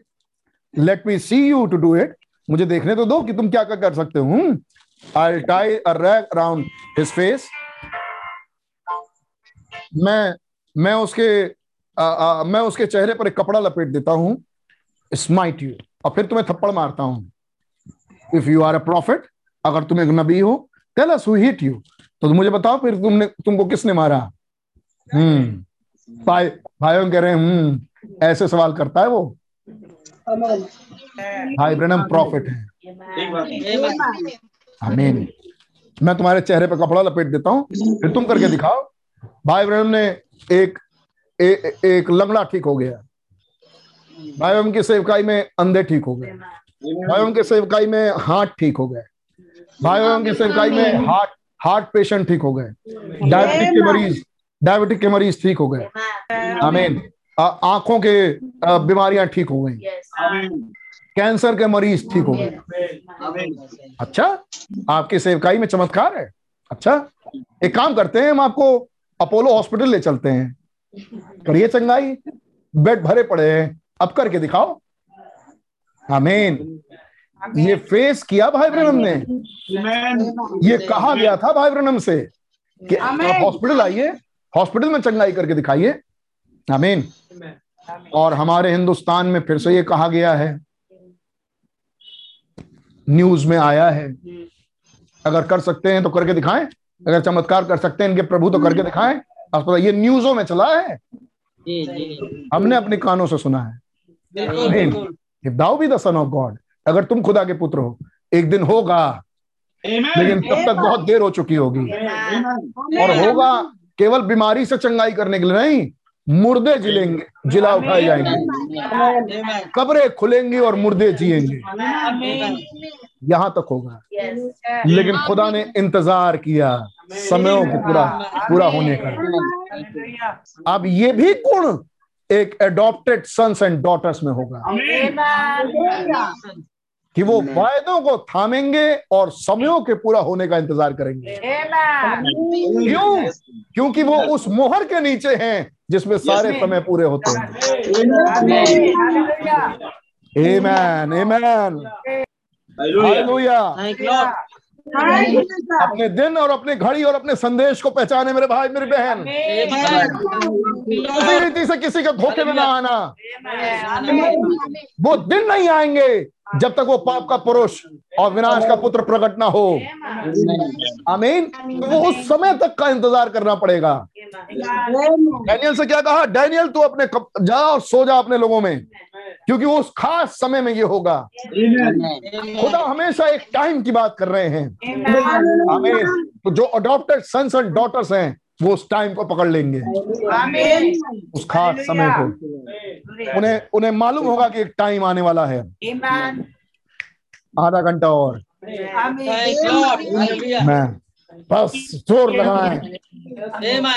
Speaker 5: Let me see you to do it मुझे देखने तो दो कि तुम क्या क्या कर सकते हो। I tie a around his face मैं मैं उसके आ, आ, मैं उसके चेहरे पर एक कपड़ा लपेट देता हूँ। स्माइट यू और फिर तुम्हें थप्पड़ मारता हूँ। If you are a prophet अगर तुम एक नबी हो tell us who hit you तो मुझे बताओ फिर तुमने तुमको किसने मारा। हम्म। भाई भाइयों कह रहे हैं हम्म। <laughs> ऐसे सवाल करता है वो? भाई ब्रनम प्रॉफिट है। आमीन मैं तुम्हारे चेहरे पर कपड़ा लपेट देता हूँ फिर तुम करके दिखाओ। भाई ब्रनम ने एक ए, एक लंगड़ा ठीक हो गया। भाई ब्रनम की सेवकाई में अंधे ठीक हो गए। भाई ब्रनम के सेवकाई में हार्ट ठीक हो गए। भाई ब्रनम की सेवकाई में हार्ट हार्ट पेशेंट ठीक हो गए। डायबिटिक के मरीज़ डायबिटिक के मरीज़ ठीक हो गए। आमीन आँखों के बीमारियाँ ठीक हो गई। कैंसर के मरीज़ ठीक हो गए। अच्छा आपके सेवकाई में चमत्कार है। अच्छा एक काम करते हैं हम आपको अपोलो हॉस्पिटल ले चलते हैं। करिए चंगाई बेड भरे पड़े हैं। अब करके दिखाओ। आमीन ये फेस किया भाई ब्रनम ने। ये कहा गया था भाई ब्रनम से कि आप हॉस्पिटल आइए हॉस्पिटल में चंगाई करके दिखाइए। आमीन। और हमारे हिंदुस्तान में फिर से ये कहा गया है। न्यूज़ में आया है। अगर कर सकते हैं तो करके दिखाएँ। अगर चमत्कार कर सकते हैं इनके प्रभु तो करके दिखाएँ। ये न्यूजों में चला है। हमने अपने कानों से सुना है। If thou be the son of God अगर तुम खुदा के पुत्र हो एक दिन होगा। लेकिन तब तक बहुत देर हो चुकी होगी। और होगा केवल बीमारी से चंगाई करने के लिए नहीं मुर्दे जिलेंगे जिला उठाए जाएँगे। कब्रें खुलेंगी और मुर्दे जिएँगे। यहाँ तक होगा। लेकिन खुदा ने इंतज़ार किया समयों को पूरा पूरा होने का। अब ये भी गुण एक एडॉप्टेड सन्स एंड डॉटर्स में होगा। कि वो वायदों को थामेंगे और समयों के पूरा होने का इंतज़ार करेंगे। क्यों? क्योंकि वो उस मोहर के नीचे हैं जिसमें सारे समय पूरे होते हैं। एमैन एमैन Hallelujah. अपने दिन और अपने घड़ी और अपने संदेश को पहचाने मेरे भाई मेरी बहन। किसी रीति से किसी के धोखे में ना आना। वो दिन नहीं आएँगे जब तक वो पाप का पुरुष और विनाश का पुत्र प्रकट ना हो। आमीन। तो वो उस समय तक का इंतज़ार करना पड़ेगा। डैनियल से क्या कहा? डैनियल तू अपने जा और सो जा अपने लोगों में। क्योंकि वो उस खास समय में ये होगा। खुदा हमेशा एक टाइम की बात कर रहे हैं। आमीन। तो जो अडॉप्टेड सन्स एंड डॉटर्स हैं वो उस टाइम को पकड़ लेंगे। उस खास समय को। उन्हें उन्हें मालूम होगा कि एक टाइम आने वाला है। आधा घंटा और। मैं बस ज़ोर लगाए।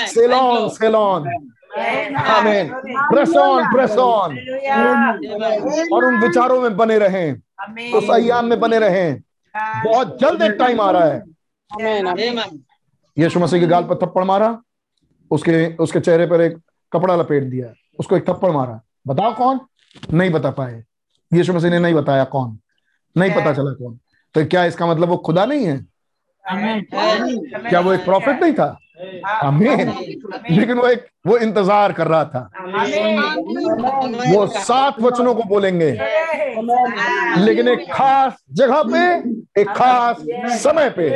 Speaker 5: सेलॉन सेलॉन आमीन प्रेस ऑन प्रेस ऑन और उन विचारों में बने रहें। उस अयाम में बने रहें। बहुत जल्द एक टाइम आ रहा है। यीशु मसीह के गाल पर थप्पड़ मारा। उसके उसके चेहरे पर एक कपड़ा लपेट दिया। उसको एक थप्पड़ मारा। बताओ कौन? नहीं बता पाए। यीशु मसीह ने नहीं बताया कौन। नहीं पता चला कौन। तो क्या इसका मतलब वो खुदा नहीं है? क्या वो एक प्रॉफिट नहीं था? अमीन लेकिन वो एक वो इंतज़ार कर रहा था। वो सात वचनों को बोलेंगे। लेकिन एक खास जगह पे एक खास समय पे।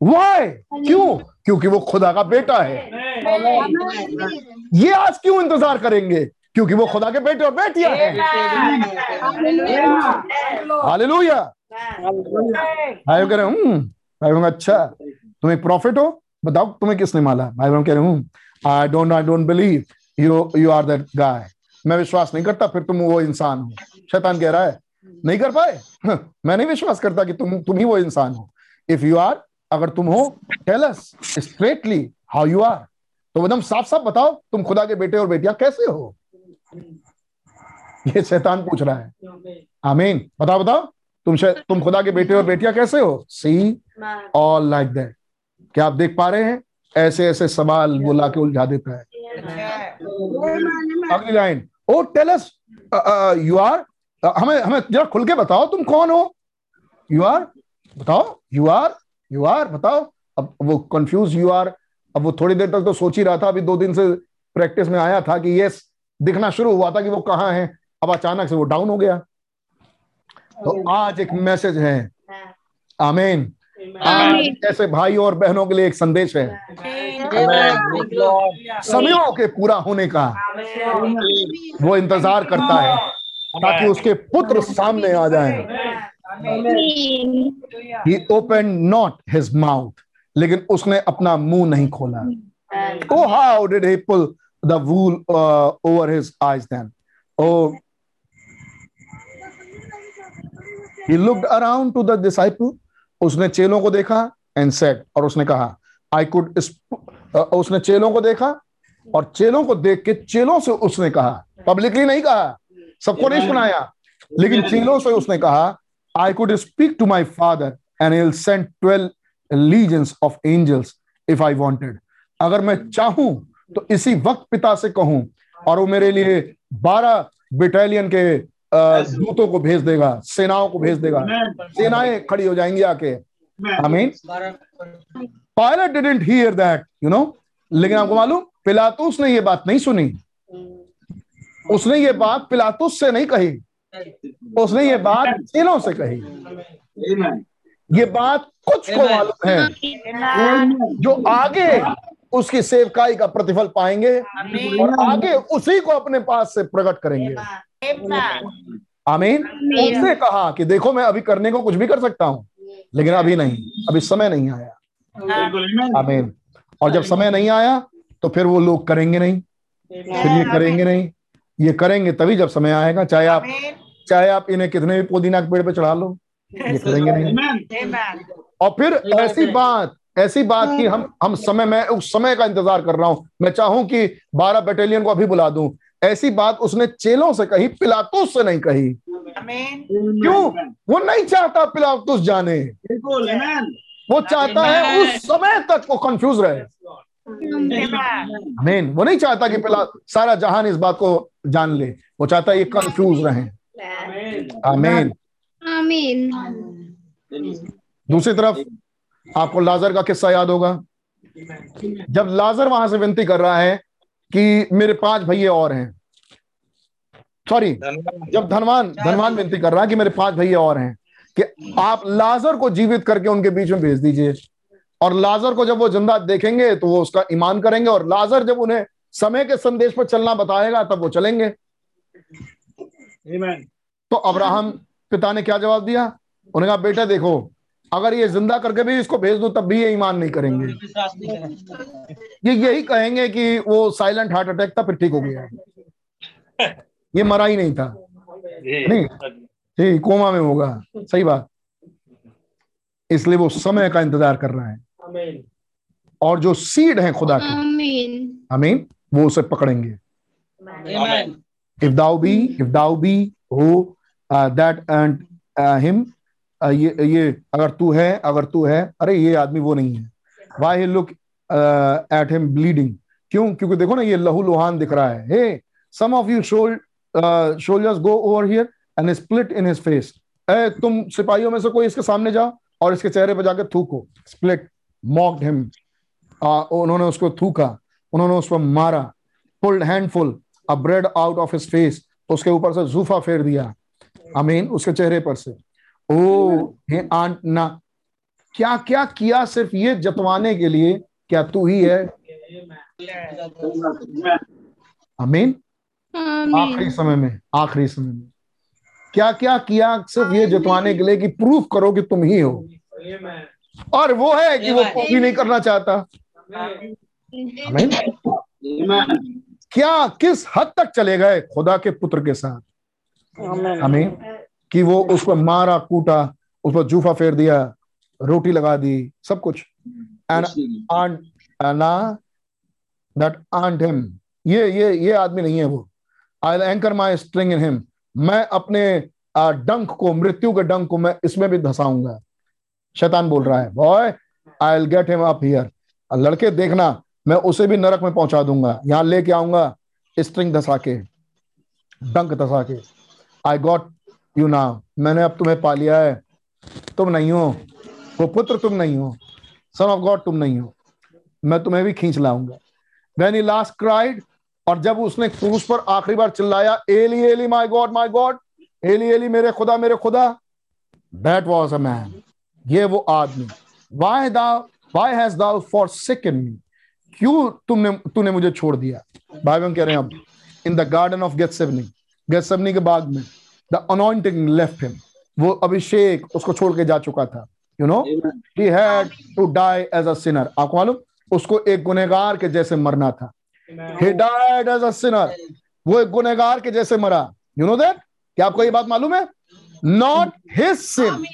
Speaker 5: वाई क्यों? क्योंकि वो खुदा का बेटा है। ये आज क्यों इंतज़ार करेंगे? क्योंकि वो खुदा के बेटे और बेटियाँ हैं। हालेलुया भाई कह रहे हूँ अच्छा। तुम एक प्रॉफिट हो? बताओ तुम्हें किसने माला? भाई बहन कह रहे हूँ I don't I don't believe you you are that guy मैं विश्वास नहीं करता फिर तुम वो इंसान हो। शैतान कह रहा है नहीं कर पाए? <laughs> मैं नहीं विश्वास करता कि तुम तुम ही वो इंसान हो। इफ़ यू आर अगर तुम हो tell us straightly how you are तो एकदम साफ़ साफ़ बताओ तुम खुदा के बेटे और बेटियाँ कैसे हो? ये शैतान पूछ रहा है। आमीन बताओ बताओ तुम तुम खुदा के बेटे और बेटियाँ कैसे हो? सी ऑल लाइक दैट क्या आप देख पा रहे हैं? ऐसे ऐसे सवाल वो लाके उलझा देता है। अगली line. Oh tell us you are हमें हमें जरा खुल के बताओ तुम कौन हो? यू आर बताओ। यू आर यू आर बताओ। अब वो कंफ्यूज यू आर अब वो थोड़ी देर तक तो सोच ही रहा था। अभी दो दिन से प्रैक्टिस में आया था कि यस दिखना शुरू हुआ था कि वो कहाँ है। अब अचानक से वो डाउन हो गया। तो आज एक मैसेज है। आमीन ऐसे भाई और बहनों के लिए एक संदेश है। समयों के पूरा होने का वो इंतज़ार करता है ताकि उसके पुत्र सामने आ जाए। He open not his mouth लेकिन उसने अपना मुँह नहीं खोला। ओ how did he pull the wool over his eyes then oh he looked around to the disciple उसने चेलों को देखा एंड सेड और उसने कहा आई कुड उसने चेलों को देखा और चेलों को देख के चेलों से उसने कहा पब्लिकली नहीं कहा, सबको नहीं सुनाया, लेकिन चेलों से उसने कहा I could speak to my father and he send twelve legions of angels if I wanted अगर मैं चाहूँ तो इसी वक्त पिता से कहूँ, और वो मेरे लिए बारह बिटालियन के दूतों को भेज देगा सेनाओं को भेज देगा। सेनाएँ खड़ी हो जाएँगी आके। I mean Pilate didn't hear that you know लेकिन आपको मालूम पिलातुस ने ये बात नहीं सुनी। उसने ये बात पिलातुस से नहीं कही। उसने ये बात चेलों से कही। ये बात कुछ को मालूम है। जो आगे उसकी सेवकाई का प्रतिफल पाएँगे और आगे उसी को अपने पास से प्रकट करेंगे। आमीन। उनसे कहा कि देखो मैं अभी करने को कुछ भी कर सकता हूँ लेकिन अभी नहीं। अभी समय नहीं आया। आमीन। और जब समय नहीं आया तो फिर वो लोग करेंगे नहीं। फिर ये करेंगे नहीं। ये करेंगे तभी जब समय आएगा। चाहे आप चाहे आप इन्हें कितने भी पुदीना के पेड़ पे चढ़ा लो ये करेंगे नहीं। और फिर ऐसी बात ऐसी बात कि हम हम समय में उस समय का इंतज़ार कर रहा हूँ। मैं चाहूँ कि बारह बटालियन को अभी बुला दूँ। ऐसी बात उसने चेलों से कही पिलातुस से नहीं कही। क्यों? वो नहीं चाहता पिलातुस जाने। वो चाहता है उस समय तक वो कंफ्यूज रहे। मेन वो नहीं चाहता कि पिला सारा जहान इस बात को जान ले। वो चाहता है ये कंफ्यूज रहे। आमीन
Speaker 7: आमीन
Speaker 5: दूसरी तरफ़ आपको लाजर का किस्सा याद होगा। जब लाजर वहाँ से विनती कर रहा है कि मेरे पाँच भैया और हैं। सॉरी जब धनवान धनवान विनती कर रहा है कि मेरे पाँच भैया और हैं कि आप लाजर को जीवित करके उनके बीच में भेज दीजिए। और लाजर को जब वो ज़िंदा देखेंगे तो वो उसका ईमान करेंगे और लाजर जब उन्हें समय के संदेश पर चलना बताएगा तब वो चलेंगे। तो अब्राहम पिता ने क्या जवाब दिया? उन्हें कहा बेटा देखो अगर ये ज़िंदा करके भी इसको भेज दो तब भी ये ईमान नहीं करेंगे। ये यही कहेंगे कि वो साइलेंट हार्ट अटैक था फिर ठीक हो गया। ये मरा ही नहीं था। नहीं? ठीक कोमा में होगा। सही बात। इसलिए वो समय का इंतज़ार कर रहा है। और जो सीड है खुदा के अमीन वो उसे पकड़ेंगे। If thou be if thou be who that and him ये ये, अगर तू है, अगर तू है, अरे ये आदमी वो नहीं है। Why look at him bleeding क्यों? क्योंकि देखो ना, ये लहू लोहान दिख रहा है। Hey some of you soldiers go over here and spit in his face ए, तुम सिपाहियों में से कोई इसके सामने जाओ और इसके चेहरे पर जाकर थूको। स्प्लिट मॉक्ड हिम उन्होंने उसको थूका। उन्होंने उसको मारा। Pulled handful a beard out of his face उसके ऊपर से जूफा फेर दिया। अमीन उसके चेहरे पर से। ओ हे आंट ना। क्या क्या किया सिर्फ़ ये जतवाने के लिए? क्या तू ही है? अमीन। आखिरी समय में आखिरी समय में। क्या क्या किया सिर्फ़ ये जतवाने के लिए कि प्रूफ करो कि तुम ही हो? और वो है कि वो ही नहीं करना चाहता। अमीन। क्या किस हद तक चले गए खुदा के पुत्र के साथ? अमीन। कि वो उस पर मारा कूटा उस पर जूफा फेर दिया रोटी लगा दी सब कुछ। एंड दैट आंट हिम ये ये ये आदमी नहीं है वो। I anchor my string in him मैं अपने डंक को मृत्यु के डंक को मैं इसमें भी धसाऊँगा। शैतान बोल रहा है boy I get him up here लड़के देखना मैं उसे भी नरक में पहुँचा दूँगा। यहाँ लेके आऊँगा स्ट्रिंग धसा के डंक धसा के। आई गॉट यू ना? मैंने अब तुम्हें पा लिया है। तुम नहीं हो। वो पुत्र तुम नहीं हो। सन ऑफ़ गॉड तुम नहीं हो। मैं तुम्हें भी खींच लाऊँगा। वेन ही लास्ट क्राइड और जब उसने क्रूस पर आखिरी बार चिल्लाया, Eli Eli my God my God Eli Eli, मेरे खुदा मेरे खुदा दैट वाज अ मैन ये वो आदमी। Why thou why has thou forsaken me क्यों तुमने, तूने मुझे छोड़ दिया? बाइबल कह रहे हैं अब in the garden of Gethsemane Gethsemane के बाग में। द अनोइंटिंग लेफ़्ट हिम वो अभिषेक उसको छोड़ के जा चुका था you know he had to die as a sinner आपको मालूम? उसको एक गुनेगार के जैसे मरना था। He died as a sinner वो एक गुनेगार के जैसे मरा। यू नो दैट क्या आपको ये बात मालूम है? नॉट हिज सिन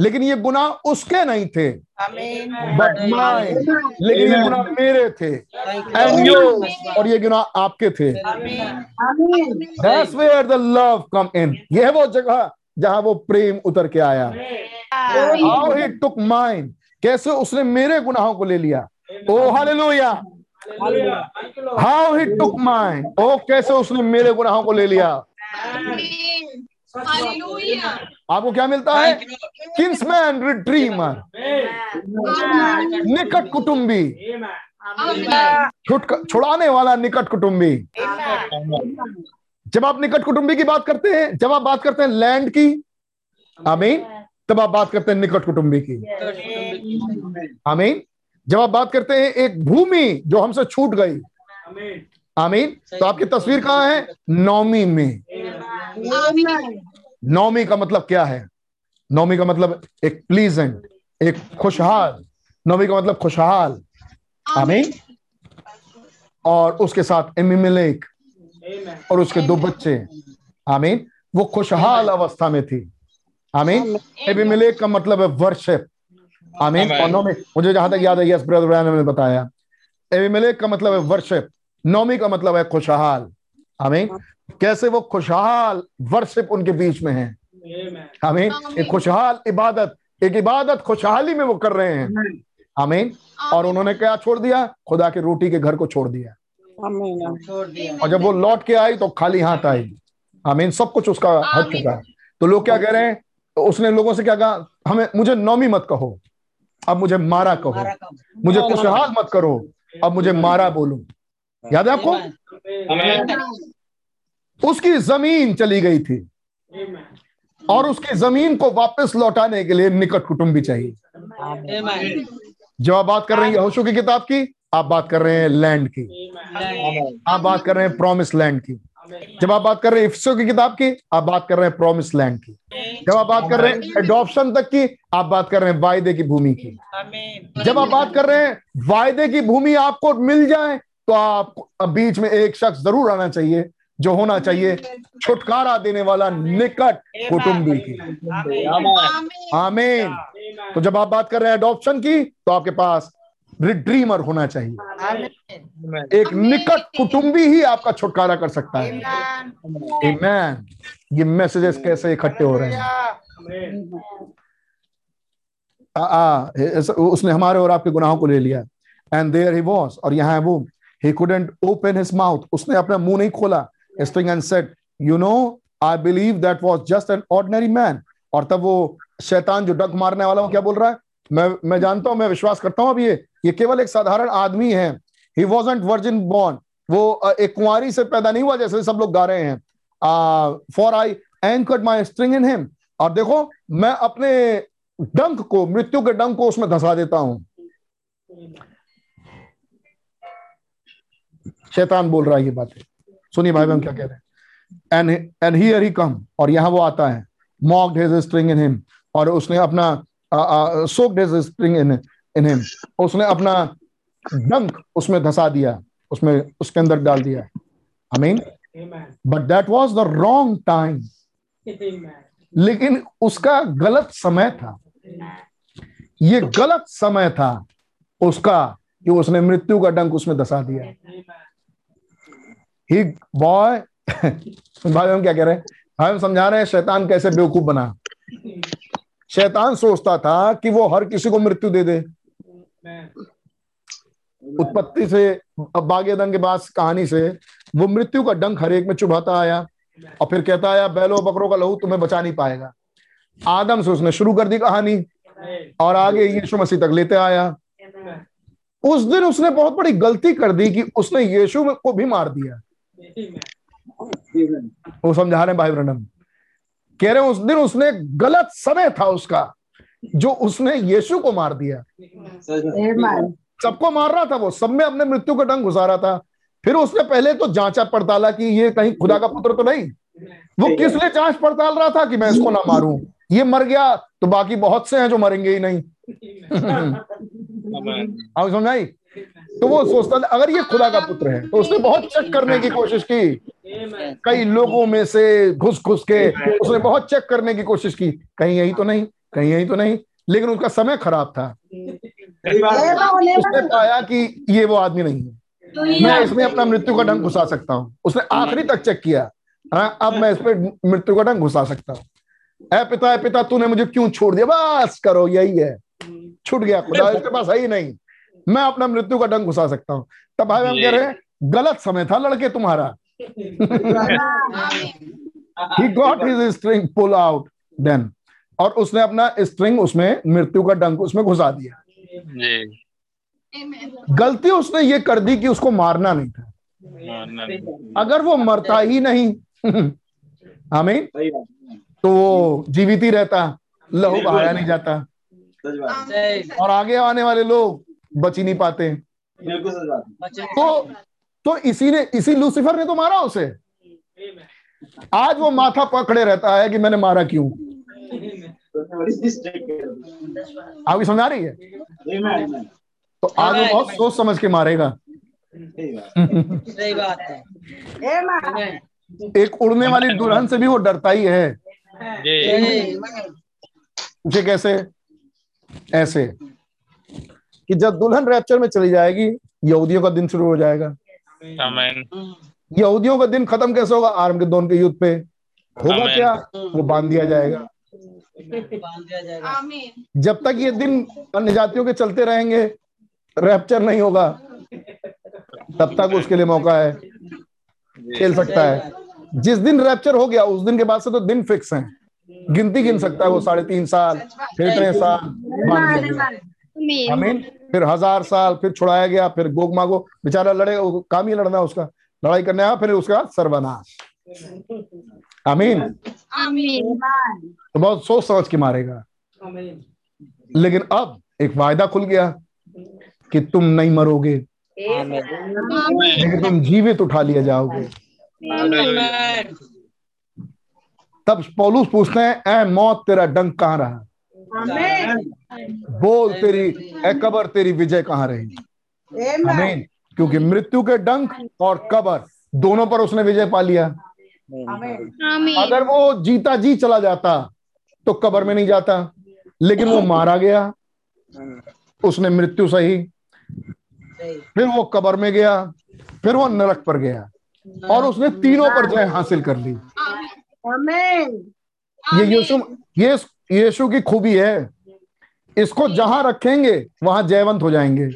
Speaker 5: लेकिन ये गुनाह उसके नहीं थे। बट माइन लेकिन ये गुनाह मेरे थे। एंड यू और ये गुनाह आपके थे। That's where the love come in. ये है वो जगह जहाँ वो प्रेम उतर के आया। How he took mine. कैसे उसने मेरे गुनाहों को ले लिया। ओ hallelujah how he took mine. ओ कैसे उसने मेरे गुनाहों को ले लिया। आपको क्या मिलता है? किंग्समैन रिट्रीमर निकट कुटुंबी। छुड़ाने वाला निकट कुटुंबी। जब आप निकट कुटुंबी की बात करते हैं जब आप बात करते हैं लैंड की आमीन। तब आप बात करते हैं निकट कुटुंबी की। आमीन। जब आप बात करते हैं एक भूमि जो हमसे छूट गई आमीन। तो आपकी तस्वीर कहाँ है? नौमी में। नौमी का मतलब क्या है? नौमी का मतलब एक प्लीजेंट एक खुशहाल। नौमी का मतलब खुशहाल। आमीन। और उसके साथ एमिमेलेक। और उसके दो बच्चे। आमीन। वो खुशहाल अवस्था में थी। आमीन। एबिमेलेक का मतलब है वर्शिप आमीन। और नौमी मुझे जहाँ तक याद है यस ब्रदर ब्रायन ने बताया। एबिमेलेक का मतलब है वर्शिप नौमी का मतलब है खुशहाल। आमीन। कैसे वो खुशहाल वर्शिप उनके बीच में है? आमीन एक खुशहाल इबादत एक इबादत खुशहाली में वो कर रहे हैं। आमीन और उन्होंने क्या छोड़ दिया? खुदा की रोटी के घर को छोड़ दिया। और जब वो लौट के आई तो खाली हाथ आई। आमीन सब कुछ उसका हट चुका है। तो लोग क्या कह रहे हैं? तो उसने लोगों से क्या कहा? हमें मुझे नौमी मत कहो। अब मुझे मारा कहो। मुझे खुशहाल मत करो। अब मुझे मारा बोलू। याद है आपको? उसकी ज़मीन चली गई थी। और उसकी ज़मीन को वापस लौटाने के लिए निकट कुटुंबी चाहिए। जब आप बात कर रहे हैं यहोशू की किताब की आप बात कर रहे हैं लैंड की। आप बात कर रहे हैं प्रॉमिस लैंड की। जब आप बात कर रहे हैं इफ्सो की किताब की आप बात कर रहे हैं प्रॉमिस लैंड की। जब आप बात कर रहे हैं एडॉप्शन तक की आप बात कर रहे हैं वायदे की भूमि की। जब आप बात कर रहे हैं वायदे की भूमि आपको मिल जाए तो आप बीच में एक शख्स ज़रूर आना चाहिए। जो होना चाहिए छुटकारा देने वाला निकट कुटुंबी की आमीन तो जब आप बात कर रहे हैं अडॉप्शन की तो आपके पास रिड्रीमर होना चाहिए। एक निकट कुटुंबी ही आपका छुटकारा कर सकता है। Amen. ये मैसेजेस कैसे इकट्ठे हो रहे हैं? आ, आ, उसने हमारे और आपके गुनाहों को ले लिया। एंड देयर ही वाज और यहाँ है वो। He couldn't open his mouth उसने अपना मुँह नहीं खोला। Sting and said you know I believe that was just an ordinary man और तब वो शैतान जो डग मारने वाला वो क्या बोल रहा है? मैं मैं जानता हूँ, मैं विश्वास करता हूँ अब ये ये केवल एक साधारण आदमी है। ही वॉजेंट वर्जिन बॉर्न वो एक कुंवारी से पैदा नहीं हुआ जैसे सब लोग गा रहे हैं। For I anchored my string in him और देखो, मैं अपने डंक को, मृत्यु के डंक को उसमें धसा देता हूँ। शैतान बोल रहा है ये बातें। सुनिए भाई हम क्या कह रहे हैं। And and here he come और यहाँ वो आता है। Mocked his string in him और उसने अपना soaked his string in in him उसने अपना डंक उसमें धसा दिया उसमें उसके अंदर डाल दिया। I mean but that was the wrong time लेकिन उसका गलत समय था। ये गलत समय था उसका कि उसने मृत्यु का डंक उसमें धसा दिया। ही बॉय भाई हम क्या कह रहे हैं? भाई हम समझा रहे हैं शैतान कैसे बेवकूफ़ बना। शैतान सोचता था कि वो हर किसी को मृत्यु दे दे। उत्पत्ति से बागेदन के बाद कहानी से वो मृत्यु का डंक हर एक में चुभाता आया और फिर कहता आया बैलो बकरों का लहू तुम्हें बचा नहीं पाएगा। आदम से उसने शुरू कर दी कहानी और आगे यीशु मसीह तक लेते आया। उस दिन उसने बहुत बड़ी गलती कर दी कि उसने यीशु को भी मार दिया। वो समझा रहे भाई ब्रनम कह रहे उस दिन उसने गलत समय था उसका जो उसने यीशु को मार दिया। सबको मार रहा था वो सब में अपने मृत्यु का डंग घुसा रहा था। फिर उसने पहले तो जांचा पड़ताला कि ये कहीं खुदा का पुत्र तो नहीं। वो किस लिए जाँच पड़ताल रहा था कि मैं इसको ना मारूं? ये मर गया तो बाकी बहुत से हैं जो मरेंगे ही नहीं। <laughs> आप समझाई? तो वो सोचता था अगर ये खुदा का पुत्र है तो उसने बहुत चेक करने की कोशिश की। कई लोगों में से घुस घुस के उसने बहुत चेक करने की कोशिश की कहीं यही तो नहीं कहीं यही तो नहीं लेकिन उसका समय खराब था। उसने पाया कि ये वो आदमी नहीं है। मैं इसमें अपना मृत्यु का ढंग घुसा सकता हूँ। उसने आखिरी तक चेक किया हाँ अब मैं इस पर मृत्यु का ढंग घुसा सकता हूँ। ए पिता ए पिता तूने मुझे क्यों छोड़ दिया? बस करो यही है। छूट गया खुदा इसके पास है ही नहीं। मैं अपना मृत्यु का डंग घुसा सकता हूँ। तब भाई हम कह रहे हैं गलत समय था लड़के तुम्हारा। He got his string pull out then और उसने अपना स्ट्रिंग उसमें मृत्यु का डंक उसमें घुसा दिया। गलती उसने ये कर दी कि उसको मारना नहीं था। अगर वो मरता ही नहीं हमें तो वो जीवित ही रहता लहू बहाया नहीं जाता। और आगे आने वाले लोग बच ही नहीं पाते। तो तो इसी ने इसी लूसीफर ने तो मारा उसे? आज वो माथा पकड़े रहता है कि मैंने मारा क्यों? आपकी समझ आ रही है? तो आज वो बहुत सोच समझ के मारेगा।
Speaker 10: सही बात। है।
Speaker 5: एक उड़ने वाली दुल्हन से भी वो डरता ही है। पूछे कैसे? ऐसे। कि जब दुल्हन रैप्चर में चली जाएगी यहूदियों का दिन शुरू हो जाएगा। यहूदियों का दिन खत्म कैसे होगा? आर्म के दोन के युद्ध पे। होगा क्या? वो बाँध दिया जाएगा।
Speaker 10: बाँध दिया जाएगा
Speaker 5: जब तक ये दिन अन्य जातियों के चलते रहेंगे रैप्चर नहीं होगा तब तक उसके लिए मौका है। खेल सकता है। जिस दिन रैप्चर हो गया उस दिन के बाद से तो दिन फिक्स हैं। गिनती गिन सकता है वो साढ़े तीन साल फिर साल बाँध दिया आमीन फिर हज़ार साल फिर छुड़ाया गया फिर गोग मागो। बेचारा लड़े काम ही लड़ना उसका। लड़ाई करने आया फिर उसका सर्वनाश। आमीन। तो बहुत सोच समझ के मारेगा। लेकिन अब एक वायदा खुल गया कि तुम नहीं मरोगे। लेकिन तुम जीवित उठा लिया जाओगे। तब पौलुस पूछते हैं ए मौत तेरा डंक कहाँ रहा? बोल तेरी ए कबर तेरी विजय कहाँ रहेगी? आमीन क्योंकि मृत्यु के डंक और कबर दोनों पर उसने विजय पा लिया। अगर वो जीता जी चला जाता तो कबर में नहीं जाता। लेकिन वो मारा गया। उसने मृत्यु सही। फिर वो कबर में गया। फिर वो नरक पर गया। और उसने तीनों पर जय हासिल कर ली। ये यीशु ये यीशु की खूबी है। इसको जहाँ रखेंगे वहाँ जयवंत हो जाएँगे।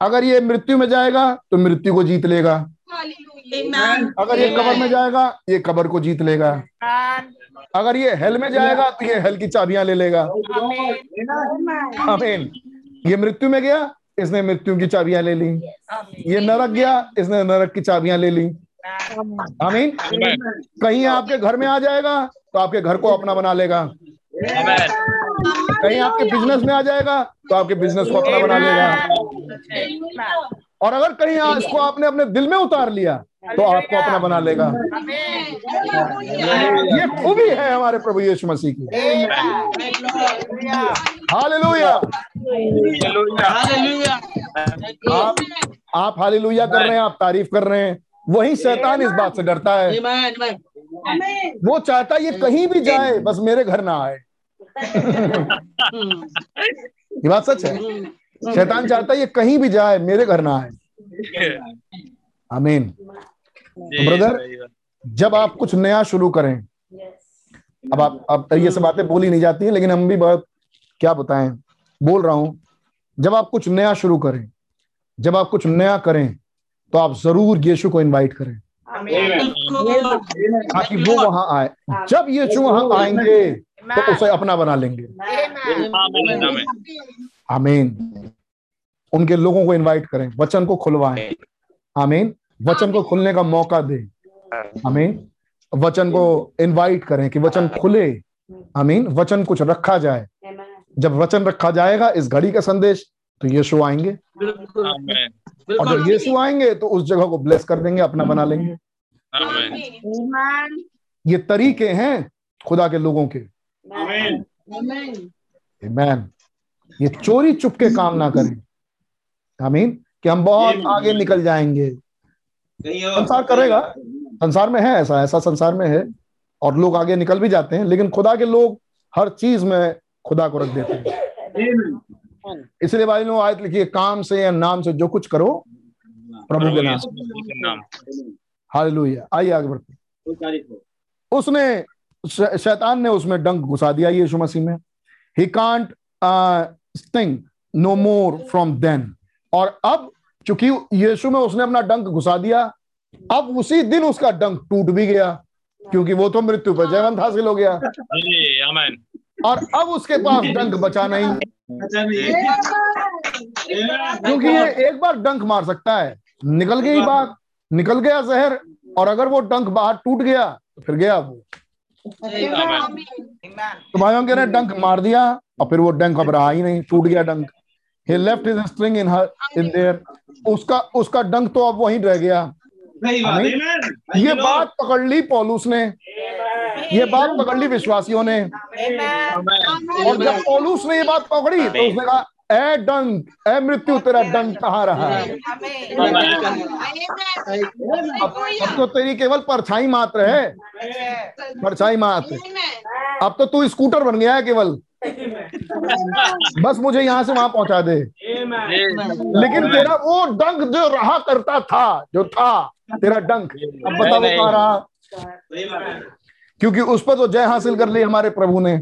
Speaker 5: अगर ये मृत्यु में जाएगा तो मृत्यु को जीत लेगा। अगर ये कबर में जाएगा ये कबर को जीत लेगा। अगर ये हेल में जाएगा तो ये हेल की चाबियाँ ले लेगा। आमीन ये मृत्यु में गया इसने मृत्यु की चाबियाँ ले ली। ये नरक गया इसने नरक की चाबियाँ ले ली। आमीन कहीं आपके घर में आ जाएगा तो आपके घर को अपना बना लेगा। कहीं आपके बिज़नेस में आ जाएगा तो आपके बिज़नेस को अपना बना लेगा। और अगर कहीं इसको आपने अपने दिल में उतार लिया तो आपको अपना बना लेगा। ये खूबी है हमारे प्रभु यीशु मसीह की। हालेलुया। आप आप हालेलुया कर रहे हैं आप तारीफ़ कर रहे हैं। वही शैतान इस बात से डरता है। वो चाहता है ये कहीं भी जाए बस मेरे घर ना आए। ये बात सच है? शैतान चाहता है ये कहीं भी जाए मेरे घर ना आए। आमीन। तो ब्रदर जब आप कुछ नया शुरू करें अब आप अब ये सब बातें बोली नहीं जाती हैं लेकिन हम भी बहुत क्या बताएँ बोल रहा हूँ जब आप कुछ नया शुरू करें जब आप कुछ नया करें तो आप ज़रूर यीशु को इनवाइट करें। ताकि वो वहाँ आए। जब यीशु वहाँ आएँगे तो उसे अपना बना लेंगे। आमीन उनके लोगों को इनवाइट करें। वचन को खुलवाएँ। आमीन वचन को खुलने का मौका दें। आमीन वचन को इनवाइट करें कि वचन खुले। आमीन वचन कुछ रखा जाए। जब वचन रखा जाएगा इस घड़ी का संदेश तो यीशु आएँगे। और जब यीशु आएँगे तो उस जगह को ब्लेस कर देंगे अपना बना लेंगे। ये तरीके हैं खुदा के लोगों के। मैन ये चोरी चुप के काम ना करें। आमीन? कि हम बहुत आगे निकल जाएँगे। संसार करेगा। संसार में है ऐसा ऐसा संसार में है। और लोग आगे निकल भी जाते हैं लेकिन खुदा के लोग हर चीज़ में खुदा को रख देते हैं। इसलिए भाई लोग आयत लिखिए काम से या नाम से जो कुछ करो प्रभु के नाम हालेलुया। आइए आगे बढ़ते उसने शैतान ने उसमें डंक घुसा दिया यीशु मसीह में। He can't sting no more from then और अब चूँकि यीशु में उसने अपना डंक घुसा दिया अब उसी दिन उसका डंक टूट भी गया क्योंकि वो तो मृत्यु पर जयवंत हासिल हो गया। और अब उसके पास डंक बचा नहीं। क्योंकि ये एक बार डंक मार सकता है। निकल गई बात निकल गया जहर और अगर वो डंक बाहर टूट गया तो फिर गया वो। तो भाइयों के ने डंक मार दिया और फिर वो डंक अब रहा ही नहीं टूट गया डंक। He left his string in her in there. उसका उसका डंक तो अब वहीं रह गया। ये बात पकड़ ली पौलुस ने। ये बात पकड़ ली विश्वासियों ने। और जब पौलुस ने ये बात पकड़ी तो उसने कहा ए डंक ए मृत्यु तेरा डंक कहाँ रहा है? अब, अब तो तेरी केवल परछाई मात्र है। परछाई मात्र। अब तो तू स्कूटर बन गया है केवल। बस मुझे यहाँ से वहाँ पहुँचा दे। लेकिन तेरा वो डंक जो रहा करता था जो था तेरा डंक अब बता वो कहाँ रहा? क्योंकि उस पर तो जय हासिल कर ली हमारे प्रभु ने।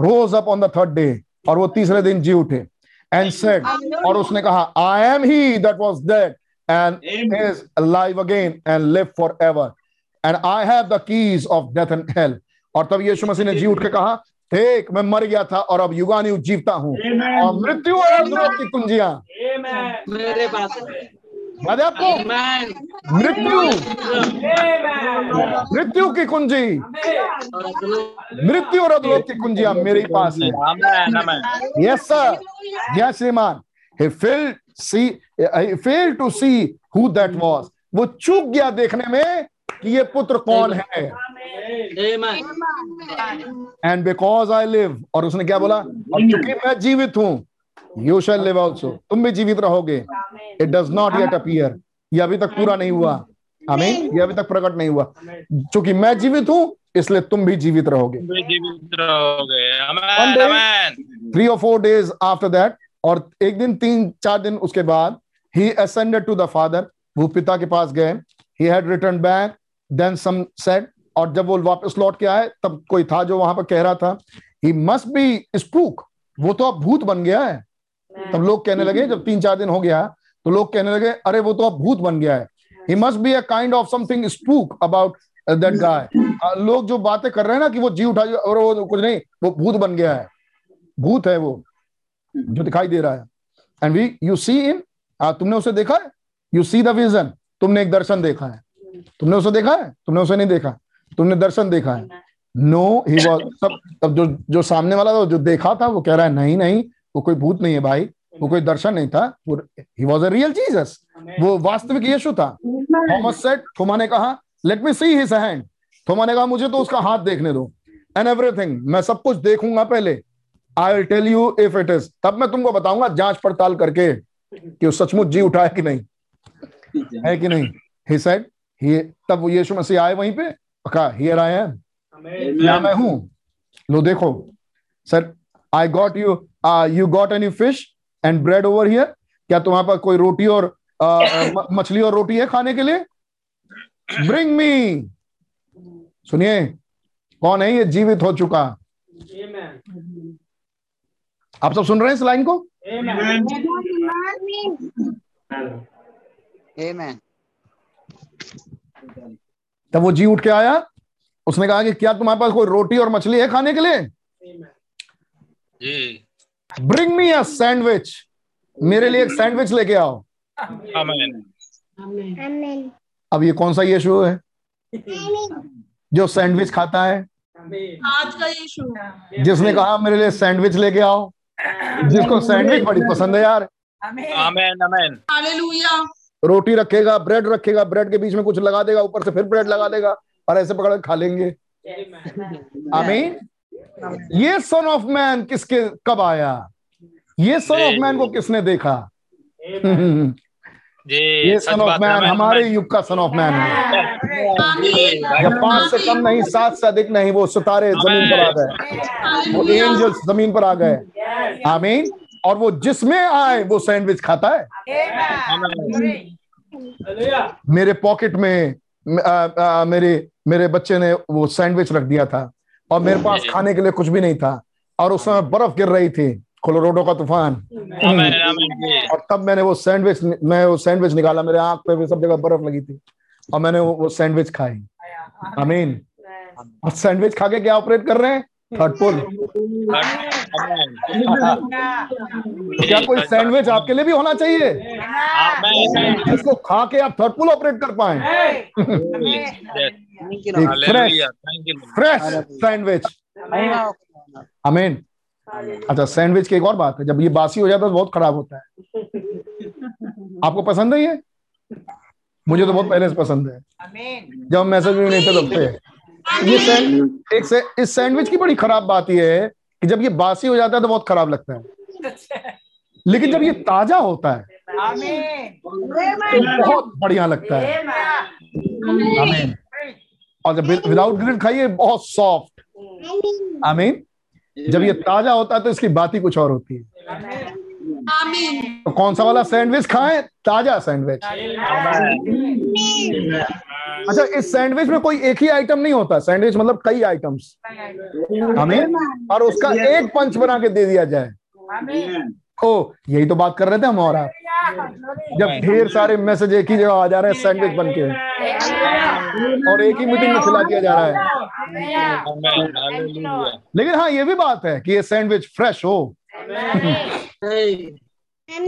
Speaker 5: Rose up on the third day और वो तीसरे दिन जी उठे एंड सेड और उसने कहा I am he that was dead and is alive again and live for ever and I have the keys of death and hell और तब यीशु मसीह ने जी उठ के कहा देख मैं मर गया था और अब युगानुयुग जीवता हूँ और मृत्यु और की कुंजियाँ।
Speaker 10: मेरे पास
Speaker 5: याद है आपको? मृत्यु। मृत्यु की कुंजी। मृत्यु और अधोलोक की कुंजियाँ मेरे पास है। यस सर यस श्रीमान। He failed see, he failed to see who वो चूक गया देखने में कि ये पुत्र कौन है। एंड बिकॉज़ आई लिव और उसने क्या बोला? और चूँकि मैं जीवित हूँ यू शैल लिव ऑल्सो तुम भी जीवित रहोगे. It does not yet appear ये अभी तक पूरा नहीं हुआ. हमें ये अभी तक प्रकट नहीं हुआ. क्योंकि मैं जीवित हूँ इसलिए तुम भी जीवित रहोगे.
Speaker 6: जीवित रहोगे.
Speaker 5: थ्री और फोर डेज़ आफ्टर दैट और एक दिन तीन चार दिन उसके बाद he ascended to the father वो पिता के पास गए. He had return back then some said और जब वो वापस लौट के आए तब कोई था जो वहाँ पर कह रहा था ही मस्ट बी स्पूक वो तो अब भूत बन गया है। तब लोग कहने लगे जब तीन चार दिन हो गया तो लोग कहने लगे अरे वो तो अब भूत बन गया है। He must be a kind of something spook about that guy लोग जो बातें कर रहे हैं ना कि वो जी उठा और वो कुछ नहीं वो भूत बन गया है। भूत है वो जो दिखाई दे रहा है। And we you see in तुमने उसे देखा है? यू सी द विजन तुमने एक दर्शन देखा है। तुमने उसे देखा है? तुमने उसे नहीं देखा। तुमने दर्शन देखा है। नो ही वॉज़ तब तब जो जो सामने वाला था जो देखा था वो कह रहा है नहीं नहीं वो कोई भूत नहीं है भाई वो कोई दर्शन नहीं था वो he was a real Jesus वो वास्तविक यीशु था। थॉमस सेट थोमा ने कहा let me see his hand थोमा ने कहा मुझे तो उसका हाथ देखने दो. एंड एवरीथिंग मैं सब कुछ देखूँगा पहले। I will tell you if it is तब मैं तुमको बताऊँगा जाँच पड़ताल करके कि वो सचमुच जी उठा है कि नहीं। है कि नहीं? ही सेड ही तब वो यीशु मसीह आए वहीं पे कहा हियर आई एम क्या मैं हूँ। लो देखो। Sir I got you you got any fish and bread over here क्या तुम्हारे पास कोई रोटी और uh, <laughs> मछली और रोटी है खाने के लिए? ब्रिंग मी सुनिए कौन है ये? जीवित हो चुका। आप सब सुन रहे हैं इस लाइन को? तब वो जी उठ के आया। उसने कहा कि क्या तुम्हारे पास कोई रोटी और मछली है खाने के लिए? ब्रिंग मी अ सैंडविच मेरे लिए एक सैंडविच लेके आओ। अब ये कौन सा यीशु है? जो सैंडविच खाता है।
Speaker 11: आज का यीशु
Speaker 5: जिसने कहा मेरे लिए सैंडविच लेके आओ। जिसको सैंडविच बड़ी पसंद है यार।
Speaker 6: आमेन आमेन
Speaker 11: हालेलुया
Speaker 5: रोटी रखेगा ब्रेड रखेगा ब्रेड के बीच में कुछ लगा देगा ऊपर से फिर ब्रेड लगा देगा। और ऐसे पकड़ खा लेंगे। आमीन? ये सन ऑफ़ मैन किसके कब आया? ये सन ऑफ़ मैन को किसने देखा? <laughs> ये सन ऑफ़ मैन हमारे युग का सन ऑफ़ मैन है। जब पाँच से कम नहीं सात से अधिक नहीं वो सितारे ज़मीन पर आ गए। वो एंजल्स ज़मीन पर आ गए। आमीन? और वो जिसमें आए वो सैंडविच खाता है? मेरे पॉकेट में आ, आ, मेरे मेरे बच्चे ने वो सैंडविच रख दिया था और मेरे पास खाने के लिए कुछ भी नहीं था और उस समय बर्फ़ गिर रही थी कोलोराडो का तूफ़ान। और तब मैंने वो सैंडविच मैं वो सैंडविच निकाला मेरे आँख पे भी सब जगह बर्फ़ लगी थी और मैंने वो, वो सैंडविच खाई। अमीन और सैंडविच खा के क्या ऑपरेट कर रहे हैं? थर्ड पुल क्या कोई सैंडविच आपके लिए भी होना चाहिए? जिसको खा के आप थर्ड पुल ऑपरेट कर पाए। फ्रेश फ्रेश सैंडविच अमीन अच्छा सैंडविच की एक और बात है जब ये बासी हो जाता है तो बहुत खराब होता है। <laughs> आपको पसंद है ये? मुझे तो बहुत पहले से पसंद है। जब मैसेज भी नहीं थे तब ये सैंड एक से, इस सैंडविच की बड़ी खराब बात यह है कि जब ये बासी हो जाता है तो बहुत खराब लगता है। लेकिन जब ये ताज़ा होता है तो बहुत बढ़िया लगता है। आमीन और जब विदाउट ग्रिल खाइए बहुत सॉफ्ट आमीन। जब ये ताज़ा होता है तो इसकी बात ही कुछ और होती है। तो कौन सा वाला सैंडविच खाएँ? ताज़ा सैंडविच अच्छा इस सैंडविच में कोई एक ही आइटम नहीं होता। सैंडविच मतलब कई आइटम्स हमें और उसका एक पंच बना के दे दिया जाए। ओ यही तो बात कर रहे थे हम और आप। जब ढेर सारे मैसेज एक ही जगह आ जा रहे हैं सैंडविच बन के। और एक ही मीटिंग में खिला दिया जा रहा है। लेकिन हाँ ये भी बात है कि ये सैंडविच फ्रेश हो।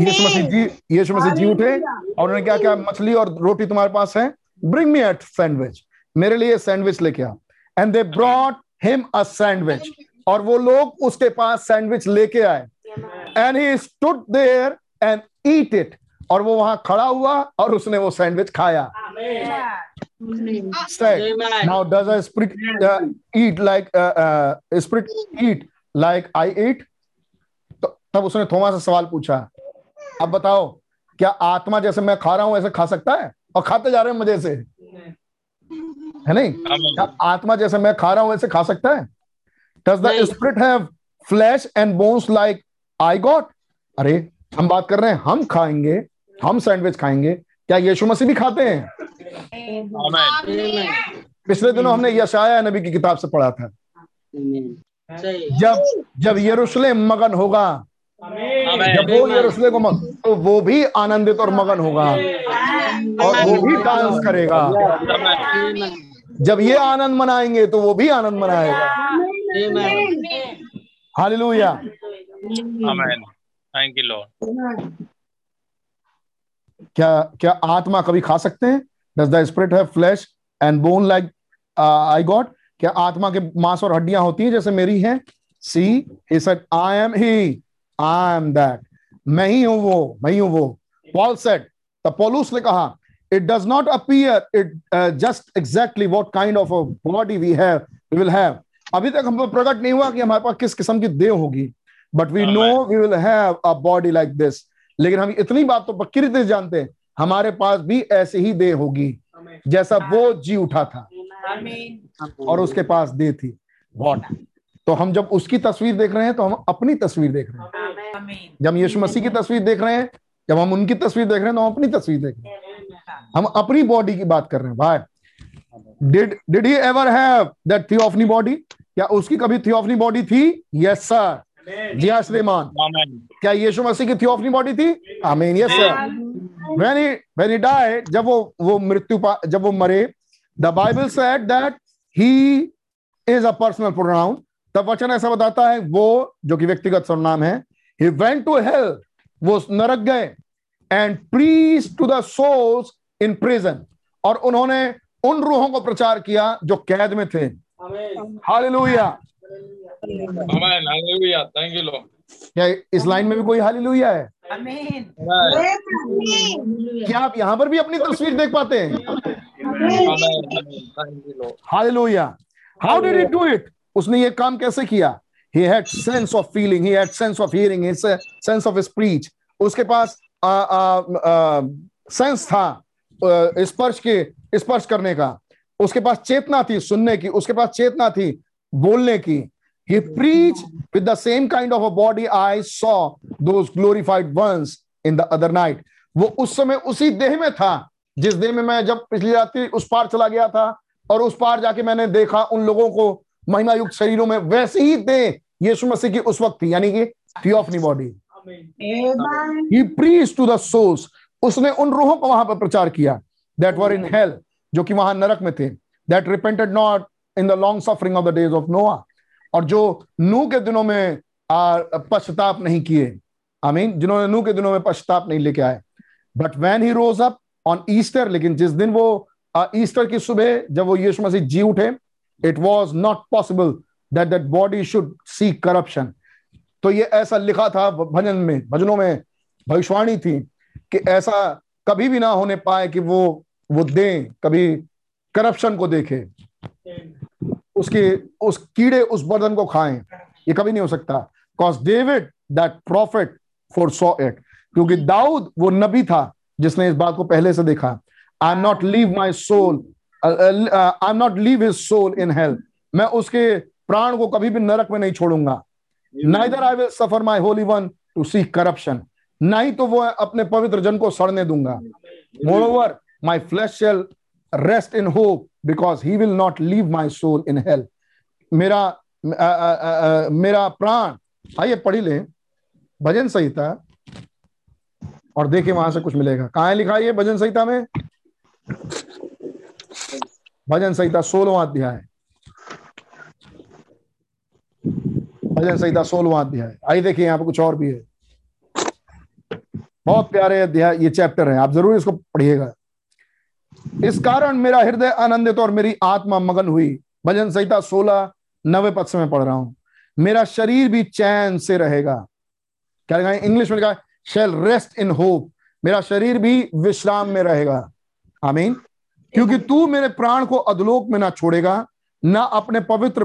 Speaker 5: यीशु मसीह जी यीशु मसीह जी उठे और उन्होंने क्या क्या मछली और रोटी तुम्हारे पास है ब्रिंग मी एट सैंडविच मेरे लिए सैंडविच लेके आ। And they brought him a sandwich और वो लोग उसके पास सैंडविच लेके आए। And he stood there and eat it और वो वहाँ खड़ा हुआ और उसने वो सैंडविच खाया। Now does spirit eat like spirit eat like I eat तब उसने थोमा से सवाल पूछा अब बताओ क्या आत्मा जैसे मैं खा रहा हूँ ऐसे खा सकता है? और खाते जा रहे हैं मज़े से है नहीं? क्या आत्मा जैसे मैं खा रहा हूँ ऐसे खा सकता है? Does the spirit have flesh and bones like I got अरे हम बात कर रहे हैं हम खाएँगे हम सैंडविच खाएँगे क्या यीशु मसीह भी खाते हैं? पिछले दिनों हमने यशाया नबी की किताब से पढ़ा था। जब जब यरूशलेम मगन होगा जब वो यरूशलेम को मगन तो वो भी आनंदित और मगन होगा। और वो भी डांस करेगा। जब ये आनंद मनाएँगे तो वो भी आनंद मनाएगा। Hallelujah.
Speaker 6: Amen thank you Lord
Speaker 5: क्या क्या आत्मा कभी खा सकते हैं? Does the spirit have flesh and bone like I got क्या आत्मा के मांस और हड्डियाँ होती हैं जैसे मेरी हैं? See he said I am he I am that मैं ही हूँ वो, मैं ही हूँ वो। पॉल सेड द पॉलूस ने कहा it does not appear it just exactly what kind of body we have we will have अभी तक हम प्रकट नहीं हुआ कि हमारे पास किस किस्म की देह होगी। But we know we will have a body like this लेकिन हम इतनी बात तो पक्की रीति जानते हैं हमारे पास भी ऐसी ही देह होगी जैसा वो जी उठा था। और उसके पास देह थी वॉट तो हम जब उसकी तस्वीर देख रहे हैं तो हम अपनी तस्वीर देख रहे हैं। जब हम यीशु मसीह की तस्वीर देख रहे हैं जब हम उनकी तस्वीर देख रहे हैं तो हम अपनी तस्वीर देख रहे हैं। हम अपनी बॉडी की बात कर रहे हैं भाई। Did did he ever have that theophany body क्या उसकी कभी थियोफनी बॉडी थी? यस सर जी हाँ श्रीमान क्या यीशु मसीह की थियोफनी बॉडी थी? Amen yes sir when he when he die जब वो वो मृत्यु जब वो मरे the Bible said that he is a personal pronoun तब वचन ऐसा बताता है वो जो कि व्यक्तिगत सर्वनाम है ही वेंट टू हेल वो नरक गए and preached to the souls in prison और उन्होंने उन रूहों को प्रचार किया जो कैद में थे।
Speaker 6: Hallelujah hallelujah thank you Lord
Speaker 5: क्या इस लाइन में भी कोई हालेलुया है? क्या आप यहाँ पर भी अपनी तस्वीर देख पाते हैं? Hallelujah how did he do it उसने ये काम कैसे किया? He had sense of feeling. He had sense of hearing. He had sense of speech. उसके पास सेंस था स्पर्श के स्पर्श करने का। उसके पास चेतना थी सुनने की। उसके पास चेतना थी बोलने की। He preached with the same kind of a body I saw those glorified ones in the other night. वो उस समय उसी देह में था, जिस देह में मैं जब पिछली रात्रि उस पार चला गया था, और उस पार जाके मैंने देखा उन लोगों को महिमा युक्त शरीरों में, वैसे ही देह यीशु मसीह की उस वक्त थी, यानी कि theophany body he preach to the souls उसने उन रूहों को वहाँ पर प्रचार किया दैट वर इन हेल जो कि वहाँ नरक में थे that repented not in the long suffering of the days of Noah और जो नू के दिनों में पश्चाताप नहीं किए आई मीन जिन्होंने नू के दिनों में पश्चाताप नहीं लेके आए। But when he rose up on Easter लेकिन जिस दिन वो ईस्टर की सुबह जब वो यीशु मसीह जी उठे it was not possible that that body should see corruption तो ये ऐसा लिखा था भजन में, भजनों में भविष्यवाणी थी कि ऐसा कभी भी ना होने पाए कि वो वो दें, कभी करप्शन को देखे। उसके उस कीड़े उस बर्तन को खाएँ। ये कभी नहीं हो सकता। Cause David that prophet foresaw it क्योंकि दाऊद वो नबी था जिसने इस बात को पहले से देखा। I am not leave my soul I am not leave his soul in hell मैं उसके प्राण को कभी भी नरक में नहीं छोड़ूँगा। Neither I will suffer my holy one to see corruption ना ही तो वो अपने पवित्र जन को सड़ने दूँगा। Moreover my flesh shall rest in hope because he will not leave my soul in hell मेरा आ, आ, आ, मेरा प्राण आइए पढ़ी ले भजन संहिता और देखे वहाँ से कुछ मिलेगा। कहा लिखा है भजन संहिता में? भजन संहिता सोलवा अध्याय। भजन संहिता सोलवा अध्याय। आइए देखिए यहाँ पे कुछ और भी है। बहुत प्यारे अध्याय ये चैप्टर है। आप ज़रूर इसको पढ़िएगा। इस कारण मेरा हृदय आनंदित और मेरी आत्मा मगन हुई। भजन संहिता सोलह नवे पद से मैं पढ़ रहा हूँ। मेरा शरीर भी चैन से रहेगा। क्या लिखा इंग्लिश में लिखा शेल रेस्ट इन होप मेरा शरीर भी विश्राम में रहेगा। आमीन। क्योंकि तू मेरे प्राण को अधलोक में ना छोड़ेगा ना अपने पवित्र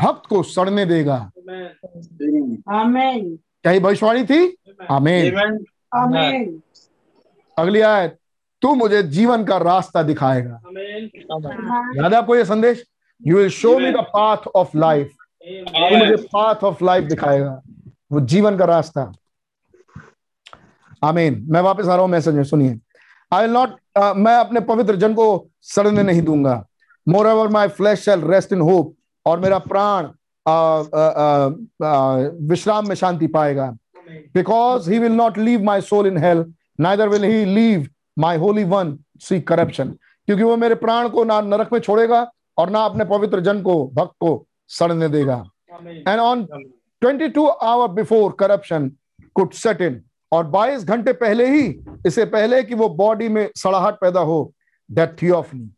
Speaker 5: भक्त को सड़ने देगा।
Speaker 3: आमीन।
Speaker 5: क्या भविष्यवाणी थी? आमीन।
Speaker 3: आमीन
Speaker 5: अगली आयत। तू मुझे जीवन का रास्ता दिखाएगा। याद है आपको ये संदेश? You will show me the path of life तू मुझे पाथ ऑफ़ लाइफ दिखाएगा। वो जीवन का रास्ता। आमीन मैं वापस आ रहा हूँ मैसेज में सुनिए। आई विल नॉट मैं अपने पवित्र जन को सड़ने नहीं दूँगा। Moreover my flesh shall rest in hope और मेरा प्राण विश्राम में शांति पाएगा। Because he will not leave my soul in hell neither will he leave my holy one see corruption क्योंकि वो मेरे प्राण को ना नरक में छोड़ेगा और ना अपने पवित्र जन को भक्त को सड़ने देगा। And on 22 hour before corruption could set in और 22 घंटे पहले ही इससे पहले कि वो बॉडी में सड़ाहट पैदा हो दैट थियोफनी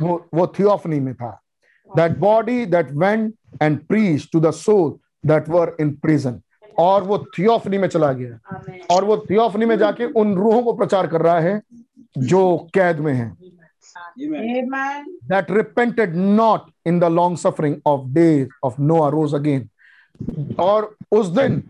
Speaker 5: वो वो थियोफनी में था। That body that went and preach to the soul that were in prison और वो थियोफनी में चला गया। और वो थियोफनी में जाके उन रूहों को प्रचार कर रहा है जो कैद में है। That repented not in the long suffering of days of Noah rose again. और उस दिन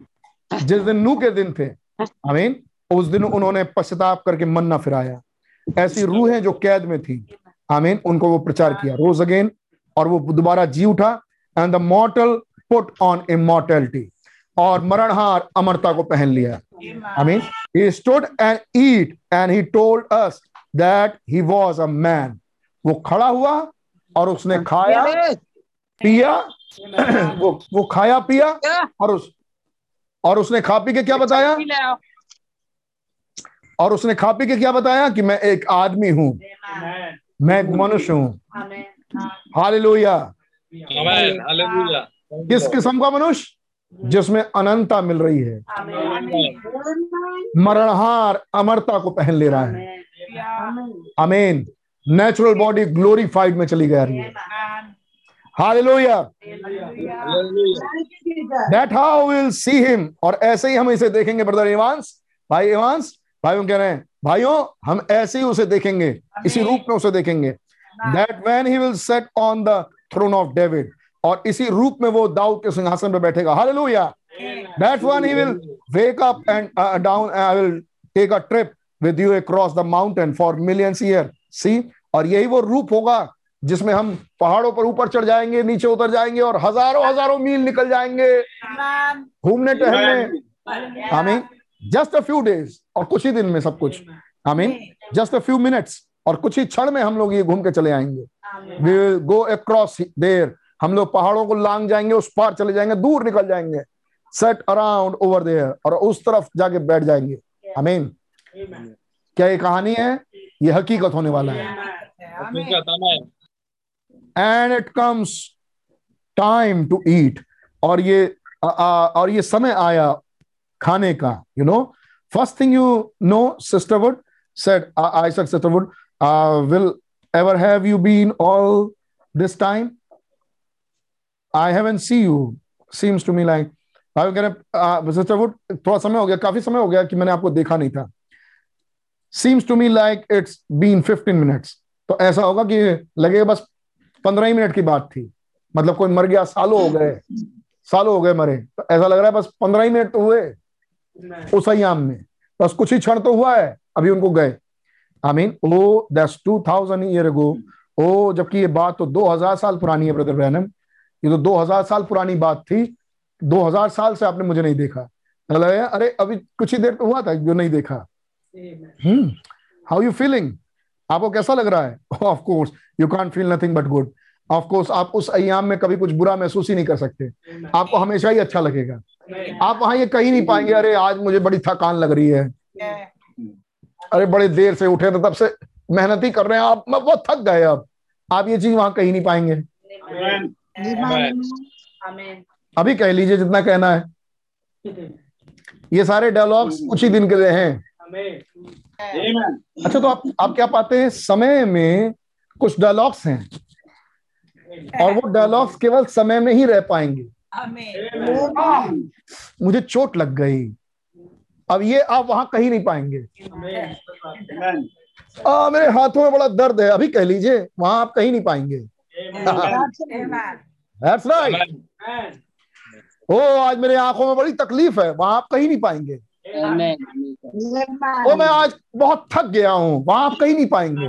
Speaker 5: जिस दिन नू के दिन थे आई मीन उस दिन उन्होंने पश्चाताप करके मन ना फिराया। ऐसी रूहें जो कैद में थी आई मीन उनको वो प्रचार किया। रोज अगेन और वो दोबारा जी उठा and the mortal put on immortality और मरणहार अमरता को पहन लिया। I mean he stood and eat and he told us that he was a man वो खड़ा हुआ और उसने खाया पिया वो वो खाया पिया और उस और उसने खा पी के क्या बताया? और उसने खा पी के क्या बताया कि मैं एक आदमी हूँ। मैं एक मनुष्य हूँ। हालेलुया किस किस्म का मनुष्य? जिसमें अनंता मिल रही है। मरणहार अमरता को पहन ले रहा है। अमेन नेचुरल बॉडी ग्लोरीफाइड में चली जा रही है hallelujah that how will see him और ऐसे ही हम इसे देखेंगे ब्रदर इवांस भाई इवांस भाइयों कह रहे हैं भाइयों हम ऐसे ही उसे देखेंगे इसी रूप में उसे देखेंगे. That when he will sit on the throne of David और इसी रूप में वो दाऊद के सिंहासन पे बैठेगा। Hallelujah that one he will wake up and down I will take a trip with you across the mountain for millions year see और यही वो रूप होगा जिसमें हम पहाड़ों पर ऊपर चढ़ जाएँगे नीचे उतर जाएँगे और हज़ारों हज़ारों मील निकल जाएँगे। घूमने टहलने। हमें जस्ट अ फ्यू डेज़ और कुछ ही दिन में सब कुछ। I mean just a few minutes और कुछ ही क्षण में हम लोग ये घूम के चले आएँगे। We will go across there हम लोग पहाड़ों को लांग जाएँगे उस पार चले जाएँगे दूर निकल जाएँगे। सेट अराउंड ओवर देयर और उस तरफ़ जाके बैठ जाएँगे। आई मीन क्या ये कहानी है? ये हकीकत होने वाला है। And it comes time to eat और ये आ, आ, और ये समय आया खाने का you know first thing you know sister wood said I said sister wood will ever have you been all this time? I haven't see you. Seems to me like, भाई कह रहे सिस्टरवुड थोड़ा समय हो गया, काफ़ी समय हो गया कि मैंने आपको देखा नहीं था. Seems to me like it's been 15 minutes तो ऐसा होगा कि लगेगा बस पंद्रह ही मिनट की बात थी। मतलब कोई मर गया, सालों हो गए, सालों हो गए मरे। तो ऐसा लग रहा है बस पंद्रह ही मिनट तो हुए उस अयाम में। बस कुछ ही क्षण तो हुआ है, अभी उनको गए। I mean oh that's two thousand year ago oh जबकि ये बात तो दो हज़ार साल पुरानी है ब्रदर ब्रैनम ये तो दो हज़ार साल पुरानी बात थी। दो हज़ार साल से आपने मुझे नहीं देखा। लगा अरे अभी कुछ ही देर तो हुआ था जो नहीं देखा। हम्म हाउ यू फीलिंग आपको कैसा लग रहा है? Of course you can't feel nothing but good of course आप उस अयाम में कभी कुछ बुरा महसूस ही नहीं कर सकते। आपको हमेशा ही अच्छा लगेगा। आप वहाँ ये कहीं नहीं पाएँगे अरे आज मुझे बड़ी थकान लग रही है। अरे बड़े देर से उठे थे तब से मेहनत ही कर रहे हैं आप। बहुत थक गए अब। आप ये चीज़ वहाँ कहीं नहीं पाएँगे। अभी कह लीजिए जितना कहना है। ये सारे डायलॉग्स कुछ ही दिन के लिए हैं। अच्छा तो आप आप क्या पाते हैं? समय में कुछ डायलॉग्स हैं। और वो डायलॉग्स केवल समय में ही रह पाएँगे। मुझे चोट लग गई। अब ये आप वहाँ कहीं नहीं पाएँगे। आ, मेरे हाथों में बड़ा दर्द है। अभी कह लीजिए वहाँ आप कहीं नहीं पाएँगे। That's right. ओ आज मेरे आँखों में बड़ी तकलीफ़ है। वहाँ आप कहीं नहीं पाएँगे। ओ मैं आज बहुत थक गया हूँ। वहाँ आप कहीं नहीं पाएँगे।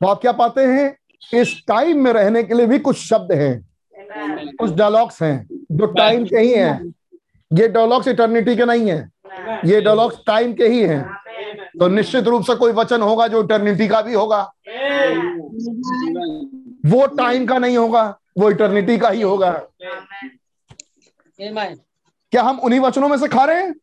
Speaker 5: तो आप क्या पाते हैं? इस टाइम में रहने के लिए भी कुछ शब्द हैं। कुछ डायलॉग्स हैं जो टाइम के ही हैं। ये डायलॉग्स इटर्निटी के नहीं है। ये डायलॉग्स टाइम के ही हैं। तो निश्चित रूप से कोई वचन होगा जो इटर्निटी का भी होगा। वो टाइम का नहीं होगा वो इटर्निटी का ही होगा। क्या हम उन्हीं वचनों में से खा रहे हैं?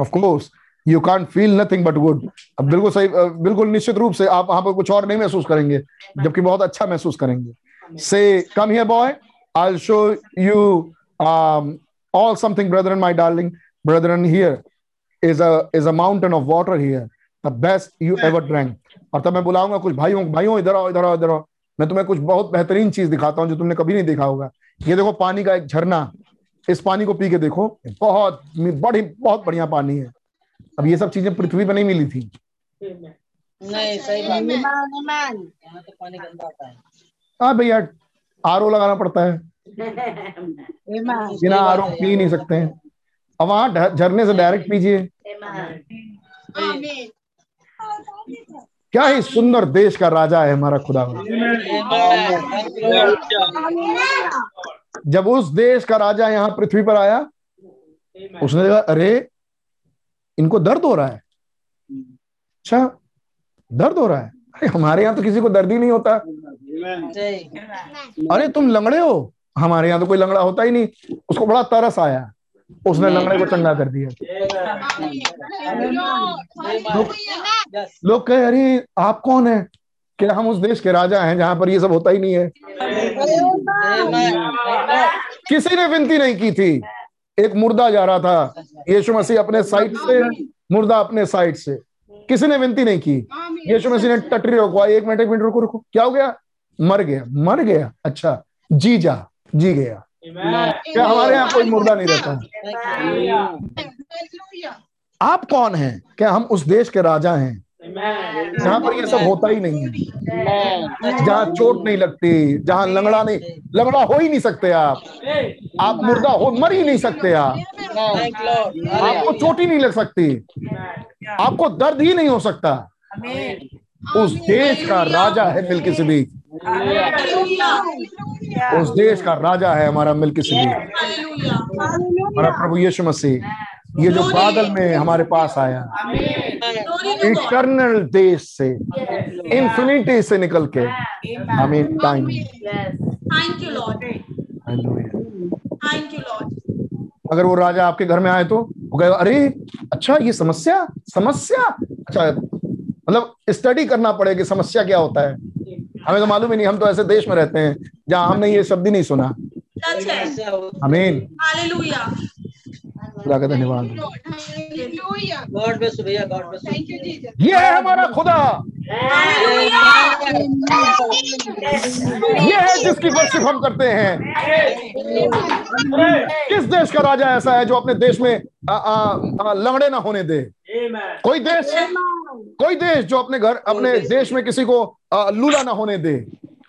Speaker 5: Of course you can't feel nothing but good अब बिल्कुल सही बिल्कुल निश्चित रूप से आप वहाँ पर कुछ और नहीं महसूस करेंगे जबकि बहुत अच्छा महसूस करेंगे। Say come here boy I show you all something brethren my darling. Brethren here is a is a mountain of water here. The best you ever drank. और तब मैं बुलाऊँगा कुछ भाइयों भाइयों इधर आओ इधर आओ इधर आओ। मैं तुम्हें कुछ बहुत बेहतरीन चीज़ दिखाता हूँ जो तुमने कभी नहीं देखा होगा। ये देखो पानी का एक झरना। इस पानी को पी के देखो बहुत बड़ी बहुत बढ़िया पानी है। अब ये सब चीज़ें पृथ्वी पर नहीं मिली थी।
Speaker 10: नहीं सही बात। तो है।
Speaker 5: हाँ भैया आर लगाना पड़ता है। बिना आर पी नहीं सकते हैं। अब वहाँ झरने से डायरेक्ट पीजिए। क्या ही सुंदर देश का राजा है हमारा खुदा। जब उस देश का राजा यहाँ पृथ्वी पर आया, उसने देखा अरे, इनको दर्द हो रहा है। अच्छा दर्द हो रहा है? अरे, हमारे यहाँ तो किसी को दर्द ही नहीं होता। अरे, तुम लंगड़े हो? हमारे यहाँ तो कोई लंगड़ा होता ही नहीं। उसको बड़ा तरस आया। उसने लंगड़े को चंगा कर दिया। लोग कहे अरे आप कौन है? क्या हम उस देश के राजा हैं जहाँ पर ये सब होता ही नहीं है। किसी ने विनती नहीं की थी। एक मुर्दा जा रहा था। यीशु मसीह अपने साइड से मुर्दा अपने साइड से। किसी ने विनती नहीं की। यीशु मसीह ने टटरी रोकवा। एक मिनट एक मिनट रुको रुको। क्या हो गया? मर गया मर गया। अच्छा जी जा जी गया। क्या हमारे यहाँ कोई मुर्दा नहीं रहता। आप कौन हैं? क्या हम उस देश के राजा हैं? जहाँ पर ये सब होता ही नहीं है। जहाँ चोट नहीं लगती जहाँ लंगड़ा नहीं लंगड़ा हो ही नहीं सकते आप। आप मुर्दा हो मर ही नहीं सकते आप। आपको चोट ही नहीं लग सकती। आपको दर्द ही नहीं हो सकता। उस देश का राजा है मिल्की सिद्दीक उस देश का राजा है हमारा मिल्की सिद्दीक हमारा प्रभु यीशु मसीह। ये जो बादल में हमारे पास आया इटर्नल देश से इंफिनिटी से निकल के हमें time
Speaker 11: thank you Lord thank you Lord
Speaker 5: अगर वो राजा आपके घर में आए तो वो कहेगा अरे अच्छा ये समस्या समस्या? अच्छा मतलब स्टडी करना पड़ेगा समस्या क्या होता है। हमें तो मालूम ही नहीं हम तो ऐसे देश में रहते हैं जहाँ हमने ये शब्द ही नहीं सुना। अमीन खुदा का धन्यवाद। ये है हमारा खुदा। ये है जिसकी वर्शिप हम करते हैं। किस देश का राजा ऐसा है जो अपने देश में लंगड़े ना होने दे? कोई देश कोई देश जो अपने घर अपने देश में किसी को लूला ना होने दे।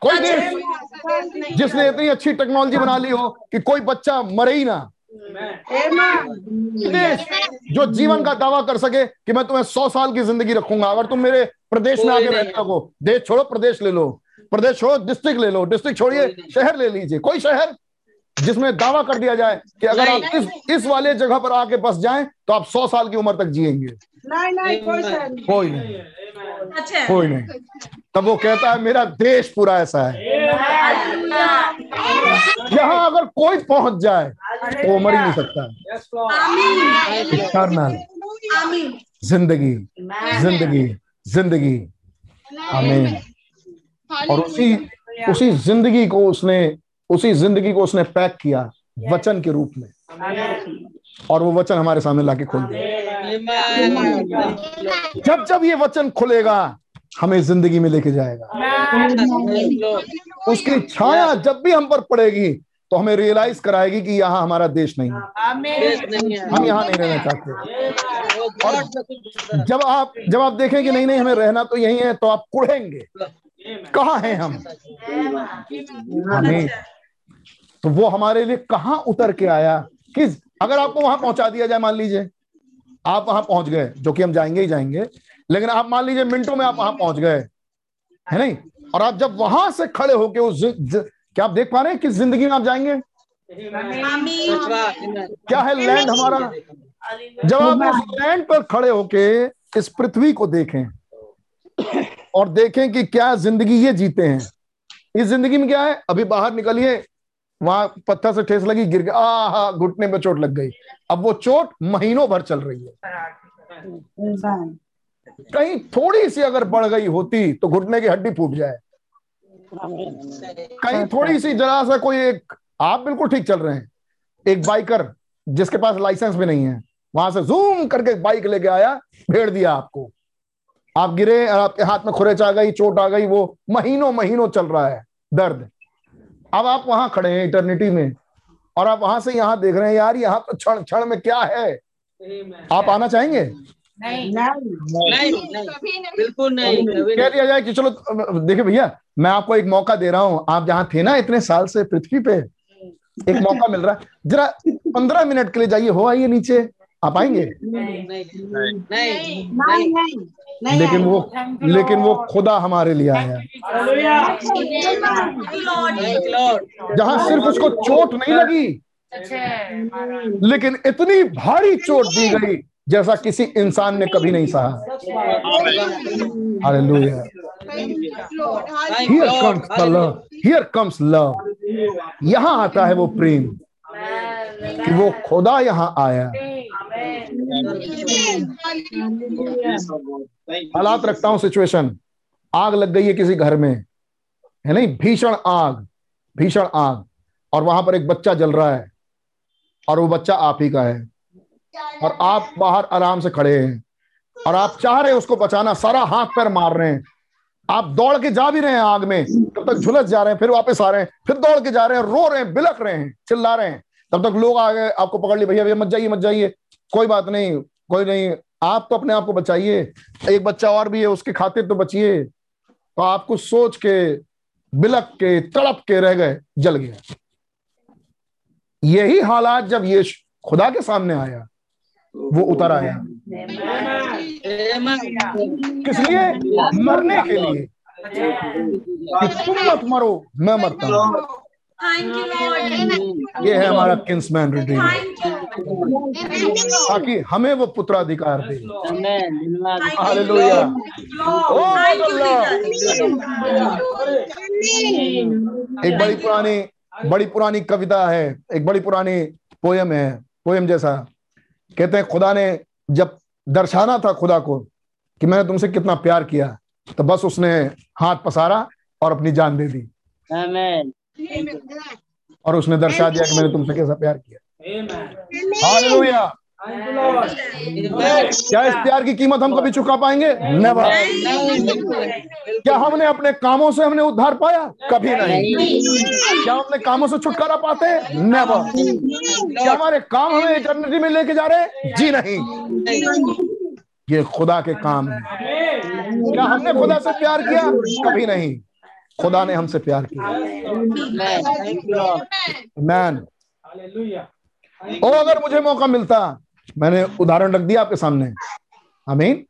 Speaker 5: कोई देश जिसने इतनी अच्छी टेक्नोलॉजी बना ली हो कि कोई बच्चा मरे ही ना। देश जो जीवन का दावा कर सके कि मैं तुम्हें सौ साल की ज़िंदगी रखूँगा। अगर तुम मेरे प्रदेश में आके रहने लगो देश छोड़ो प्रदेश ले लो। प्रदेश छोड़ो डिस्ट्रिक्ट ले लो। डिस्ट्रिक्ट छोड़िए शहर ले लीजिए। कोई शहर जिसमें दावा कर दिया जाए कि अगर आप इस इस वाले जगह पर आके बस जाएँ तो आप सौ साल की उम्र तक जिएँगे।
Speaker 3: नहीं नहीं कोई नहीं।
Speaker 5: कोई नहीं। कोई नहीं। तब वो कहता है मेरा देश पूरा ऐसा है। यहाँ अगर कोई पहुँच जाए तो वो मर ही नहीं सकता। कर्नल ज़िंदगी। ज़िंदगी। ज़िंदगी। आमीन। और उसी उसी ज़िंदगी को उसने उसी ज़िंदगी को उसने पैक किया वचन के रूप में। और वो वचन हमारे सामने लाके खोल दिया। जब जब ये वचन खुलेगा हमें ज़िंदगी में लेके जाएगा। उसकी छाया जब भी हम पर पड़ेगी तो हमें रियलाइज़ कराएगी कि यहाँ हमारा देश नहीं है। हम यहाँ नहीं रहना चाहते। और जब आप जब आप देखें कि नहीं नहीं हमें रहना तो यही है तो आप कुड़ेंगे कहा हैं हम? हमें तो वो हमारे लिए कहाँ उतर के आया? किस अगर आपको वहाँ पहुँचा दिया जाए, मान लीजिए, आप वहाँ पहुँच गए, जो कि हम जाएँगे ही जाएँगे, लेकिन आप मान लीजिए मिनटों में आप वहाँ पहुँच गए, है नहीं? और आप जब वहाँ से खड़े होके उस क्या आप देख पा रहे हैं किस ज़िंदगी में आप जाएँगे? क्या है लैंड हमारा? जब आप उस लैंड पर खड़े होके इस पृथ्वी को देखें और देखें कि क्या ज़िंदगी ये जीते हैं। इस ज़िंदगी में क्या है? अभी बाहर निकलिए वहाँ पत्थर से ठेस लगी गिर गया आ हा घुटने में चोट लग गई। अब वो चोट महीनों भर चल रही है। कहीं थोड़ी सी अगर बढ़ गई होती तो घुटने की हड्डी फूट जाए। कहीं थोड़ी सी जरा सा कोई एक आप बिल्कुल ठीक चल रहे हैं। एक बाइकर जिसके पास लाइसेंस भी नहीं है वहाँ से जूम करके बाइक लेके आया भेड़ दिया आपको। आप गिरे और आपके हाथ में खुरेच आ गई चोट आ गई वो महीनों महीनों चल रहा है दर्द। अब आप वहाँ खड़े हैं इटर्निटी में और आप वहाँ से यहाँ देख रहे हैं यार यहाँ तो क्षण क्षण में क्या है? आप आना चाहेंगे?
Speaker 10: नहीं। नहीं नहीं बिल्कुल नहीं
Speaker 5: कह दिया जाए कि चलो देखिए भैया मैं आपको एक मौका दे रहा हूँ। आप जहाँ थे ना इतने साल से पृथ्वी पे एक मौका मिल रहा है। जरा पंद्रह मिनट के लिए जाइए हो आइए नीचे। आप आएँगे?
Speaker 10: नहीं। नहीं
Speaker 3: नहीं।
Speaker 5: लेकिन वो लेकिन वो खुदा हमारे लिए आया जहाँ सिर्फ़ उसको चोट नहीं लगी लेकिन इतनी भारी चोट दी गई जैसा किसी इंसान ने कभी नहीं सहा। Hallelujah here comes love here comes love यहाँ आता है वो प्रेम। कि वो खुदा यहाँ आया। हालात रखता हूँ सिचुएशन आग लग गई है किसी घर में। है नहीं? भीषण आग भीषण आग। और वहाँ पर एक बच्चा जल रहा है। और वो बच्चा आप ही का है। और आप बाहर आराम से खड़े हैं। और आप चाह रहे हैं उसको बचाना सारा हाथ पैर मार रहे हैं। आप दौड़ के जा भी रहे हैं आग में, तब तक झुलस जा रहे हैं, फिर वापस आ रहे हैं, फिर दौड़ के जा रहे हैं, रो रहे हैं बिलक रहे हैं, चिल्ला रहे हैं। तब तक लोग आ गए, आपको पकड़ लिए भैया भैया, मत जाइए मत जाइए, कोई बात नहीं, कोई नहीं, आप तो अपने आप को बचाइए, एक बच्चा और भी है, उसके खातिर तो बचिए। तो आपको सोच के बिलक के, तड़प के रह गए, जल गया यही हालात जब ये खुदा के सामने आया, वो उतर आया। किस लिए मरने के लिए। कि तुम मत मरो मैं मरता हूँ। ये है हमारा किंग्समैन रिडीमर ताकि हमें वो पुत्राधिकार दे। एक बड़ी पुरानी बड़ी पुरानी कविता है एक बड़ी पुरानी पोयम है पोयम जैसा। कहते हैं खुदा ने जब दर्शाना था खुदा को कि मैंने तुमसे कितना प्यार किया। तो बस उसने हाथ पसारा और अपनी जान दे दी। और उसने दर्शा दिया कि मैंने तुमसे कैसा प्यार किया। हालेलुया क्या इस प्यार की कीमत हम कभी चुका पाएँगे? नेवर क्या हमने अपने कामों से हमने उद्धार पाया? कभी नहीं। क्या हम अपने कामों से छुटकारा पाते? नेवर क्या हमारे काम हमें इटर्निटी में लेके जा रहे? जी नहीं। ये खुदा के काम। है क्या हमने खुदा से प्यार किया? कभी नहीं। खुदा ने हमसे प्यार किया। मैन ओ अगर मुझे मौका मिलता मैंने उदाहरण रख दिया आपके सामने। अमीन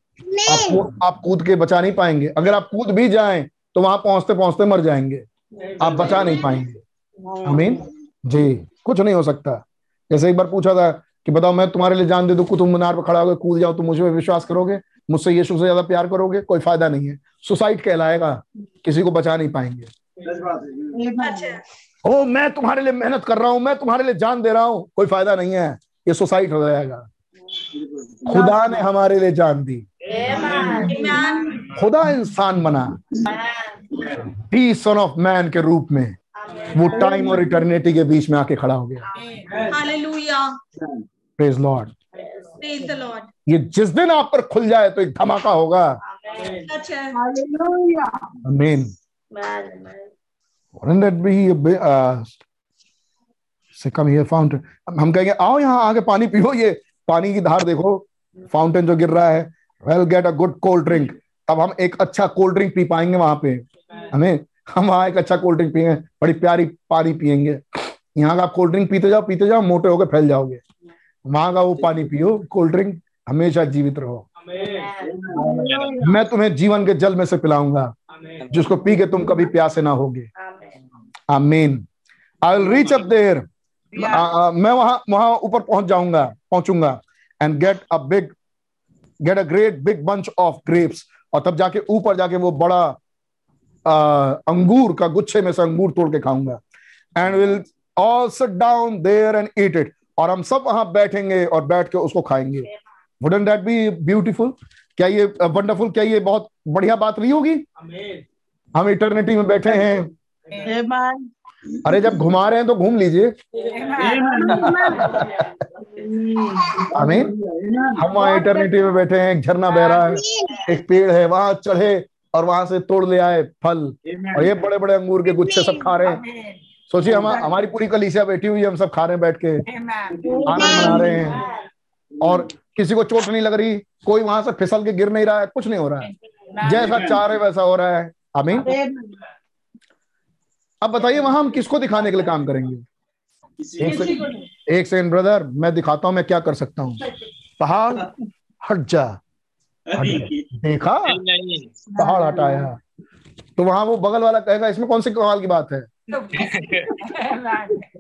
Speaker 5: आप आप कूद के बचा नहीं पाएँगे। अगर आप कूद भी जाएँ तो वहाँ पहुँचते पहुँचते मर जाएँगे। आप बचा नहीं पाएँगे। अमीन जी कुछ नहीं हो सकता। जैसे एक बार पूछा था कि बताओ मैं तुम्हारे लिए जान दे दू कुतुब मीनार पर खड़ा होकर कूद जाओ तो मुझे विश्वास करोगे? मुझसे यीशु से ज़्यादा प्यार करोगे? कोई फ़ायदा नहीं है। सुसाइड कहलाएगा। किसी को बचा नहीं पाएँगे। ओ मैं तुम्हारे लिए मेहनत कर रहा हूँ मैं तुम्हारे लिए जान दे रहा हूँ। कोई फ़ायदा नहीं है। ये सुसाइड हो जाएगा। खुदा ने हमारे लिए जान दी। खुदा इंसान बना। टी सन ऑफ़ मैन के रूप में। वो टाइम और इटर्निटी के बीच में आके खड़ा हो गया। प्रेज लॉर्ड ये जिस दिन आप पर खुल जाए तो एक धमाका होगा। Uh, say come here fountain हम कहेंगे आओ यहाँ आके पानी पियो ये पानी की धार देखो फाउंटेन जो गिर रहा है well get a good cold drink तब हम एक अच्छा कोल्ड ड्रिंक पी पाएँगे वहाँ पे। हमें हम वहाँ एक अच्छा कोल्ड ड्रिंक पियेंगे बड़ी प्यारी पानी पियेंगे यहाँ का आप कोल्ड ड्रिंक पीते जाओ पीते जाओ मोटे होकर फैल जाओगे। वहाँ का वो पानी पियो कोल्ड ड्रिंक हमेशा जीवित रहो। मैं तुम्हें जीवन के जल में से पिलाऊँगा जिसको पी के तुम कभी प्यासे ना होगे। आमीन I will reach up there मैं वहाँ वहाँ ऊपर पहुँच जाऊँगा पहुंचूँगा and get a big get a great big bunch of grapes और तब जाके ऊपर जाके वो बड़ा uh, अंगूर का गुच्छे में से अंगूर तोड़ के खाऊँगा and will all sit down there and eat it और हम सब वहाँ बैठेंगे और बैठ के उसको खाएँगे। वुडन दैट बी ब्यूटीफुल क्या ये वंडरफुल क्या ये बहुत बढ़िया बात नहीं होगी? हम इटर्निटी में बैठे हैं। अरे जब घुमा रहे हैं तो घूम लीजिए। आमीन। हम वहाँ इटर्निटी में बैठे हैं एक झरना बह रहा है एक पेड़ है वहाँ चढ़े और वहाँ से तोड़ ले आए फल। और ये बड़े बड़े अंगूर के गुच्छे सब खा रहे हैं। सोचिए हम हमारी पूरी कलीसिया बैठी हुई है हम सब खा रहे हैं बैठ के। आनंद मना रहे हैं। और किसी को चोट नहीं लग रही कोई वहाँ से फिसल के गिर नहीं रहा है कुछ नहीं हो रहा है। जैसा चाह रहे वैसा हो रहा है। आमीन। अब बताइए वहाँ हम किसको दिखाने के लिए काम करेंगे? एक सेकंड एक सेकंड ब्रदर मैं दिखाता हूँ मैं क्या कर सकता हूँ? पहाड़ हट जा। देखा? पहाड़ हटाया। तो वहाँ वो बगल वाला कहेगा इसमें कौन सी कमाल की बात है?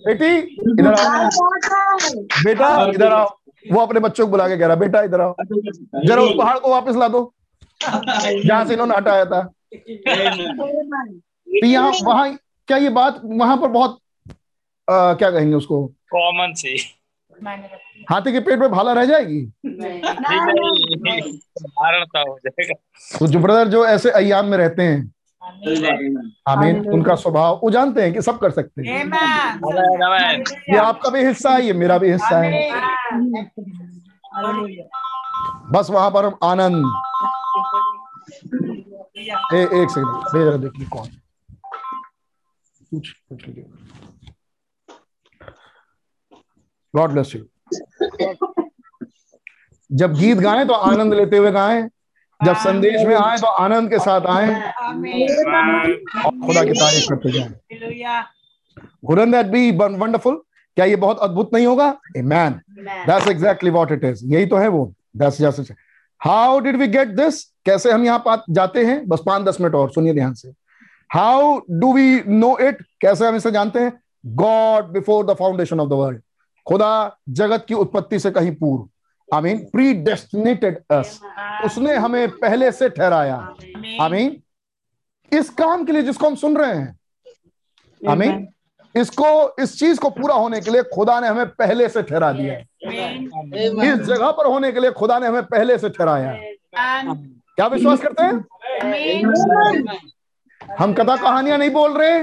Speaker 5: बेटी इधर आओ। बेटा इधर आओ। वो अपने बच्चों को बुला के कह रहा बेटा इधर आओ। जरा उस पहाड़ को वापस ला दो। जहाँ से इन्होंने हटाया था। तो यहाँ वहाँ क्या ये बात वहाँ पर बहुत आ, क्या कहेंगे उसको?
Speaker 6: Common sea.
Speaker 5: हाथी के पेट में भाला रह जाएगी?
Speaker 6: हो जाएगा।
Speaker 5: तो जो ब्रदर जो ऐसे अयाम में रहते हैं आमीन उनका स्वभाव वो जानते हैं कि सब कर सकते हैं। ये आपका भी हिस्सा है ये मेरा भी हिस्सा है। बस वहाँ पर हम आनंद। ए, एक सेकंड देखिए कौन। पूछ पूछ गॉड ब्लेस यू जब गीत गाएँ तो आनंद लेते हुए गाएँ। जब संदेश में आए तो आनंद के साथ आए। और खुदा की तारीफ़ करते जाएँ। wouldn't that be wonderful? क्या ये बहुत अद्भुत नहीं होगा? A man that's exactly what it is यही तो है वो। Just it. how did we get this? कैसे हम यहाँ जाते हैं? बस पाँच दस मिनट और सुनिए ध्यान से। How do we know it कैसे हम इसे जानते हैं? God before the foundation of the world खुदा जगत की उत्पत्ति से कहीं पूर्व। I mean predestinated us उसने हमें पहले से ठहराया। आई मीन इस काम के लिए जिसको हम सुन रहे हैं। आई मीन इसको इस चीज़ को पूरा होने के लिए खुदा ने हमें पहले से ठहरा दिया। इस जगह पर होने के लिए खुदा ने हमें पहले से ठहराया। क्या विश्वास करते हैं? हम कथा कहानियाँ नहीं बोल रहे।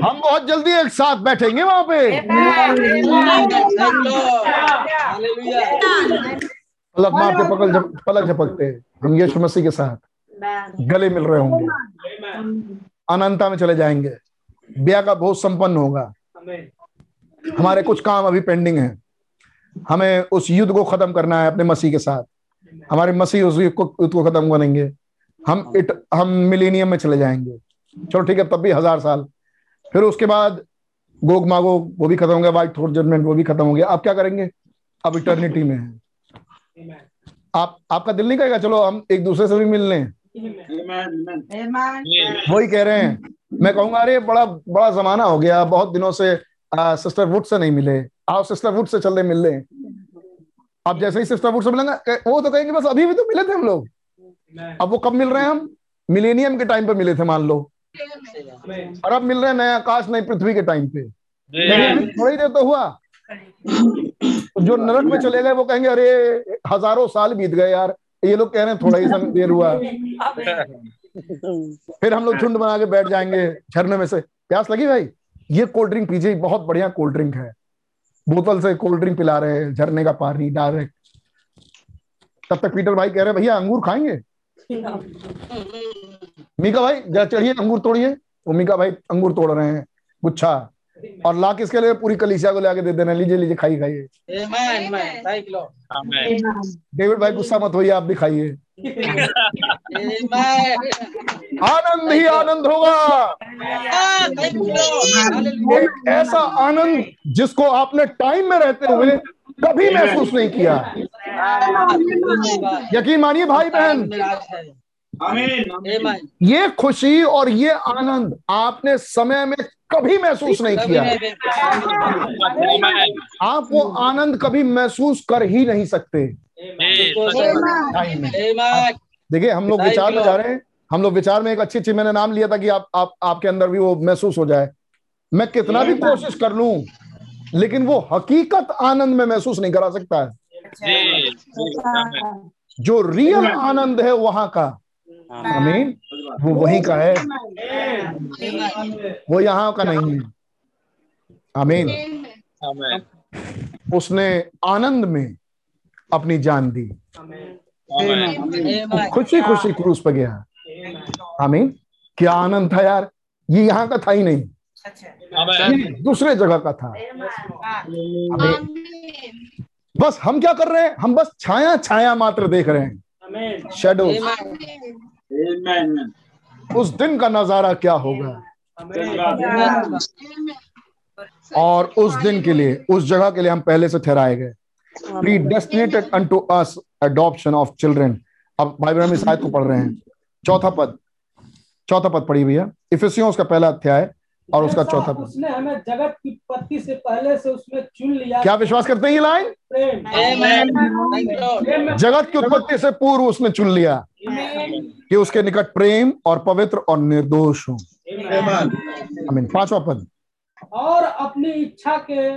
Speaker 5: हम बहुत जल्दी एक साथ बैठेंगे वहाँ पे। पलक मार के पकड़ झप, पलक झपकते हम यीशु मसीह के साथ गले मिल रहे होंगे। अनंता में चले जाएँगे। ब्याह का बहुत संपन्न होगा। हमारे कुछ काम अभी पेंडिंग है। हमें उस युद्ध को खत्म करना है अपने मसीह के साथ। हमारे मसीह उस युद्ध को खत्म करेंगे। हम इट हम मिलेनियम में चले जाएँगे। चलो ठीक है तब भी हज़ार साल। फिर उसके बाद गोग मागो वो भी खत्म हो गया वाइट थ्रोट जजमेंट वो भी खत्म हो गया। अब क्या करेंगे? अब इटर्निटी में है। आप आपका दिल नहीं कहेगा चलो हम एक दूसरे से भी मिल लें। वही कह रहे हैं। मैं कहूँगा अरे बड़ा बड़ा जमाना हो गया। बहुत दिनों से आ, सिस्टर वुड से नहीं मिले। आओ सिस्टर वुड से चल रहे मिल लें। अब जैसे ही सिस्टर वुड से मिलेंगे वो तो कहेंगे बस अभी भी तो मिले थे हम लोग। अब वो कब मिल रहे हैं हम? मिलेनियम के टाइम पे मिले थे मान लो। और अब मिल रहे हैं नया आकाश नई पृथ्वी के टाइम पे। थोड़ी देर तो हुआ। <laughs> जो नरक में चले गए वो कहेंगे अरे हज़ारों साल बीत गए यार। ये लोग कह रहे हैं थोड़ा ही समय देर हुआ। <laughs> फिर हम लोग झुंड बना के बैठ जाएँगे झरने में से। प्यास लगी भाई? ये कोल्ड ड्रिंक पीजिए बहुत बढ़िया कोल्ड ड्रिंक है। बोतल से कोल्ड ड्रिंक पिला रहे हैं झरने का पानी डायरेक्ट तब तक पीटर भाई कह रहे हैं भैया अंगूर खाएँगे? मीका भाई जरा चढ़िए अंगूर तोड़िए। वो मीका भाई अंगूर तोड़ रहे हैं गुच्छा। और ला किसके लिए पूरी कलिसिया को लेके दे देना लीजिए लीजिए खाइए खाइए। डेविड भाई गुस्सा मत होइए आप भी खाइए। आनंद ही आनंद होगा। एक ऐसा आनंद जिसको आपने टाइम में रहते हुए कभी महसूस नहीं किया। यकीन मानिए भाई बहन। ये खुशी और ये आनंद आपने समय में कभी महसूस नहीं किया। आप वो आनंद कभी महसूस कर ही नहीं सकते। देखिए हम लोग विचार में जा रहे हैं। हम लोग विचार में एक अच्छी अच्छी मैंने नाम लिया था कि आप आप आपके अंदर भी वो महसूस हो जाए। मैं कितना भी कोशिश कर लूँ लेकिन वो हकीकत आनंद में महसूस नहीं करा सकता है। जो रियल आनंद है वहाँ का। अमीन वो वही का है। वो यहाँ का नहीं है। अमीन उसने आनंद में अपनी जान दी। खुशी खुशी क्रूज पर गया। आमीन। क्या आनंद था यार? ये यहाँ का था ही नहीं। ये दूसरे जगह का था। बस हम क्या कर रहे हैं? हम बस छाया छाया मात्र देख रहे हैं। शेडो उस दिन का नज़ारा क्या होगा? और उस दिन के लिए उस जगह के लिए हम पहले से ठहराए गए। predestinated unto us adoption of children अब भाई बहन इस आयत को पढ़ रहे हैं। चौथा पद। चौथा पद पढ़ी भैया। इफिसियों उसका पहला अध्याय। और उसका चौथा पद
Speaker 12: उसने हमें जगत की उत्पत्ति से पहले से उसमें चुन लिया।
Speaker 5: क्या विश्वास करते हैं ये लाइन? जगत की उत्पत्ति से पूर्व उसने चुन लिया कि उसके निकट प्रेम और पवित्र और निर्दोष हो। पांचवा पद।
Speaker 12: और अपनी इच्छा के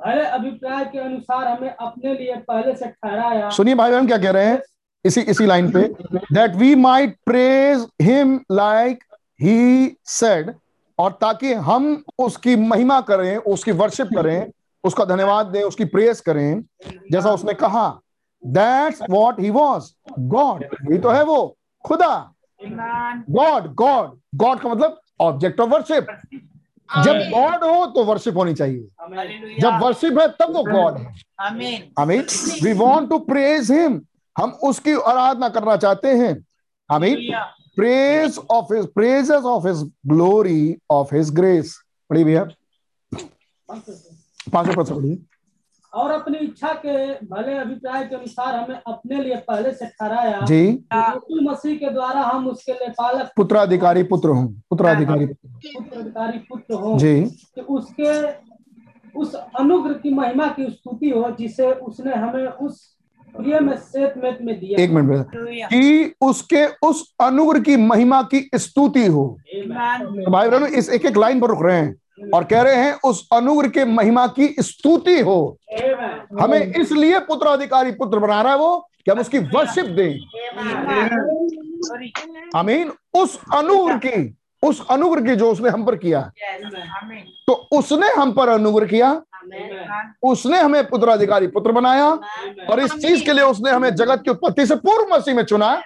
Speaker 12: भले अभिप्राय के अनुसार हमें अपने लिए पहले से ठहराया।
Speaker 5: सुनिए भाई बहन क्या कह रहे हैं? इसी इसी लाइन पे। That we might praise him like he said और ताकि हम उसकी महिमा करें उसकी वर्शिप करें उसका धन्यवाद दें उसकी प्रेस करें। जैसा उसने कहा that's what he was God वही तो है वो। खुदा। गॉड गॉड गॉड का मतलब ऑब्जेक्ट ऑफ़ वर्शिप जब गॉड हो तो वर्शिप होनी चाहिए। जब वर्शिप है तब वो गॉड है। आमीन we want to praise him हम उसकी आराधना करना चाहते हैं। आमीन praise of his praises of his glory of his grace पढ़ी भैया। पाँचों पद से पढ़िए।
Speaker 12: और अपनी इच्छा के भले अभिप्राय के अनुसार हमें अपने लिए पहले से ठहराया।
Speaker 5: जी।
Speaker 12: यीशु मसीह के द्वारा हम उसके लिए पालक
Speaker 5: पुत्राधिकारी पुत्र हूँ। पुत्राधिकारी
Speaker 12: पुत्राधिकारी पुत्र हो।
Speaker 5: जी।
Speaker 12: कि उसके उस अनुग्रह की महिमा की स्तुति हो जिसे उसने हमें उस में दिया
Speaker 5: एक मिनट कि उसके उस अनुग्रह की महिमा की स्तुति हो। तो भाई बहनों इस एक एक लाइन पर रुक रहे हैं और कह रहे हैं उस अनुग्रह के महिमा की स्तुति हो। हमें इसलिए पुत्राधिकारी पुत्र बना रहा है वो कि हम उसकी वर्शिप दें। आमीन। उस अनुग्र की उस अनुग्रह की जो उसने हम पर किया। तो उसने हम पर अनुग्रह किया। उसने हमें पुत्राधिकारी पुत्र बनाया और इस चीज़ के लिए उसने हमें जगत की उत्पत्ति से पूर्व मसीह में चुना।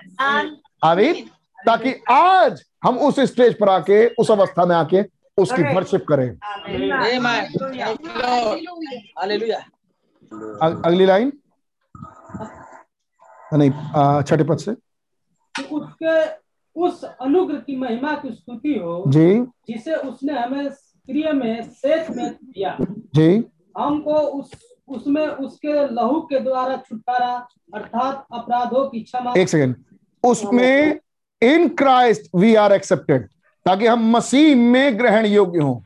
Speaker 5: आमीन। ताकि आज हम उस स्टेज पर आके उस अवस्था में आके उसकी वर्शिप करें। अगली लाइन। नहीं छठे पद से।
Speaker 12: उसके उस अनुग्रह की महिमा की स्तुति हो
Speaker 5: जी।
Speaker 12: जिसे उसने हमें प्रिय में शेष में दिया
Speaker 5: जी।
Speaker 12: हमको उस उसमें उसके लहू के द्वारा छुटकारा अर्थात अपराधों की क्षमा।
Speaker 5: एक सेकंड। उसमें in Christ we are accepted ताकि हम मसीह में ग्रहण योग्य हो।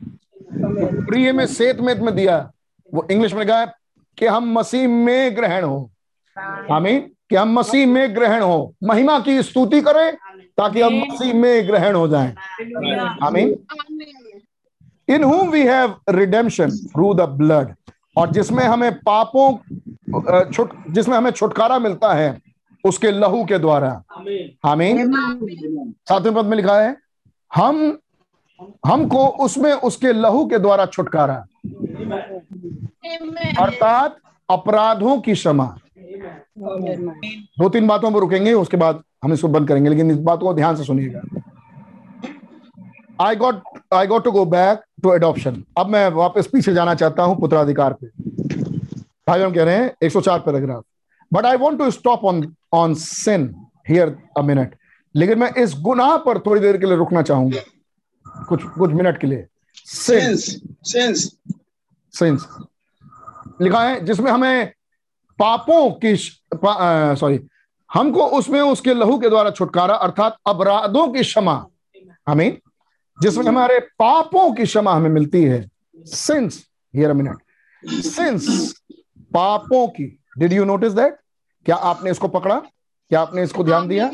Speaker 5: प्रिय में सेत में में दिया। वो इंग्लिश में कहा कि हम मसीह में ग्रहण हो। आमीन। कि हम मसीह में ग्रहण हो। महिमा की स्तुति करें ताकि हम मसीह में ग्रहण हो जाएँ। आमीन। In whom we have redemption through the blood और जिसमें हमें पापों छुट जिसमें हमें छुटकारा मिलता है उसके लहू के द्वारा। आमीन। सातवें पद में लिखा है हम हमको उसमें उसके लहू के द्वारा छुटकारा। अर्थात अपराधों की क्षमा। दो तीन बातों पर रुकेंगे उसके बाद हम इसको बंद करेंगे लेकिन इस बातों को ध्यान से सुनिएगा। I got I got to go back to adoption अब मैं वापस पीछे जाना चाहता हूँ पुत्राधिकार पे। भाई हम कह रहे हैं 104 paragraph. But I want to stop on on sin here a minute लेकिन मैं इस गुनाह पर थोड़ी देर के लिए रुकना चाहूँगा। कुछ कुछ मिनट के लिए।
Speaker 13: सेंस सेंस
Speaker 5: सेंस लिखा है जिसमें हमें पापों की पा, सॉरी हमको उसमें उसके लहू के द्वारा छुटकारा अर्थात अपराधों की क्षमा। हमें जिसमें हमारे पापों की क्षमा हमें मिलती है। सिंस हियर मिनट सिंस पापों की डिड यू नोटिस दैट क्या आपने इसको पकड़ा? क्या आपने इसको ध्यान दिया?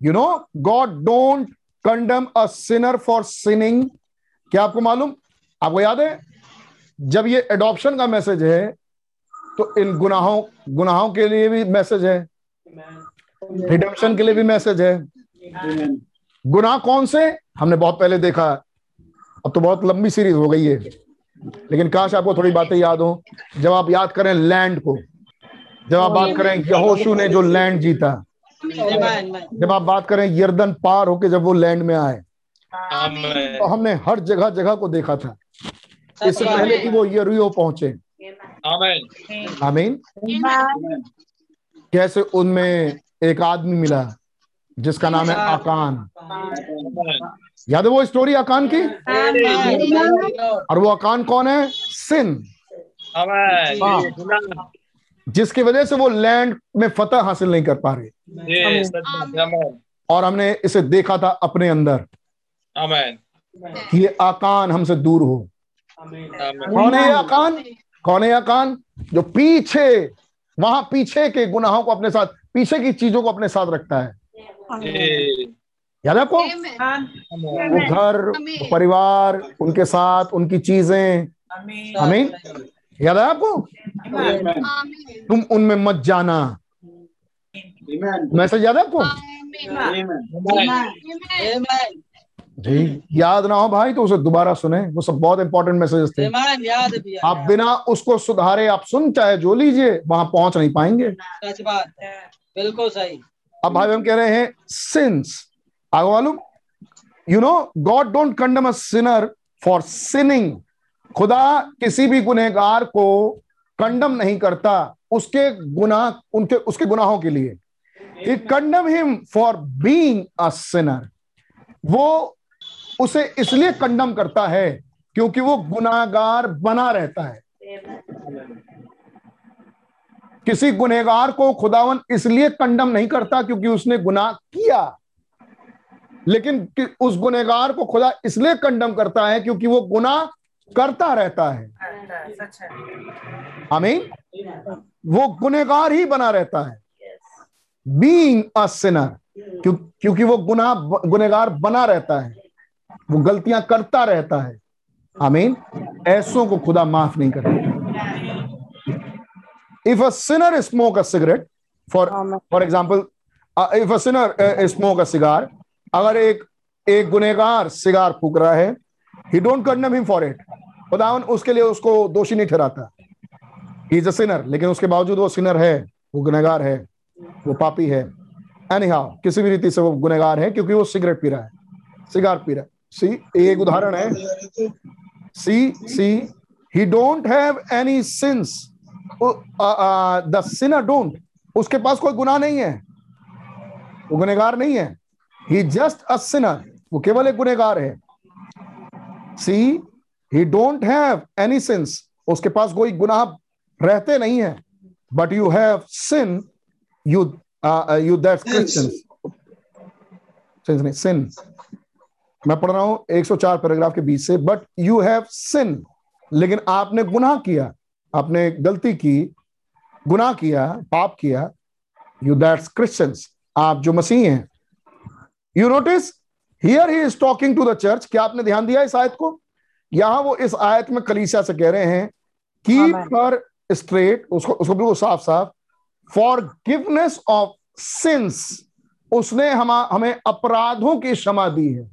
Speaker 5: You know God don't condemn a sinner for sinning क्या आपको मालूम? आपको याद है? जब ये एडॉप्शन का मैसेज है तो इन गुनाहों गुनाहों के लिए भी मैसेज है। रिडम्पशन के लिए भी मैसेज है। गुनाह कौन से? हमने बहुत पहले देखा अब तो बहुत लंबी सीरीज़ हो गई है। लेकिन काश आपको थोड़ी बातें याद हो। जब आप याद करें लैंड को जब आप बात करें यहोशू ने जो लैंड जीता जब आप बात करें यर्दन पार होके जब वो लैंड में आए तो हमने हर जगह जगह को देखा था। इससे पहले कि वो यरियो पहुँचे। आमीन। कैसे उनमें एक आदमी मिला जिसका नाम है आकान। याद है वो स्टोरी आकान की? और वो आकान कौन है? सिन। जिसकी वजह से वो लैंड में फतह हासिल नहीं कर पा रहे। और हमने इसे देखा था अपने अंदर। कि ये आकान हमसे दूर हो। कौन है आकान? कौन है आकान? जो पीछे वहाँ पीछे के गुनाहों को अपने साथ पीछे की चीज़ों को अपने साथ रखता है। याद आपको? वो घर परिवार उनके साथ उनकी चीज़ें। हमें याद है आपको? तुम उनमें मत जाना। मैसेज याद है आपको? जी याद ना हो भाई तो उसे दोबारा सुने। वो सब बहुत इंपॉर्टेंट मैसेजेस थे। याद आप बिना उसको सुधारे आप सुन चाहे जो लीजिए वहाँ पहुँच नहीं पाएँगे।
Speaker 10: सच बात। बिल्कुल सही।
Speaker 5: अब भाई हम कह रहे हैं सिंस आगे मालूम? You know God don't condemn a sinner for sinning खुदा किसी भी गुनहगार को कंडम नहीं करता उसके गुनाह, उनके, उसके गुनाहों के लिए। He condemn him for being a sinner वो उसे इसलिए कंडम करता है क्योंकि वो गुनाहगार बना रहता है। किसी गुनहगार को खुदावन इसलिए कंडम नहीं करता क्योंकि उसने गुनाह किया। लेकिन उस गुनहगार को खुदा इसलिए कंडम करता है क्योंकि वो गुनाह करता रहता है। आमीन? वो गुनहगार ही बना रहता है। बीइंग अ सिनर क्यों, क्योंकि वो गुनाह गुनहगार बना रहता है। वो गलतियाँ करता रहता है। आमीन? ऐसों को खुदा माफ़ नहीं करता। If a sinner smoke a cigarette for for example uh, if a sinner uh, smoke a cigar अगर एक एक गुनेगार सिगार फूक रहा है he don't condemn him for it खुदावन उसके लिए उसको दोषी नहीं ठहराता। ही इज़ अ सिनर लेकिन उसके बावजूद वो सिनर है वो गुनेगार है वो पापी है। एनी हाउ किसी भी रीति से वो गुनेगार है क्योंकि वो सिगरेट पी रहा है सिगार पी रहा है। सी एक उदाहरण है। See see he don't have any sins the sinner don't उसके पास कोई गुनाह नहीं है। वो गुनेगार नहीं है। ही जस्ट अ सिनर वो केवल एक गुनेगार है। See he don't have any sins उसके पास कोई गुनाह रहते नहीं है। But you have sin you you that Christian sin मैं पढ़ रहा हूँ 104 पैराग्राफ के बीच से बट यू हैव सिन लेकिन आपने गुनाह किया। आपने गलती की गुनाह किया पाप किया यू दैट्स क्रिश्चियंस आप जो मसीह हैं you notice here he is talking to the church क्या आपने ध्यान दिया इस आयत को? यहाँ वो इस आयत में कलीसिया से कह रहे हैं कीप हर स्ट्रेट उसको उसको बिल्कुल साफ़ साफ़. फॉर गिवनेस ऑफ़ सिंस उसने हम हमें अपराधों की क्षमा दी है।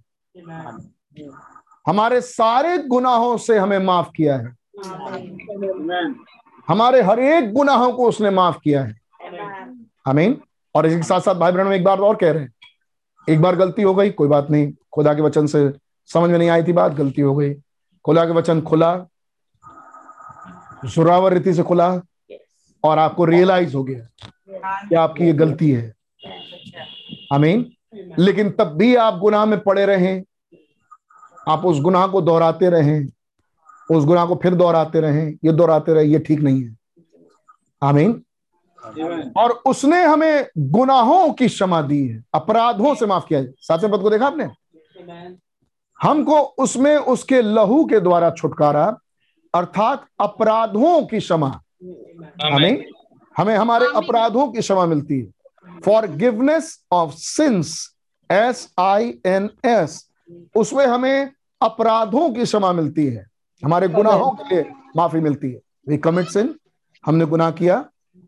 Speaker 5: हमारे सारे गुनाहों से हमें माफ़ किया है। हमारे हर एक गुनाहों को उसने माफ़ किया है। अमीन और इसके साथ साथ भाई बहनों एक बार और कह रहे हैं। एक बार गलती हो गई कोई बात नहीं। खुदा के वचन से समझ में नहीं आई थी बात गलती हो गई। खुदा के वचन खुला। सुरावर रीति से खुला। और आपको रियलाइज़ हो गया कि आपकी ये गलती है। अमीन लेकिन तब भी आप गुनाह में पड़े रहें। आप उस गुनाह को दोहराते रहें। उस गुनाह को फिर दोहराते रहें ये दोहराते रहे ये ठीक नहीं है। आमीन। और उसने हमें गुनाहों की क्षमा दी है अपराधों से माफ़ किया है। सातवें पद को देखा आपने? हमको उसमें उसके लहू के द्वारा छुटकारा अर्थात अपराधों की क्षमा। हमें हमें हमारे अपराधों की क्षमा मिलती है। Forgiveness of sins S I N S उसमें हमें अपराधों की क्षमा मिलती है। हमारे गुनाहों के लिए माफ़ी मिलती है। वी कमिट सिन हमने गुनाह किया।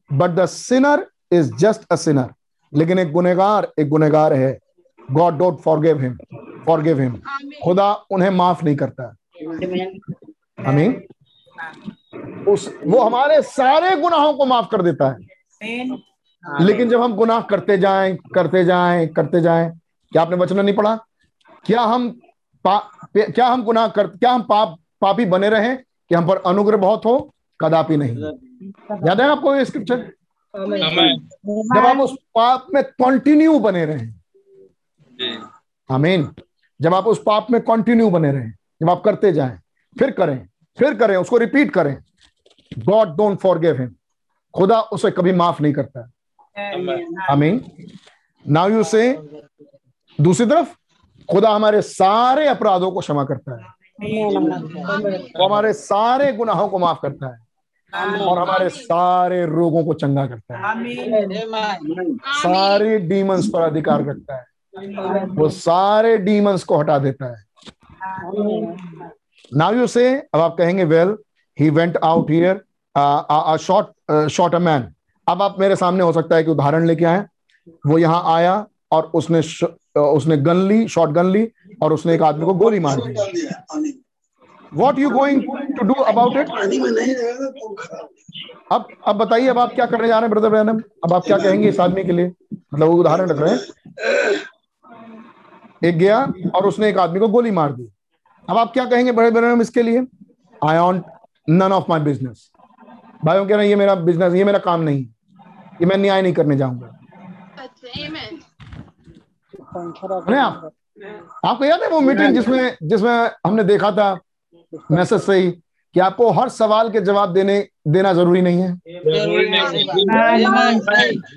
Speaker 5: But the sinner is just a sinner लेकिन एक गुनेगार एक गुनेगार है। God don't forgive him forgive him खुदा उन्हें माफ़ नहीं करता। हमें उस वो हमारे सारे गुनाहों को माफ़ कर देता है। लेकिन जब हम गुनाह करते जाएँ करते जाएँ करते जाएँ क्या आपने वचन नहीं पढ़ा? क्या हम पा, क्या हम गुनाह कर क्या हम पाप पापी बने रहे कि हम पर अनुग्रह बहुत हो कदापि नहीं। याद है आपको ये स्क्रिप्चर जब आप उस पाप में कंटिन्यू बने रहे। आमीन जब आप उस पाप में कंटिन्यू बने रहे जब आप करते जाएँ फिर करें फिर करें उसको रिपीट करें गॉड डोंट फॉरगिव हिम खुदा उसे कभी माफ़ नहीं करता। आमीन नाउ यू से दूसरी तरफ़ खुदा हमारे सारे अपराधों को क्षमा करता है। वो हमारे सारे गुनाहों को माफ़ करता है। और हमारे सारे रोगों को चंगा करता है। सारे डीमंस पर अधिकार रखता है। वो सारे डीमंस को हटा देता है। नाउ यू से अब आप कहेंगे well he went out here shot shot a man अब आप मेरे सामने हो सकता है कि उदाहरण लेके आए। वो यहाँ आया और उसने उसने गन ली शॉर्ट गन ली और उसने एक आदमी को गोली मार दी। What you going to do about it अब अब बताइए अब आप क्या करने जा रहे हैं ब्रदर बहनम अब आप क्या कहेंगे इस आदमी के लिए? मतलब उदाहरण रख रहे हैं। एक गया और उसने एक आदमी को गोली मार दी। अब आप क्या कहेंगे बड़े बहनम इसके लिए? I on none of my business भाई कह रहे हैं ये मेरा बिज़नेस ये मेरा काम नहीं। ये मैं न्याय नहीं करने जाऊँगा। आप आपको याद है वो मीटिंग जिसमें जिसमें हमने देखा था मैसेज से ही कि आपको हर सवाल के जवाब देने देना ज़रूरी नहीं है?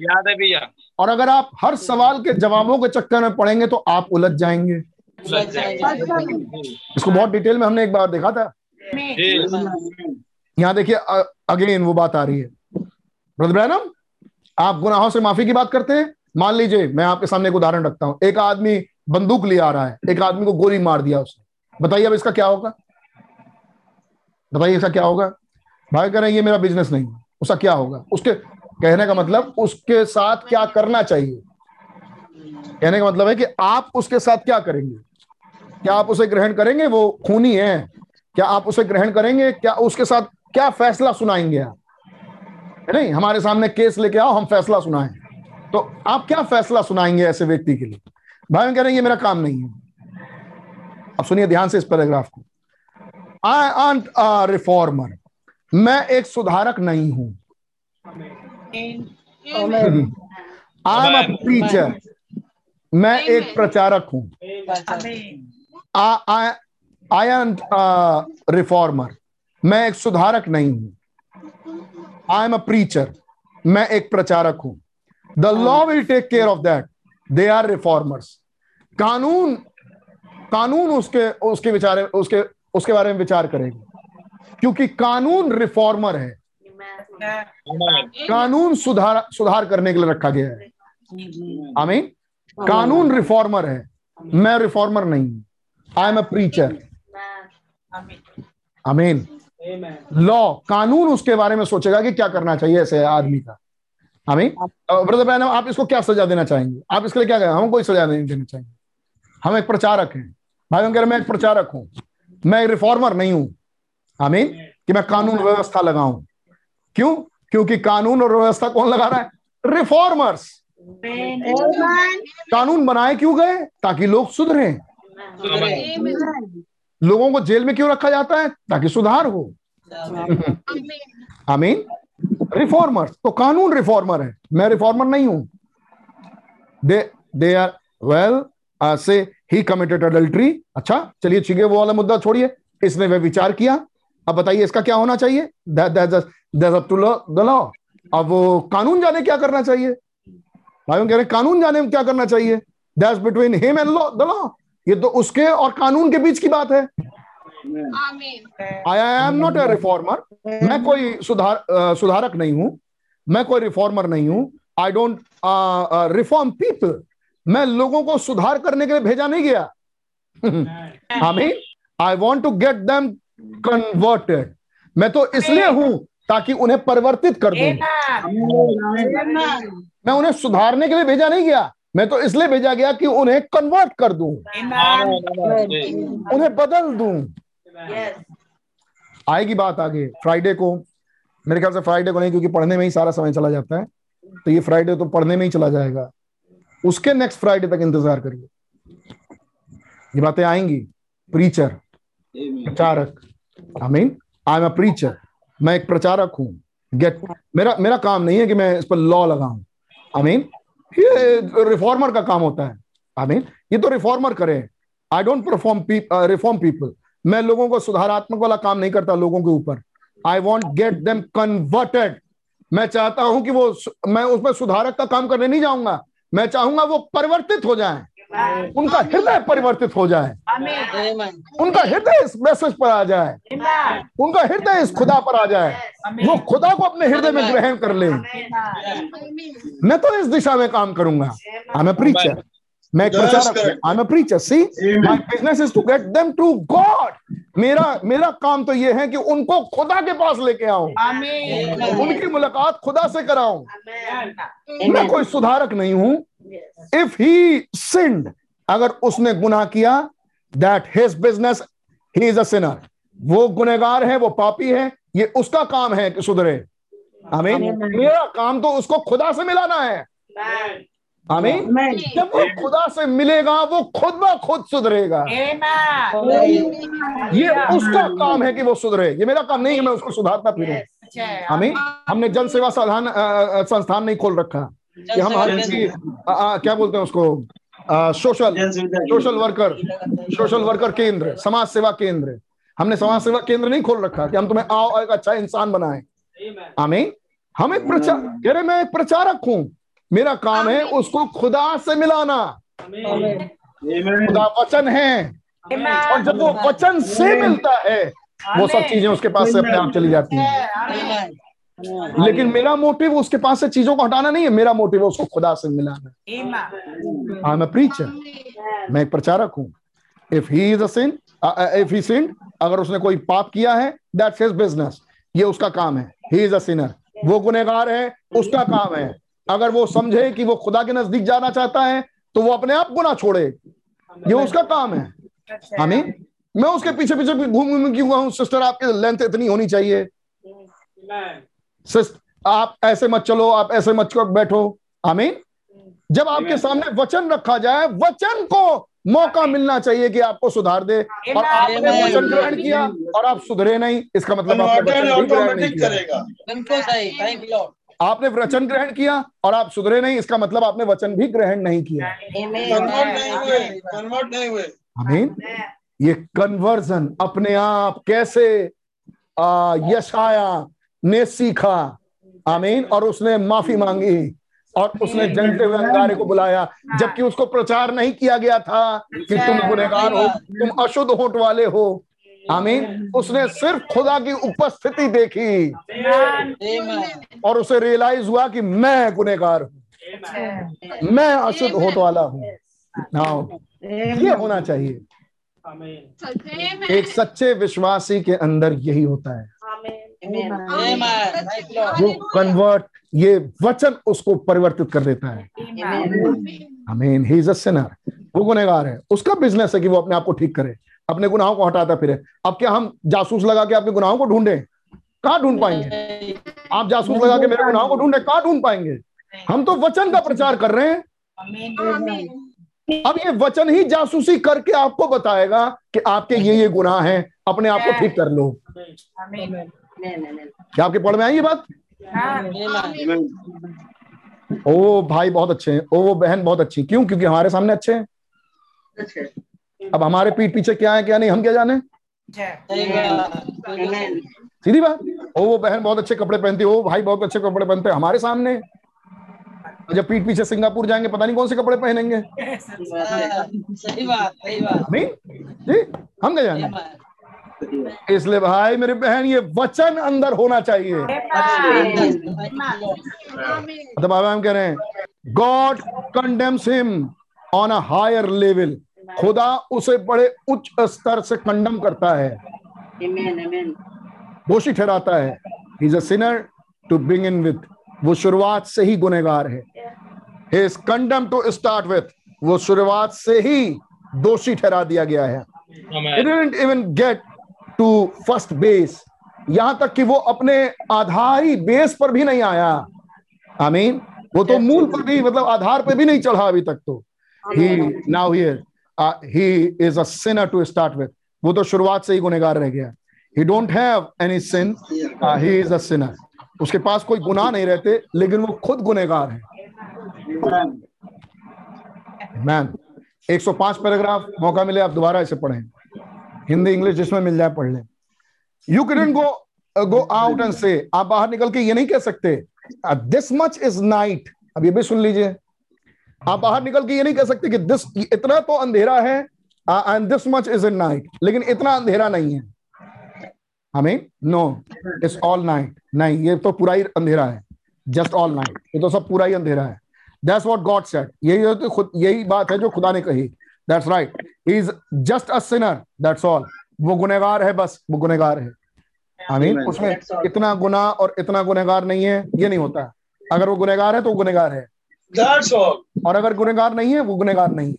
Speaker 6: याद है भैया।
Speaker 5: और अगर आप हर सवाल के जवाबों के चक्कर में पड़ेंगे तो आप उलझ जाएँगे। इसको बहुत डिटेल में हमने एक बार देखा था। यहाँ देखिए अगेन वो बात आ रही है। ब्रदर आप गुनाहों से माफ़ी की बात करते हैं? मान लीजिए, मैं आपके सामने एक उदाहरण रखता हूँ। एक आदमी बंदूक ले आ रहा है, एक आदमी को गोली मार दिया उसने। बताइए अब इसका क्या होगा? बताइए इसका क्या होगा? भाई कह रहे हैं, ये मेरा बिज़नेस नहीं है। उसका क्या होगा? उसके कहने का मतलब उसके साथ क्या करना चाहिए? कहने का मतलब है कि आप उसके साथ क्या करेंगे? क्या आप उसे ग्रहण करेंगे? वो खूनी है। क्या आप उसे ग्रहण करेंगे? क्या उसके साथ क्या फैसला सुनाएँगे आप? नहीं, हमारे सामने केस लेके आओ, हम फैसला सुनाएँ। तो आप क्या फैसला सुनाएँगे ऐसे व्यक्ति के लिए? भाई कह रहे हैं ये मेरा काम नहीं है। अब सुनिए ध्यान से इस पैराग्राफ को। आई आंट अ रिफॉर्मर मैं एक सुधारक नहीं हूँ। आई एम अ प्रीचर मैं एक प्रचारक हूँ। आई एम रिफॉर्मर मैं एक सुधारक नहीं हूँ। आई एम अ प्रीचर मैं एक प्रचारक हूँ। The law will take care of that they are reformers कानून कानून उसके उसके विचार उसके उसके बारे में विचार करेगा। क्योंकि कानून रिफॉर्मर है। कानून सुधार सुधार करने के लिए रखा गया है। आमीन? कानून रिफॉर्मर है। मैं रिफॉर्मर नहीं हूँ। आई एम ए प्रीचर आमीन? लॉ कानून उसके बारे में सोचेगा कि क्या करना चाहिए ऐसे आदमी का। हमें ब्रदर बहन आप इसको क्या सजा देना चाहेंगे? आप इसके लिए क्या कहें? हम कोई सजा नहीं देना चाहेंगे। हम एक प्रचारक हैं। भाई हम कह रहे मैं एक प्रचारक हूँ। मैं एक रिफॉर्मर नहीं हूँ। आमीन? कि मैं कानून व्यवस्था लगाऊँ। क्यों? क्योंकि कानून और व्यवस्था कौन लगा रहा है? रिफॉर्मर्स कानून बनाए क्यों गए? ताकि लोग सुधरे। लोगों को जेल में क्यों रखा जाता है? ताकि सुधार हो। आमीन? रिफॉर्मर तो कानून रिफॉर्मर है। मैं रिफॉर्मर नहीं हूँ। दे दे आर वेल से ही कमिटेड अडल्ट्री अच्छा चलिए है वो वाला मुद्दा छोड़िए। इसने वह विचार किया। अब बताइए इसका क्या होना चाहिए? लॉ अब वो कानून जाने क्या करना चाहिए? भाई कह रहे कानून जाने क्या करना चाहिए? That's between him and law the law ये तो उसके और कानून के बीच की बात है। I I am not a reformer मैं कोई सुधार uh, सुधारक नहीं हूँ। मैं कोई रिफॉर्मर नहीं हूँ। आई डोंट रिफॉर्म पीपल मैं लोगों को सुधार करने के लिए भेजा नहीं गया। आमीन I want to get them converted मैं तो इसलिए हूँ ताकि उन्हें परिवर्तित कर दूँ। मैं उन्हें सुधारने के लिए भेजा नहीं गया। मैं तो इसलिए भेजा गया कि उन्हें कन्वर्ट कर दूँ। उन्हें बदल दूँ। आएगी बात आगे फ्राइडे को मेरे ख्याल से फ्राइडे को नहीं क्योंकि पढ़ने में ही सारा समय चला जाता है तो ये फ्राइडे तो पढ़ने में ही चला जाएगा। उसके नेक्स्ट फ्राइडे तक इंतज़ार करिए। ये बातें आएँगी। प्रीचर प्रचारक। I mean I am a preacher मैं एक प्रचारक हूँ। गेट मेरा मेरा काम नहीं है कि मैं इस पर लॉ लगाऊँ। आई मीन ये रिफॉर्मर का काम होता है। आई मीन ये तो रिफॉर्मर करे। I don't perform reform people मैं लोगों को सुधारात्मक वाला काम नहीं करता लोगों के ऊपर। I want get them converted मैं चाहता हूँ कि वो मैं उसमें सुधारक का काम करने नहीं जाऊँगा। मैं चाहूँगा वो परिवर्तित हो जाए। उनका हृदय परिवर्तित हो जाए। उनका हृदय इस मैसेज पर आ जाए। उनका हृदय इस खुदा पर आ जाए। वो खुदा को अपने हृदय में ग्रहण कर ले। मैं तो इस दिशा में काम करूँगा। आई एम प्रीचर मैं प्रचारक I am preacher see my business is to get them to God मेरा मेरा काम तो ये है कि उनको खुदा के पास लेके आऊँ। उनकी मुलाकात खुदा से कराऊं। मैं कोई सुधारक नहीं हूँ। इफ़ ही सिंड अगर उसने गुनाह किया that his business he is a sinner वो गुनेगार है वो पापी है ये उसका काम है कि सुधरे। हमें मेरा काम तो उसको खुदा से मिलाना है। आमीन। जब वो खुदा से मिलेगा वो खुद ब खुद सुधरेगा। ये उसका काम है कि वो सुधरे। ये मेरा काम नहीं है मैं उसको सुधारता फिरूं आमीन। हमने जन सेवा साधारण संस्थान नहीं खोल रखा। कि हम हर की क्या बोलते हैं उसको? Social social worker social worker केंद्र समाज सेवा केंद्र। हमने समाज सेवा केंद्र नहीं खोल रखा कि हम तुम्हें आओ एक अच्छा इंसान बनाए। आमीन। हम एक प्रचार कह रहे मैं एक प्रचारक हूँ। मेरा काम है उसको खुदा से मिलाना। खुदा वचन है। और जब वो वचन से मिलता है वो सब चीज़ें उसके पास से अपने आप चली जाती हैं। लेकिन मेरा मोटिव उसके पास से चीज़ों को हटाना नहीं है मेरा मोटिव है उसको खुदा से मिलाना। आई एम प्रीचर मैं एक प्रचारक हूँ। If he is an if he sin अगर उसने कोई पाप किया है दैट्स हिज बिज़नेस ये उसका काम है। ही इज़ अ सिनर वो गुनेगार है उसका काम है। अगर वो समझे कि वो खुदा के नज़दीक जाना चाहता है तो वो अपने आप गुना छोड़े। ये उसका काम है। आमीन। मैं उसके पीछे पीछे घूम घूम क्यों हूँ? सिस्टर आपकी लेंथ इतनी होनी चाहिए। सिस्टर आप ऐसे मत चलो आप ऐसे मत बैठो? आमीन। जब आपके सामने वचन रखा जाए वचन को मौका मिलना चाहिए कि आपको सुधार दे। और आपने वचन ग्रहण किया और आप सुधरे नहीं। इसका मतलब आपने वचन ग्रहण नहीं किया। आपने वचन ग्रहण किया और आप सुधरे नहीं इसका मतलब आपने वचन भी ग्रहण नहीं किया।
Speaker 14: कन्वर्ट नहीं हुए नहीं हुए।
Speaker 5: आमीन ये कन्वर्जन अपने आप कैसे आ, यशाया ने सीखा। आमीन और उसने माफ़ी मांगी और उसने जलते हुए अंगारे को बुलाया जबकि उसको प्रचार नहीं किया गया था कि तुम गुनहगार हो तुम अशुद्ध होट वाले हो। आमीन। उसने सिर्फ़ खुदा की उपस्थिति देखी। और उसे रियलाइज़ हुआ कि मैं गुनहगार हूँ। मैं अशुद्ध होठ वाला हूँ। हाँ। ये होना चाहिए। एक सच्चे विश्वासी के अंदर यही होता है। वो कन्वर्ट ये वचन उसको परिवर्तित कर देता है। अमीन ही इज़ अ सिनर वो गुनेगार है। उसका बिज़नेस है कि वो अपने आप को ठीक करे। अपने गुनाहों को हटाता फिरे। अब क्या हम जासूस लगा के आपके गुनाहों को ढूंढे? कहाँ ढूंढ पाएँगे? आप जासूस लगा के मेरे गुनाहों को ढूंढे, कहाँ ढूंढ पाएँगे? हम तो वचन का प्रचार कर रहे हैं। अब ये वचन ही जासूसी करके आपको बताएगा कि आपके ये ये गुनाह हैं, अपने आप को ठीक कर लो। क्या आपके पढ़ में आई ये बात? ओ भाई बहुत अच्छे हैं, ओ बहन बहुत अच्छी क्यों? क्योंकि हमारे सामने अच्छे हैं। अब हमारे पीठ पीछे क्या है, क्या नहीं, हम क्या जाने? सीधी बात। ओ, वो बहन बहुत अच्छे कपड़े पहनती है, ओ, भाई बहुत अच्छे कपड़े पहनते हैं हमारे सामने। जब पीठ पीछे सिंगापुर जाएँगे, पता नहीं कौन से कपड़े पहनेंगे।
Speaker 10: सही बात सही बात
Speaker 5: नहीं? जी, हम क्या जाने? इसलिए भाई, मेरे बहन, ये वचन अंदर होना चाहिए। तो बाबा हम कह रहे हैं God condemns him on a higher level खुदा उसे बड़े उच्च स्तर से कंडम करता है। दोषी ठहराता है। Is a sinner to begin with वो शुरुआत से ही गुनेगार है। He is condemn to start with वो शुरुआत से ही दोषी ठहरा दिया गया है। Even get to first base यहाँ तक कि वो अपने आधारी बेस पर भी नहीं आया। आई मीन वो तो मूल पर भी मतलब आधार पर भी नहीं चढ़ा अभी तक तो। He now here he is a sinner to start with वो तो शुरुआत से ही गुनेगार रह गया he. Don't have any sin he is a sinner उसके पास कोई गुनाह नहीं रहते लेकिन वो खुद गुनेगार है। मैम 105 पैराग्राफ मौका मिले आप दोबारा इसे पढ़ें। हिंदी इंग्लिश जिसमें मिल जाए पढ़ लें। You can go go out and से आप बाहर निकल के ये नहीं कह सकते दिस मच इज़ नाइट अब ये भी सुन लीजिए। आप बाहर निकल के ये नहीं कह सकते कि दिस इतना तो अंधेरा है and this much is in night लेकिन इतना अंधेरा नहीं है। हमें नो इट्स ऑल नाइट नहीं ये तो पूरा ही अंधेरा है। जस्ट ऑल नाइट ये तो सब पूरा ही अंधेरा है। दैट्स व्हाट गॉड सेड यही तो खुद यही बात है जो खुदा ने कही। That's right he is just a sinner that's all वो गुनेगार है बस। वो गुनेगार है। आई मीन उसमें इतना गुना और इतना गुनेगार नहीं है। ये नहीं होता। अगर वो गुनेगार है तो गुनेगार है।
Speaker 14: That's all.
Speaker 5: और अगर गुनेगार नहीं है वो गुनेगार नहीं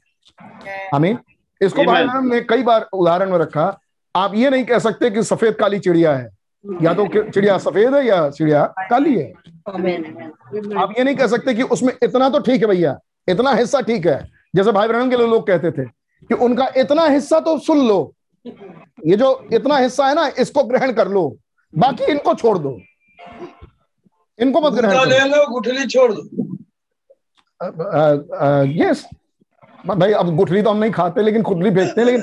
Speaker 5: है। मीन इसको भाई ने कई बार उदाहरण में रखा। आप ये नहीं कह सकते कि सफ़ेद काली चिड़िया है। या तो चिड़िया सफ़ेद है या चिड़िया काली है। आप ये नहीं कह सकते कि उसमें इतना तो ठीक है भैया। इतना हिस्सा ठीक है। जैसे भाई बहन के लिए लोग कहते थे कि उनका इतना हिस्सा तो सुन लो। ये जो इतना हिस्सा है ना इसको ग्रहण कर लो। बाकी इनको छोड़ दो। इनको मत ग्रहण
Speaker 14: ले लो गुठली छोड़ दो।
Speaker 5: यस भाई अब गुठली तो हम नहीं खाते लेकिन खुदली फेंकते हैं लेकिन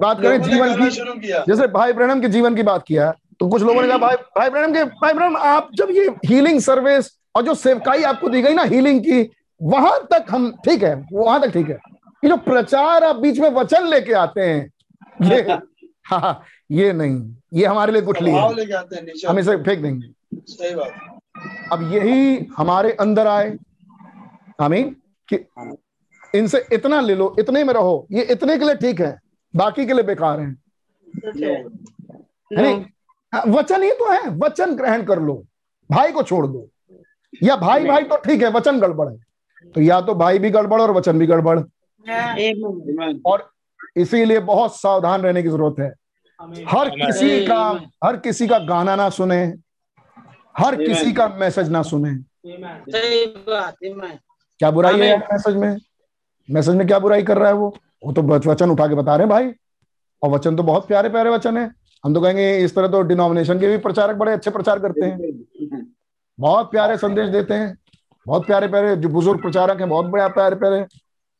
Speaker 5: बात करें जीवन की जैसे भाई ब्रहणम के जीवन की बात किया तो कुछ लोगों ने कहा भाई भाई ब्रहणम के भाई ब्रहणम आप जब ये हीलिंग सर्विस और जो सेवकाई आपको दी गई ना हीलिंग की वहाँ तक हम ठीक है वहाँ तक ठीक है कि जो प्रचार आप बीच में वचन लेके आते हैं ये <laughs> हाँ ये नहीं ये हमारे लिए गुठली है। हम इसे फेंक देंगे।
Speaker 14: सही बात।
Speaker 5: अब यही हमारे अंदर आए आमीन कि इनसे इतना ले लो इतने में रहो ये इतने के लिए ठीक है बाकी के लिए बेकार है। नहीं वचन ही तो है वचन ग्रहण कर लो भाई को छोड़ दो। या भाई भाई तो ठीक है वचन गड़बड़ है। तो या तो भाई भी गड़बड़ और वचन भी गड़बड़। और इसीलिए बहुत सावधान रहने की ज़रूरत है। हर किसी का हर किसी का गाना ना सुने हर किसी का मैसेज ना सुने।
Speaker 10: सही बात ईमान
Speaker 5: क्या बुराई है मैसेज में? मैसेज में क्या बुराई कर रहा है वो? वो तो वचन उठा के बता रहे हैं भाई। और वचन तो बहुत प्यारे प्यारे वचन है। हम तो कहेंगे इस तरह तो डिनोमिनेशन के भी प्रचारक बड़े अच्छे प्रचार करते हैं। बहुत प्यारे संदेश देते हैं। बहुत प्यारे प्यारे जो बुज़ुर्ग प्रचारक हैं बहुत बड़े प्यारे प्यारे।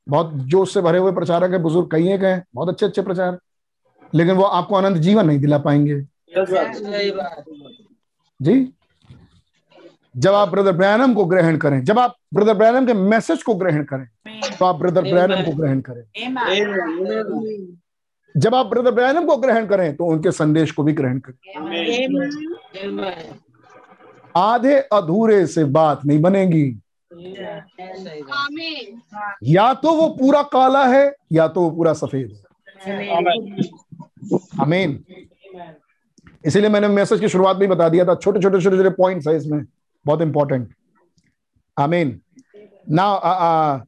Speaker 5: बहुत जोश से भरे हुए प्रचारक है बुज़ुर्ग कई एक हैं। बहुत अच्छे अच्छे प्रचार। लेकिन वो आपको आनंद जीवन नहीं दिला पाएँगे। जी? जब आप ब्रदर ब्रैनम को ग्रहण करें जब आप ब्रदर ब्रैनम के मैसेज को ग्रहण करें तो आप ब्रदर ब्रैनम को ग्रहण करें। जब आप ब्रदर ब्रैनम को ग्रहण करें तो उनके संदेश को भी ग्रहण करें। आधे अधूरे से बात नहीं बनेगी। या तो वो पूरा काला है या तो वो पूरा सफ़ेद है। अमीन इसीलिए मैंने मैसेज की शुरुआत में बता दिया था छोटे छोटे छोटे छोटे पॉइंट्स है इसमें। बहुत important Amin now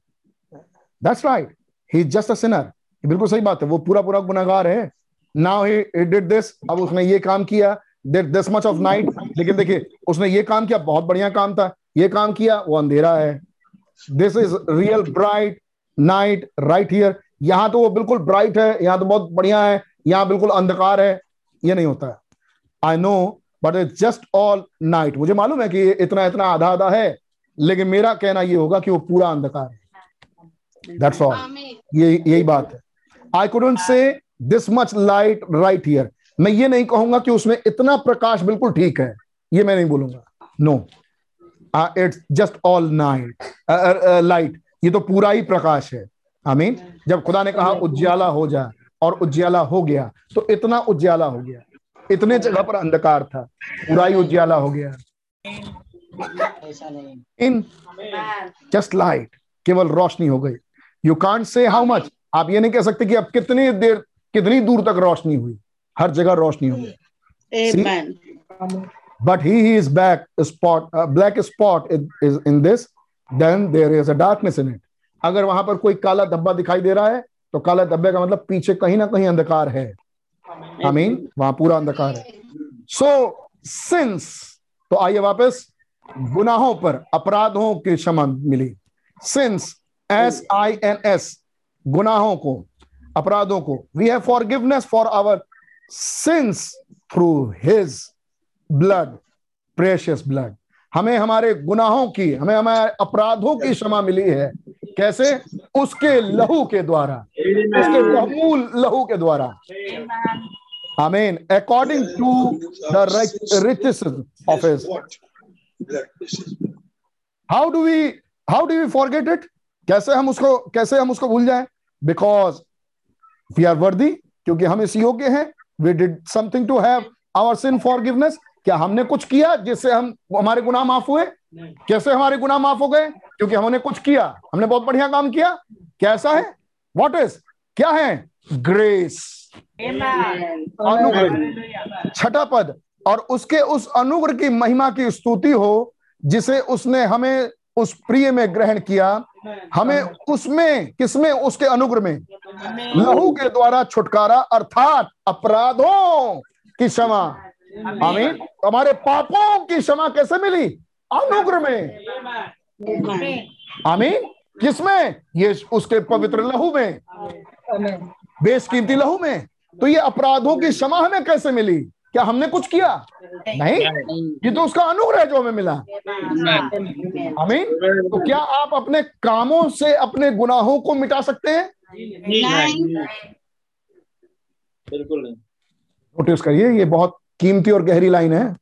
Speaker 5: that's right he just a sinner बिल्कुल सही बात है। वो पूरा पूरा गुनाहगार है। नाउ ही डिड दिस अब उसने ये काम किया। Did this much of night लेकिन देखिए, उसने ये काम किया। बहुत बढ़िया काम था। ये काम किया। वो अंधेरा है। This is real bright night right here यहाँ तो वो बिल्कुल ब्राइट है। यहाँ तो बहुत बढ़िया है। यहाँ बिल्कुल अंधकार है। ये नहीं होता। है I know but it just all night मुझे मालूम है कि इतना इतना आधा आधा है लेकिन मेरा कहना ये होगा कि वो पूरा अंधकार है। दैट्स ऑल ये यही बात है। I couldn't say this much light right here मैं ये नहीं कहूँगा कि उसमें इतना प्रकाश बिल्कुल ठीक है। ये मैं नहीं बोलूँगा। No it's just all night light ये तो पूरा ही प्रकाश है। आमीन जब खुदा ने कहा उज्याला हो जा और उज्याला हो गया तो इतना उज्याला हो गया। इतने जगह पर अंधकार था। पूरा ही उज्याला हो गया। इन जस्ट लाइट केवल रोशनी हो गई। You can't say how much आप ये नहीं कह सकते कि अब कितनी देर कितनी दूर तक रोशनी हुई। हर जगह रोशनी हो गई। Is back a spot a black spot is in this then there is a darkness in it अगर वहाँ पर कोई काला धब्बा दिखाई दे रहा है तो काला धब्बे का मतलब पीछे कहीं ना कहीं अंधकार है। आई मीन वहाँ पूरा अंधकार है। सो so, सिंस तो आइए वापस गुनाहों पर अपराधों की क्षमा मिली। Sins S I N S गुनाहों को अपराधों को। We have forgiveness for our sins through his blood precious blood हमें हमारे गुनाहों की हमें हमारे अपराधों की क्षमा मिली है। कैसे? उसके लहू के द्वारा। उसके बहुमूल लहू के द्वारा। आमीन according to the riches of his how do we how do we forget it कैसे हम उसको कैसे हम उसको भूल जाए? बिकॉज़ वी आर वर्दी क्योंकि हम इस योग्य हैं। We did something to have our sin forgiveness क्या हमने कुछ किया जिससे हम हमारे गुनाह माफ़ हुए? कैसे हमारे गुनाह माफ़ हो गए? क्योंकि हमने कुछ किया हमने बहुत बढ़िया काम किया। कैसा है? वॉट इज़ क्या है? ग्रेस अनुग्रह। छठा पद और उसके उस अनुग्रह की महिमा की स्तुति हो जिसे उसने हमें उस प्रिय में ग्रहण किया। हमें उसमें किसमें? उसके अनुग्रह में। लहू के द्वारा छुटकारा अर्थात अपराधों की क्षमा। आमीन। हमारे पापों की क्षमा कैसे मिली? अनुग्रह में। आमीन। किसमें? ये उसके पवित्र लहू में। बेशकीमती लहू में। तो ये अपराधों की क्षमा हमें कैसे मिली? क्या हमने कुछ किया? नहीं। ये तो उसका अनुग्रह जो हमें मिला। आमीन। तो क्या आप अपने कामों से अपने गुनाहों को मिटा सकते हैं?
Speaker 14: बिल्कुल नहीं।
Speaker 5: नोटिस करिए ये बहुत कीमती और गहरी लाइन है।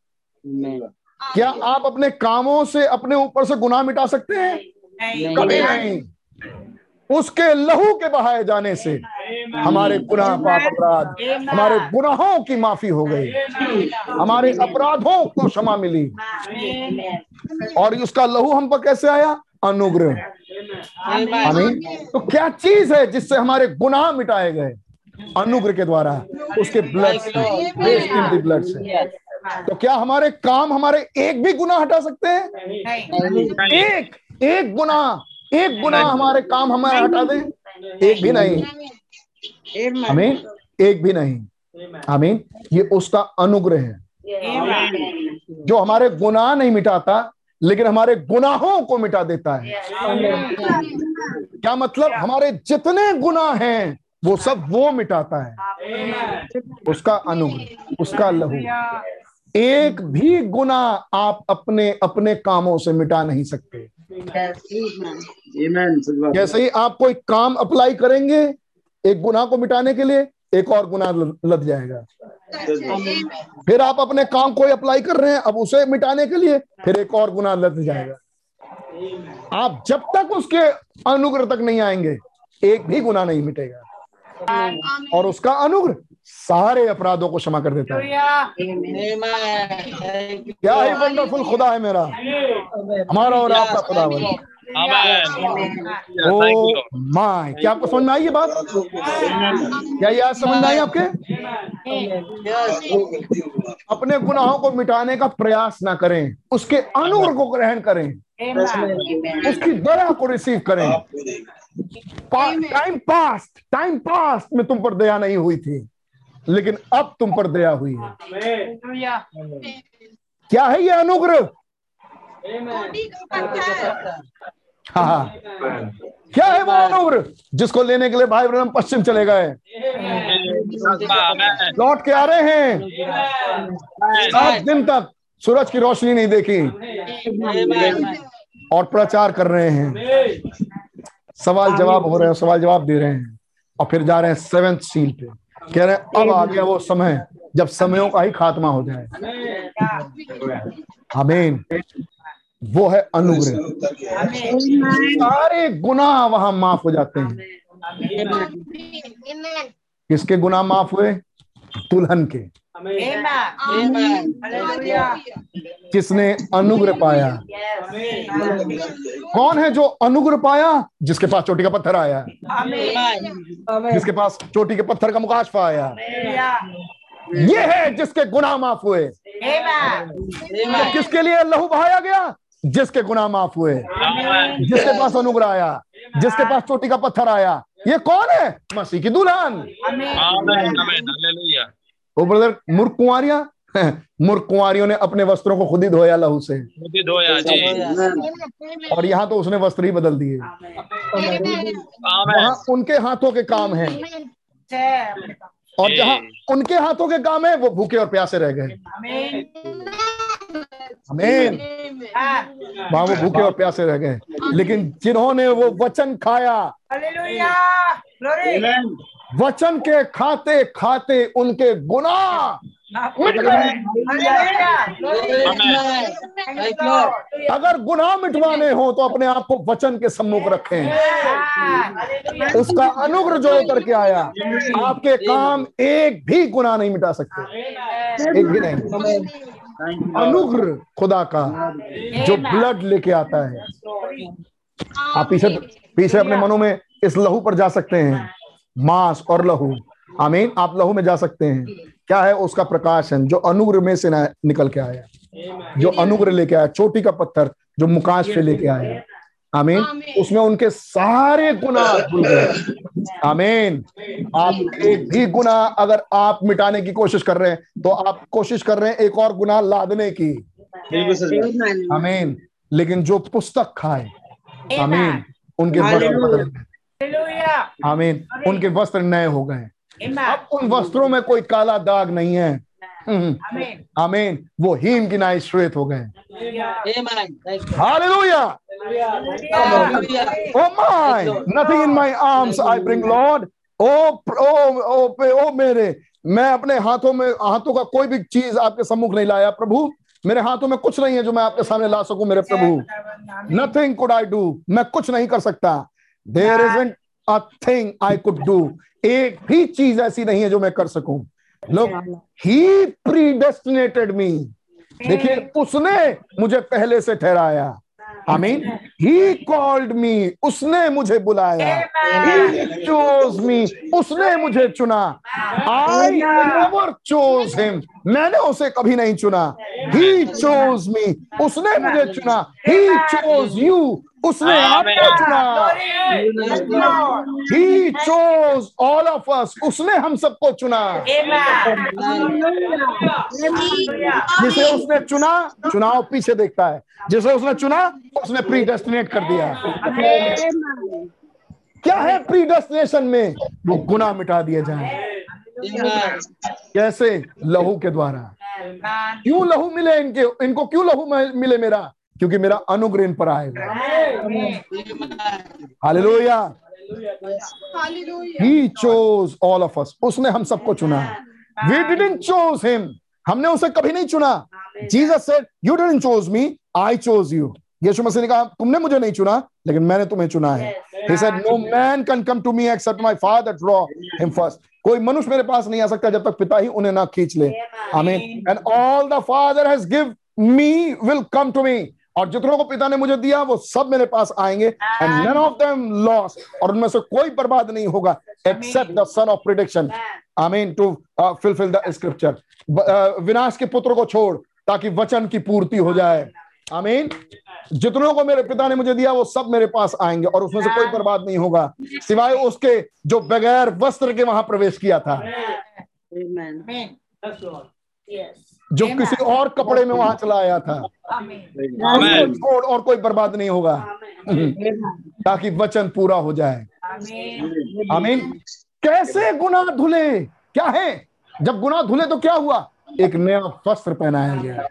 Speaker 5: क्या आप अपने कामों से अपने ऊपर से गुनाह मिटा सकते हैं? कभी नहीं। उसके लहू के बहाए जाने से हमारे गुनाह पाप अपराध हमारे गुनाहों की माफ़ी हो गई। हमारे अपराधों को क्षमा मिली। और उसका लहू हम पर कैसे आया? अनुग्रह। आमीन। तो क्या चीज़ है जिससे हमारे गुनाह मिटाए गए? अनुग्रह के द्वारा। उसके ब्लड से। ब्लड से। तो क्या हमारे काम हमारे एक भी गुना हटा सकते हैं? एक एक गुना एक गुना हमारे काम हमारे हटा दे। एक भी नहीं। आमीन एक भी नहीं। आमीन ये उसका अनुग्रह है। जो हमारे गुनाह नहीं मिटाता लेकिन हमारे गुनाहों को मिटा देता है। क्या मतलब? हमारे जितने गुनाह हैं वो सब वो मिटाता है। उसका अनुग्रह उसका लहू। एक भी गुना आप अपने अपने कामों से मिटा नहीं सकते। जैसे ही आप कोई काम अप्लाई करेंगे एक गुना को मिटाने के लिए एक और गुना लद जाएगा। फिर आप अपने काम कोई अप्लाई कर रहे हैं अब उसे मिटाने के लिए फिर एक और गुना लद जाएगा। आप जब तक उसके अनुग्रह तक नहीं आएँगे एक भी गुना नहीं मिटेगा। और उसका अनुग्रह सारे अपराधों को क्षमा कर देता है। क्या ही वंडरफुल खुदा है मेरा। हमारा और आपका खुदा बन। ओ माय क्या आपको समझ में आई ये बात? क्या ये आज समझ में आई आपके? अपने गुनाहों को मिटाने का प्रयास ना करें। उसके अनुग्रह को ग्रहण करें। उसकी दया को रिसीव करें। टाइम पास्ट टाइम पास्ट में तुम पर दया नहीं हुई थी लेकिन अब तुम पर दया हुई है। क्या है ये अनुग्रह? हाँ क्या है वो अनुग्रह? जिसको लेने के लिए भाई ब्रम पश्चिम चले गए। लौट के आ रहे हैं। सात दिन तक सूरज की रोशनी नहीं देखी। और प्रचार कर रहे हैं। सवाल जवाब हो रहे हैं सवाल जवाब दे रहे हैं। और फिर जा रहे हैं सेवेंथ सील पे। कह रहे हैं अब आ गया वो समय जब समयों का ही खात्मा हो जाए। हमें वो है अनुग्रह। सारे गुनाह वहाँ माफ़ हो जाते हैं। किसके गुनाह माफ़ हुए? दुल्हन के। किसने अनुग्रह पाया? कौन है जो अनुग्रह पाया? जिसके पास चोटी का पत्थर आया। जिसके पास चोटी के पत्थर का मुकाशफा आया ये है जिसके गुनाह माफ़ हुए। तो किसके लिए लहू बहाया गया? जिसके गुनाह माफ़ हुए। जिसके पास अनुग्रह आया। जिसके पास चोटी का पत्थर आया। ये कौन है? मसीह की दुल्हन। वो ब्रदर मूर्ख कुंवरिया <laughs> मूर्ख कुंवरियों ने अपने वस्त्रों को खुद ही धोया लहू से।
Speaker 6: धोया जी।
Speaker 5: और यहाँ तो उसने वस्त्र ही बदल दिए। वहाँ उनके हाथों के काम है। और जहाँ उनके हाथों के काम है वो भूखे और प्यासे रह गए। अमीन वहाँ वो भूखे और प्यासे रह गए। लेकिन जिन्होंने वो वचन खाया वचन के खाते खाते उनके गुनाह मिट गए। अगर गुनाह मिटवाने हो तो अपने आप को वचन के सम्मुख रखें। उसका अनुग्रह जो करके आया आपके काम एक भी गुनाह नहीं मिटा सकते। एक भी नहीं। अनुग्रह खुदा का जो ब्लड लेके आता है। आप पीछे पीछे अपने मनों में इस लहू पर जा सकते हैं। मांस और लहू। आमीन। आप लहू में जा सकते हैं। क्या है उसका प्रकाशन? जो अनुग्रह में से निकल के आया। जो अनुग्रह लेके आया चोटी का पत्थर जो मुकाश से लेके आया। आमीन। उसमें उनके सारे गुना धुल गए। आमीन। आप एक भी गुना अगर आप मिटाने की कोशिश कर रहे हैं तो आप कोशिश कर रहे हैं एक और गुना लादने की। आमीन। लेकिन जो पुस्तक खाए आमीन उनके बदल गए। आमीन। उनके वस्त्र नए हो गए अब उन वस्त्रों में कोई काला दाग नहीं है। आमीन। वो हीम की नाई श्वेत हो गए। Hallelujah Oh my, nothing in my arms I bring Lord. ओ ओ ओ मेरे। मैं अपने हाथों में हाथों का कोई भी चीज़ आपके सम्मुख नहीं लाया प्रभु। मेरे हाथों में कुछ नहीं है जो मैं आपके सामने ला सकूँ मेरे प्रभु। नथिंग कुड आई डू मैं कुछ नहीं कर सकता। There is a thing I could do एक भी चीज़ ऐसी नहीं है जो मैं कर सकूँ। लोग ही। प्रीडेस्टिनेटेड मी देखिए उसने मुझे पहले से ठहराया। आमीन ही कॉल्ड मी उसने मुझे बुलाया। ही चोज मी उसने मुझे चुना। आई नेवर चोज हिम मैंने उसे कभी नहीं चुना। ही। चोज मी उसने मुझे चुना। ही। चोज यू उसने आपको चुना ही। चोज ऑल ऑफ़ अस उसने हम सबको चुना। जिसे उसने चुना चुनाव पीछे देखता है। जिसे उसने चुना उसने प्री डेस्टिनेट कर दिया। क्या है प्री डेस्टिनेशन में? वो गुना मिटा दिए जाए। कैसे? लहू के द्वारा। क्यों लहू मिले इनके? इनको क्यों लहू मिले मेरा? क्योंकि मेरा अनुग्रह इन पर आएगा hallelujah. He chose all of us उसने हम सबको चुना। वी डिडंट चोज हिम हमने उसे कभी नहीं चुना। Jesus said you didn't choose me I chose you यीशु मसीह ने कहा, तुमने मुझे नहीं चुना, लेकिन मैंने तुम्हें चुना है. He said, no man can come to me except my father draw him first. कोई मनुष्य मेरे पास नहीं आ सकता जब तक पिता ही उन्हें ना खींच ले। आमीन and all the father has give me will come to me और जितनों को पिता ने मुझे दिया वो सब मेरे पास आएँगे and none of them loss और उनमें से कोई बर्बाद नहीं होगा except the son of prediction I mean to fulfil the scripture विनाश के पुत्र को छोड़ ताकि वचन की पूर्ति हो जाए आमीन जितनों को मेरे पिता ने मुझे दिया वो सब मेरे पास आएँगे और उसमें से कोई बर्बाद नहीं होगा। सिवाय उसके जो बगैर वस्त्र के वहाँ प्रवेश किया था। जो किसी और कपड़े में वहाँ चला आया था। छोड़ और कोई बर्बाद नहीं होगा। ताकि वचन पूरा हो जाए। आमीन। कैसे गुना धुले? क्या है? जब गुना धुले तो क्या हुआ? एक नया वस्त्र पहनाया गया।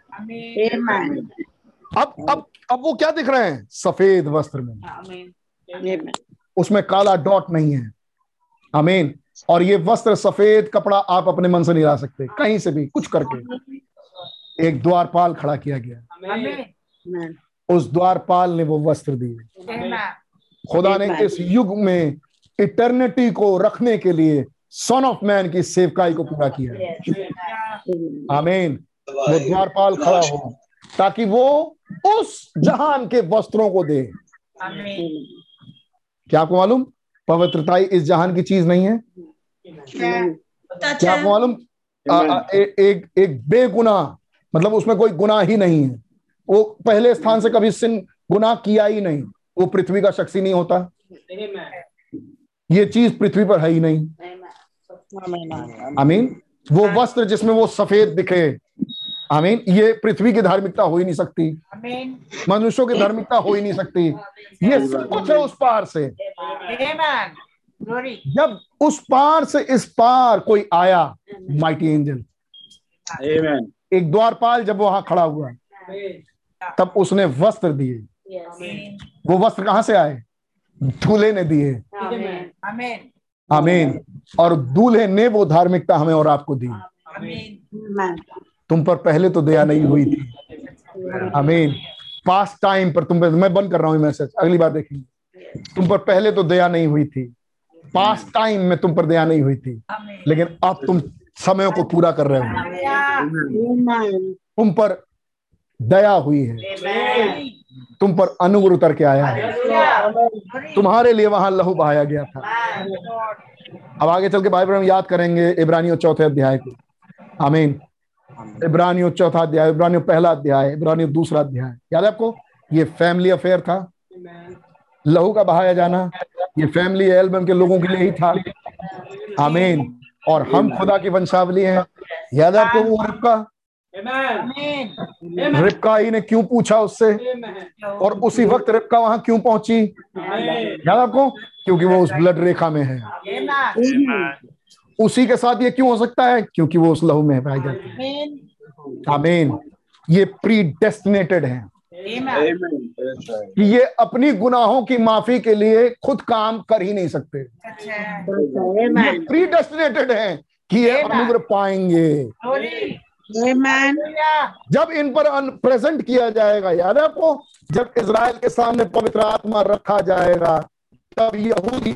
Speaker 5: अब अब अब वो क्या दिख रहे हैं? सफ़ेद वस्त्र में। उसमें काला डॉट नहीं है। अमीन और ये वस्त्र सफ़ेद कपड़ा आप अपने मन से नहीं ला सकते। कहीं से भी कुछ करके। एक द्वारपाल खड़ा किया गया। उस द्वारपाल ने वो वस्त्र दिए। खुदा ने इस युग में इटर्निटी को रखने के लिए सन ऑफ़ मैन की सेवकाई को पूरा किया। आमीन वो द्वारपाल खड़ा हो ताकि वो उस जहान के वस्त्रों को दे। क्या आपको मालूम? पवित्रता इस जहान की चीज़ नहीं है। क्या आपको मालूम? एक एक बेगुना मतलब उसमें कोई गुनाह ही नहीं है। वो पहले स्थान से कभी सिन गुनाह किया ही नहीं। वो पृथ्वी का शख्सी नहीं होता। ये चीज़ पृथ्वी पर है ही नहीं। आमीन। वो वस्त्र जिसमें वो सफ़ेद दिखे। आमीन। ये पृथ्वी की धार्मिकता हो ही नहीं सकती। मनुष्यों की धार्मिकता हो ही नहीं सकती। ये सब कुछ है उस पार से। जब उस पार से इस पार कोई आया माइटी एंजल एक द्वारपाल जब वहाँ खड़ा हुआ तब उसने वस्त्र दिए। वो वस्त्र कहाँ से आए? दूल्हे ने दिए। आमीन। और दूल्हे ने वो धार्मिकता हमें और आपको दी। तुम पर पहले तो दया नहीं हुई थी। अमीन पास टाइम पर तुम पर मैं बंद कर रहा हूँ मैसेज अगली बार देखेंगे। तुम पर पहले तो दया नहीं हुई थी। पास टाइम में तुम पर दया नहीं हुई थी। लेकिन अब तुम समय को पूरा कर रहे हो तुम पर दया हुई है। तुम पर अनुग्रह उतर के आया है। तुम्हारे लिए वहाँ लहू बहाया गया था। अब आगे चल के भाई में याद करेंगे इब्रानियों चौथे अध्याय को। आमीन। इब्रानियों चौथा अध्याय, इब्रानियों पहला अध्याय, इब्रानियों दूसरा अध्याय। याद है आपको? ये फैमिली अफेयर था। लहू का बहाया जाना, ये फैमिली एल्बम के लोगों के लिए ही था। आमीन। और हम खुदा की वंशावली हैं। याद है आपको वो रिपका रिपका ही ने क्यों पूछा उससे? और उसी वक्त रिपका वहाँ क्यों पहुँची? याद आपको? क्योंकि वो उस ब्लड रेखा में है। उसी के साथ ये क्यों हो सकता है? क्योंकि वो उस लहू में पाई जाती है। आमीन ये प्री डेस्टिनेटेड है। कि ये अपनी गुनाहों की माफ़ी के लिए खुद काम कर ही नहीं सकते। प्री डेस्टिनेटेड है कि ये अनुग्रह पाएँगे। जब इन पर प्रेजेंट किया जाएगा याद है आपको? जब इज़राइल के सामने पवित्र आत्मा रखा जाएगा तब यहूदी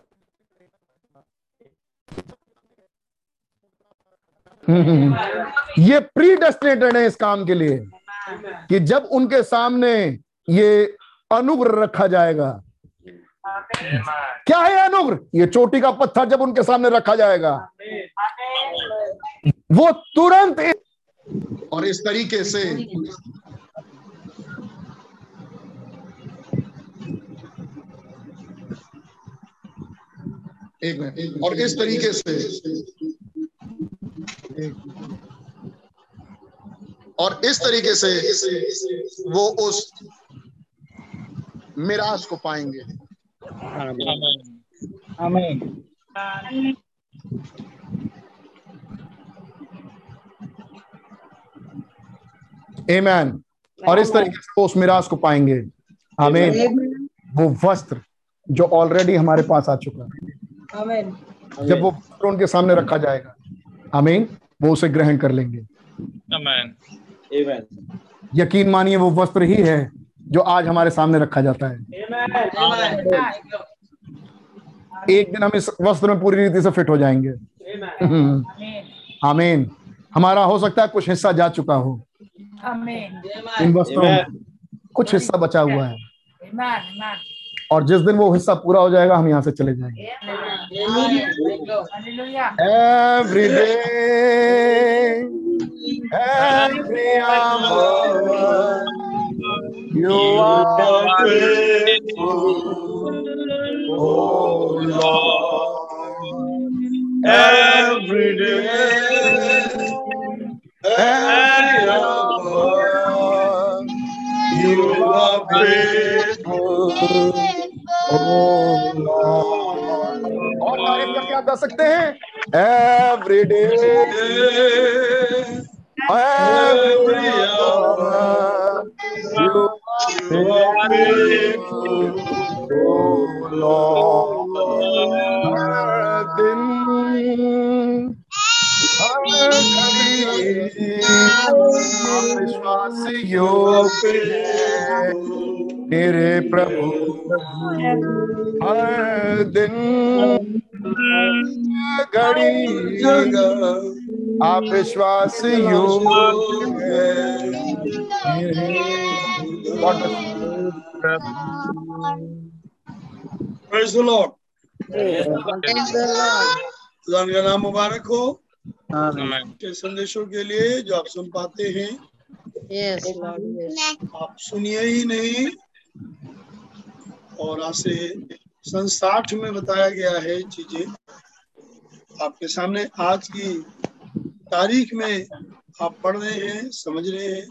Speaker 5: ये प्री डेस्टिनेटेड है इस काम के लिए कि जब उनके सामने ये अनुग्रह रखा जाएगा। क्या है अनुग्रह? ये चोटी का पत्थर जब उनके सामने रखा जाएगा। वो तुरंत
Speaker 13: और इस तरीके से एक मिनट। और इस तरीके से और इस तरीके से वो उस मिराज को पाएँगे।
Speaker 8: आमीन।
Speaker 5: एमैन और इस तरीके से वो उस मिराज को पाएँगे। हमें वो वस्त्र जो ऑलरेडी हमारे पास आ चुका है। जब वो उनके सामने रखा जाएगा। आमीन वो उसे ग्रहण कर लेंगे।
Speaker 6: आमीन।
Speaker 5: यकीन मानिए वो वस्त्र ही है जो आज हमारे सामने रखा जाता है। एक दिन हम इस वस्त्र में पूरी रीति से फिट हो जाएँगे। आमीन। हमारा हो सकता है कुछ हिस्सा जा चुका हो। इन वस्त्रों में कुछ हिस्सा बचा हुआ है। और जिस दिन वो हिस्सा पूरा हो जाएगा, हम यहाँ से चले जाएँगे every day every day You. और तारीफ़ करके आप सकते हैं एवरी डे oh दिन विश्वासियों पे मेरे प्रभु हर दिन घड़ी आप
Speaker 15: Praise the Lord. का नाम मुबारक हो के संदेशों के लिए जो आप सुन पाते हैं आप सुनिए ही नहीं। और आज से सन साठ में बताया गया है चीज़ें। आपके सामने आज की तारीख में आप पढ़ रहे हैं समझ रहे हैं।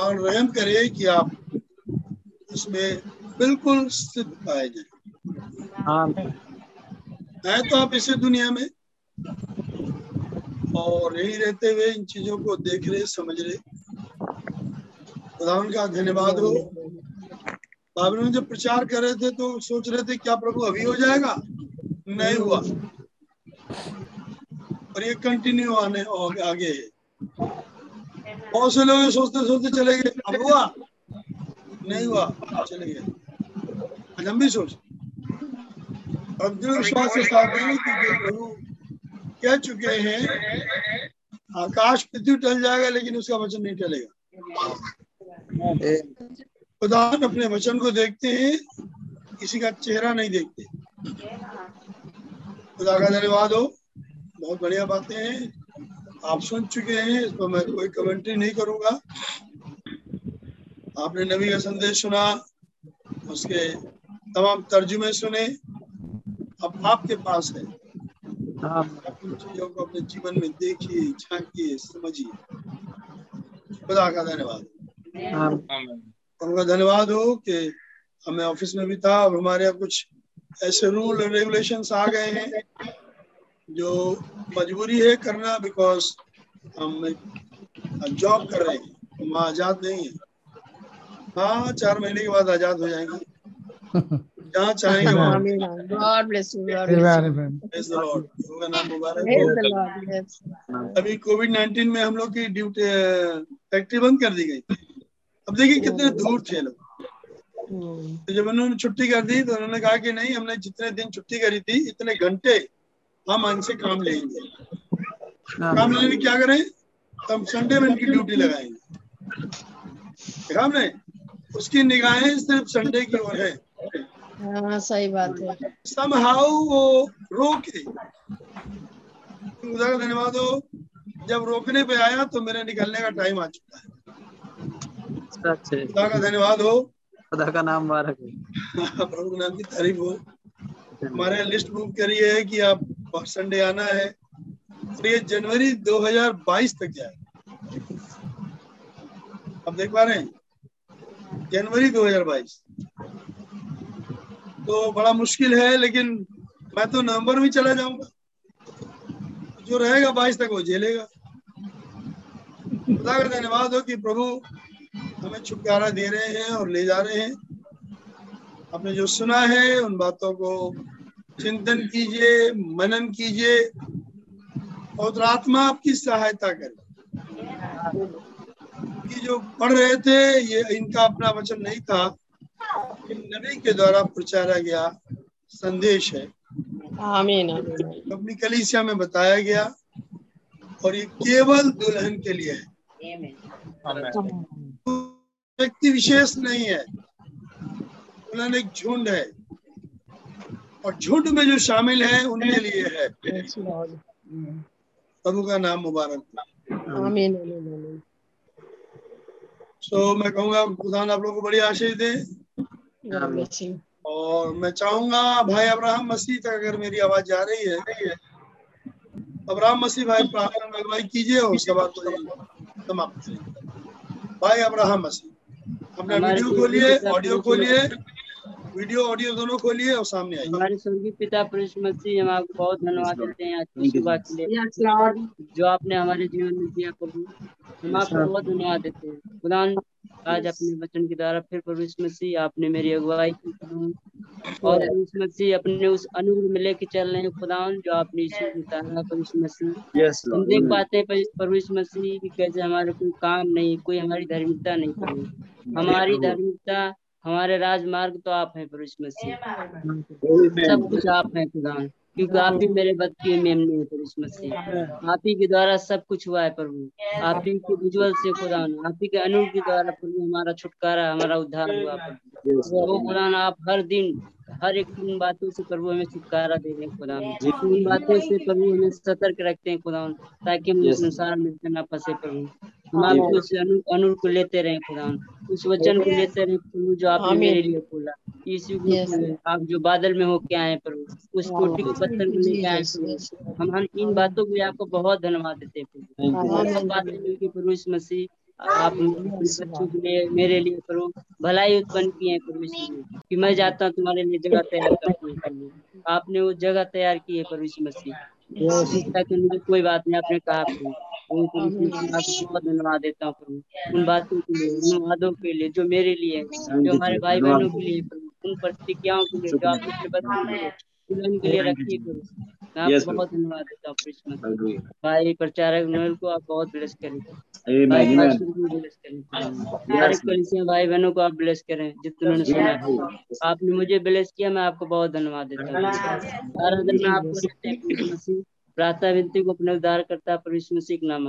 Speaker 15: और रहम करे कि आप इसमें बिल्कुल स्थित पाए जाए। है तो आप इसी दुनिया में और यही रहते हुए इन चीज़ों को देख रहे समझ रहे। खुदावन का धन्यवाद हो। बाबर जब प्रचार कर रहे थे तो सोच रहे थे क्या प्रभु अभी हो जाएगा? नहीं हुआ। और ये कंटिन्यू आने आगे। बहुत से लोग सोचते सोचते चले गए। अब हुआ? नहीं हुआ। चले गए। भी सोच अब जो विश्वास के साथ प्रभु कह चुके हैं, आकाश पृथ्वी टल जाएगा, लेकिन उसका वचन नहीं टलेगा। खुदा अपने वचन को देखते हैं, किसी का चेहरा नहीं देखते। खुदा का धन्यवाद हो। बहुत बढ़िया बातें हैं। आप सुन चुके हैं, इस पर मैं कोई कमेंट्री नहीं करूँगा। आपने नबी का संदेश सुना, उसके तमाम तर्जुमे सुने। अब आपके पास है। आप उन चीज़ों को अपने जीवन में देखिए, झांकिए, समझिए। खुदा का धन्यवाद। उनका धन्यवाद हो कि हमें ऑफ़िस में भी था। अब हमारे यहाँ कुछ ऐसे रूल एंड रेगुलेशन आ गए हैं जो मजबूरी है करना बिकॉज़ हम जॉब कर रहे हैं। हम आज़ाद नहीं है। हाँ चार महीने के बाद आज़ाद हो जाएँगे। जहाँ चाहेंगे वहाँ. अभी कोविड नाइन्टीन में हम लोग की ड्यूटी फैक्ट्री बंद कर दी गई। अब देखिए कितने दूर थे लोग। तो जब उन्होंने छुट्टी कर दी तो उन्होंने कहा कि नहीं हमने जितने दिन छुट्टी करी थी इतने घंटे हम इनसे काम लेंगे। काम लेने क्या करें? तो हम संडे में इनकी ड्यूटी लगाएँगे। देखा हमने? उसकी निगाहें सिर्फ़ संडे की ओर है।
Speaker 4: हाँ सही बात है।
Speaker 15: समहाउ वो रोके। खुदा का धन्यवाद हो। जब रोकने पे आया तो मेरे निकलने का टाइम आ चुका है। खुदा का धन्यवाद हो।
Speaker 9: खुदा का नाम मुबारक
Speaker 15: हो। प्रभु के नाम की तारीफ़ हो। हमारे लिस्ट बुक करिए है कि आप संडे आना है और ये जनवरी 2022 तक जाए। आप देख पा रहे हैं? जनवरी 2022 तो बड़ा मुश्किल है लेकिन मैं तो नवंबर में चला जाऊँगा। जो रहेगा बाईस तक वो झेलेगा। खुदा का धन्यवाद हो कि प्रभु हमें छुटकारा दे रहे हैं और ले जा रहे हैं। आपने जो सुना है उन बातों को चिंतन कीजिए मनन कीजिए और आत्मा आपकी सहायता करे। कि जो पढ़ रहे थे ये इनका अपना वचन नहीं था। नबी के द्वारा प्रचारा गया संदेश है।
Speaker 4: आमीन
Speaker 15: अपनी कलीसिया में बताया गया और ये केवल दुल्हन के लिए है। व्यक्ति विशेष नहीं है। उन्होंने एक झुंड है। और झुंड में जो शामिल है उनके लिए है। प्रभु का नाम मुबारक।
Speaker 4: आमीन
Speaker 15: सो so, मैं कहूँगा खुदा आप लोगों को बड़ी आशीष दे। और मैं चाहूँगा भाई अब्राहम मसीह तक अगर मेरी आवाज़ जा रही है अब्राहम मसीह भाई प्रार्थना में अगुवाई कीजिए और सभा को समाप्त भाई अब्राहम मसीह। अपना वीडियो खोलिए ऑडियो खोलिए। वीडियो ऑडियो दोनों खोलिए और सामने आइए।
Speaker 16: हमारे स्वर्गीय पिता पुरुष मसीह हम आपको बहुत धन्यवाद देते हैं आज की सुबह के लिए। जो आपने हमारे जीवन में दिया प्रभु हम आपको बहुत धन्यवाद देते हैं। खुदा आज अपने वचन के द्वारा फिर प्रभु मसीह आपने मेरी अगुवाई की और मसीह अपने उस अनुग्रह में लेके चल रहे हैं खुदा जो आपने प्रभु मसीह। हम देख पाते हैं प्रभु मसीह कैसे हमारे कोई काम नहीं कोई हमारी धार्मिकता नहीं हमारी धार्मिकता हमारे राजमार्ग तो आप हैं प्रभु मसीह। सब कुछ आप हैं खुदा। क्योंकि आप ही मेरे की मेमने है प्रभु मसीह। आप ही के द्वारा सब कुछ हुआ है प्रभु। आप ही के उज्जवल से खुदा आप ही के अनु के द्वारा प्रभु हमारा छुटकारा हमारा उद्धार हुआ वो खुदा आप हर दिन हर एक उन बातों से प्रभु हमें छुटकारा दे रहे हैं खुदा। उन बातों से प्रभु हमें सतर्क रखते हैं खुदा। ताकि हम संसार में न फंसे प्रभु। हम आपको उस अनु, अनुर को लेते रहे उस वचन को लेते रहे प्रभु जो आपने मेरे लिए खोला यीशु आप जो बादल में हो के आए प्रभु उस कोटि को पत्थर को लेके आए हम हम इन बातों के लिए आपको बहुत धन्यवाद देते हैं प्रभु। बातें प्रभु इस मसीह आप बच्चों के लिए मेरे लिए प्रभु भलाई उत्पन्न किए हैं प्रभु कि। मैं जाता हूँ तुम्हारे लिए जगह तैयार करने आपने वो जगह तैयार की है प्रभु मसीह कोई बात नहीं आपने कहा बहुत धन्यवाद देता हूँ उन बातों के लिए उन वादों के लिए जो मेरे लिए जो हमारे भाई बहनों के लिए उन प्रतिज्ञाओं के लिए जो आपने बच्चों के लिए दुल्हन के लिए रखी करो मैं आपको बहुत धन्यवाद देता हूँ कृष्ण भाई प्रचारक नोएल को आप बहुत ब्लेस करें। भाई बहनों को आप ब्लेस करें जितने सुना आपने मुझे ब्लेस किया मैं आपको बहुत धन्यवाद देता हूँ। सारा दिन आपको प्रार्थना विनती को अपने उद्धार करता परमेश्वर मसीह के नाम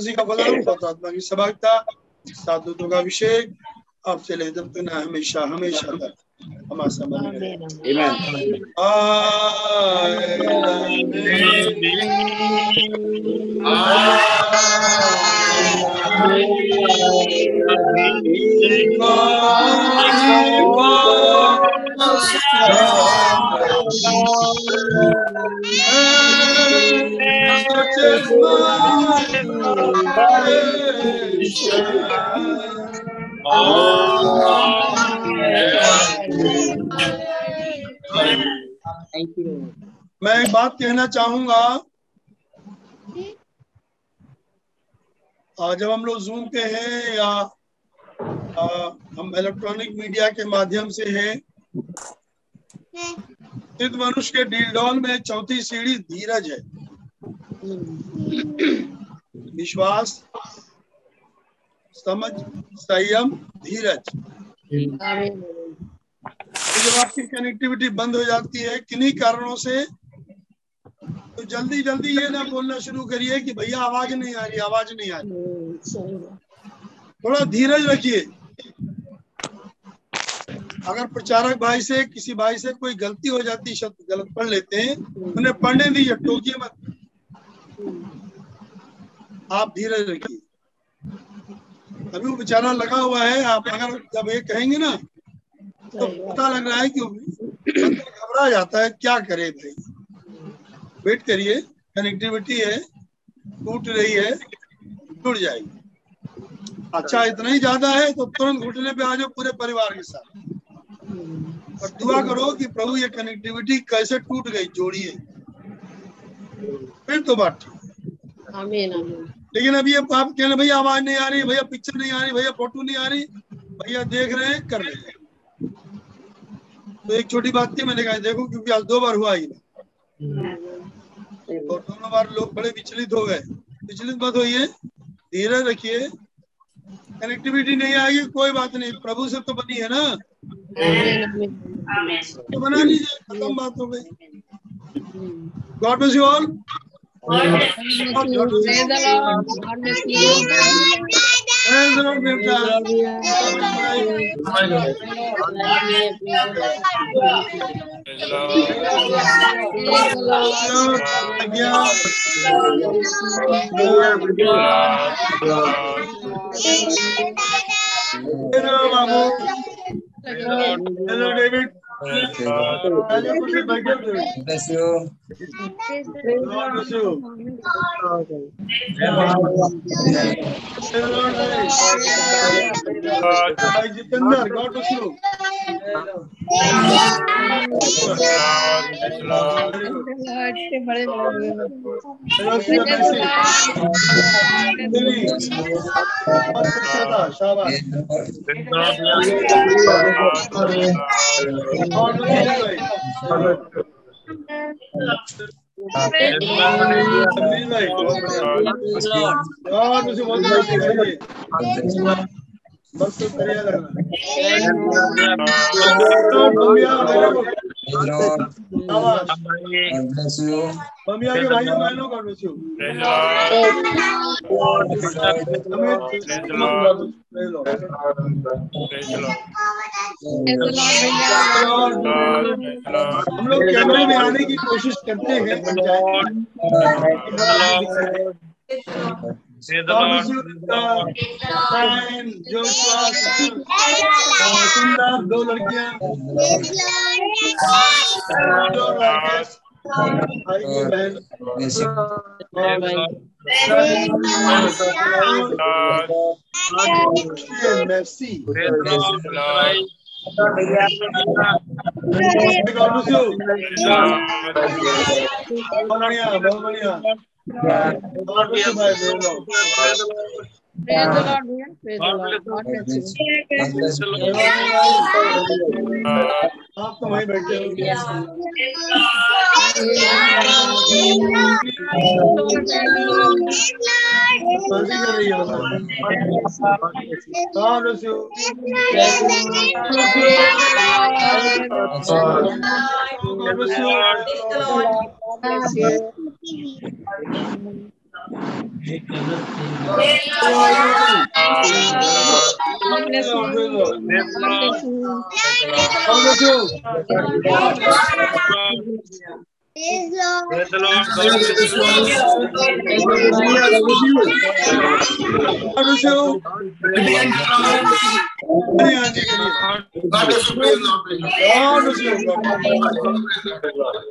Speaker 15: गणेश का बदल आत्मा की सभागता साधुत्व का अभिषेक अब चले जब तक ना हमेशा हमेशा तक हमारे समय मैं एक बात कहना चाहूँगा। जब हम लोग जूम पे हैं या आ, हम इलेक्ट्रॉनिक मीडिया के माध्यम से हैं सिद्ध मनुष्य के डीलडॉल में चौथी सीढ़ी धीरज है। विश्वास समझ संयम धीरज। तो जब आपकी कनेक्टिविटी बंद हो जाती है। किन्हीं कारणों से? तो जल्दी जल्दी ये ना बोलना शुरू करिए कि भैया आवाज़ नहीं आ रही आवाज़ नहीं आ रही। थोड़ा धीरज रखिए। अगर प्रचारक भाई से किसी भाई से कोई गलती हो जाती शब्द गलत पढ़ लेते हैं उन्हें पढ़ने दीजिए टोकिए मत। आप धीरज रखिए। अभी वो बेचारा लगा हुआ है आप अगर जब ये कहेंगे ना तो पता लग रहा है कि घबरा जाता है क्या करे भाई? वेट करिए कनेक्टिविटी है टूट रही है टूट जाएगी। अच्छा इतना ही ज़्यादा है तो तुरंत घुटने पे आ जाओ पूरे परिवार के साथ। और दुआ करो कि प्रभु ये कनेक्टिविटी कैसे टूट गई जोड़िए। फिर तो बात ठीक।
Speaker 4: आमीन आमीन।
Speaker 15: लेकिन अभी अब आप कहना भैया आवाज़ नहीं आ रही भैया पिक्चर नहीं आ रही भैया फ़ोटो नहीं आ रही भैया देख रहे हैं कर रहे हैं। तो एक छोटी बात थी मैंने कहा देखो क्योंकि आज दो बार हुआ ही और दोनों बार लोग बड़े विचलित हो गए। विचलित मत होइए धीरे रखिए। कनेक्टिविटी नहीं आएगी कोई बात नहीं। प्रभु से तो बनी है ना। तो बना लीजिए खत्म बात हो गई। God bless you all
Speaker 4: Praise the Lord. God bless you.
Speaker 15: Praise the Lord, बेटा। Hello, बाबू हेलो डेविड हेलो कुछ बैठे थे
Speaker 9: Bless you.
Speaker 15: God bless you. Hello, भाई जितेंद्र गॉड ब्लेस यू
Speaker 4: इतने बड़े लोग हैं।
Speaker 15: हेलो सिया मैसी दिल्ली और सुचेता शाबाश और दूसरे भाई अनिल भाई और मुझे बहुत बढ़िया बस तो करिए लगना हम लोग कैमरे में आने की कोशिश करते हैं। जोशुआ दो लड़कियाँ दो राकेश भाई की बहन
Speaker 9: Bless you.
Speaker 15: मेर्सी बहुत बढ़िया बहुत बढ़िया बहुत बढ़िया भाई बोल लो
Speaker 4: Praise the Lord, dear. Praise the Lord. God bless you.
Speaker 15: आप तो वहीं बैठे हो कर रही हो God bless you. God bless you.
Speaker 4: God bless you. Praise Lord.
Speaker 15: Praise the Lord. God bless you. God bless you. God bless you.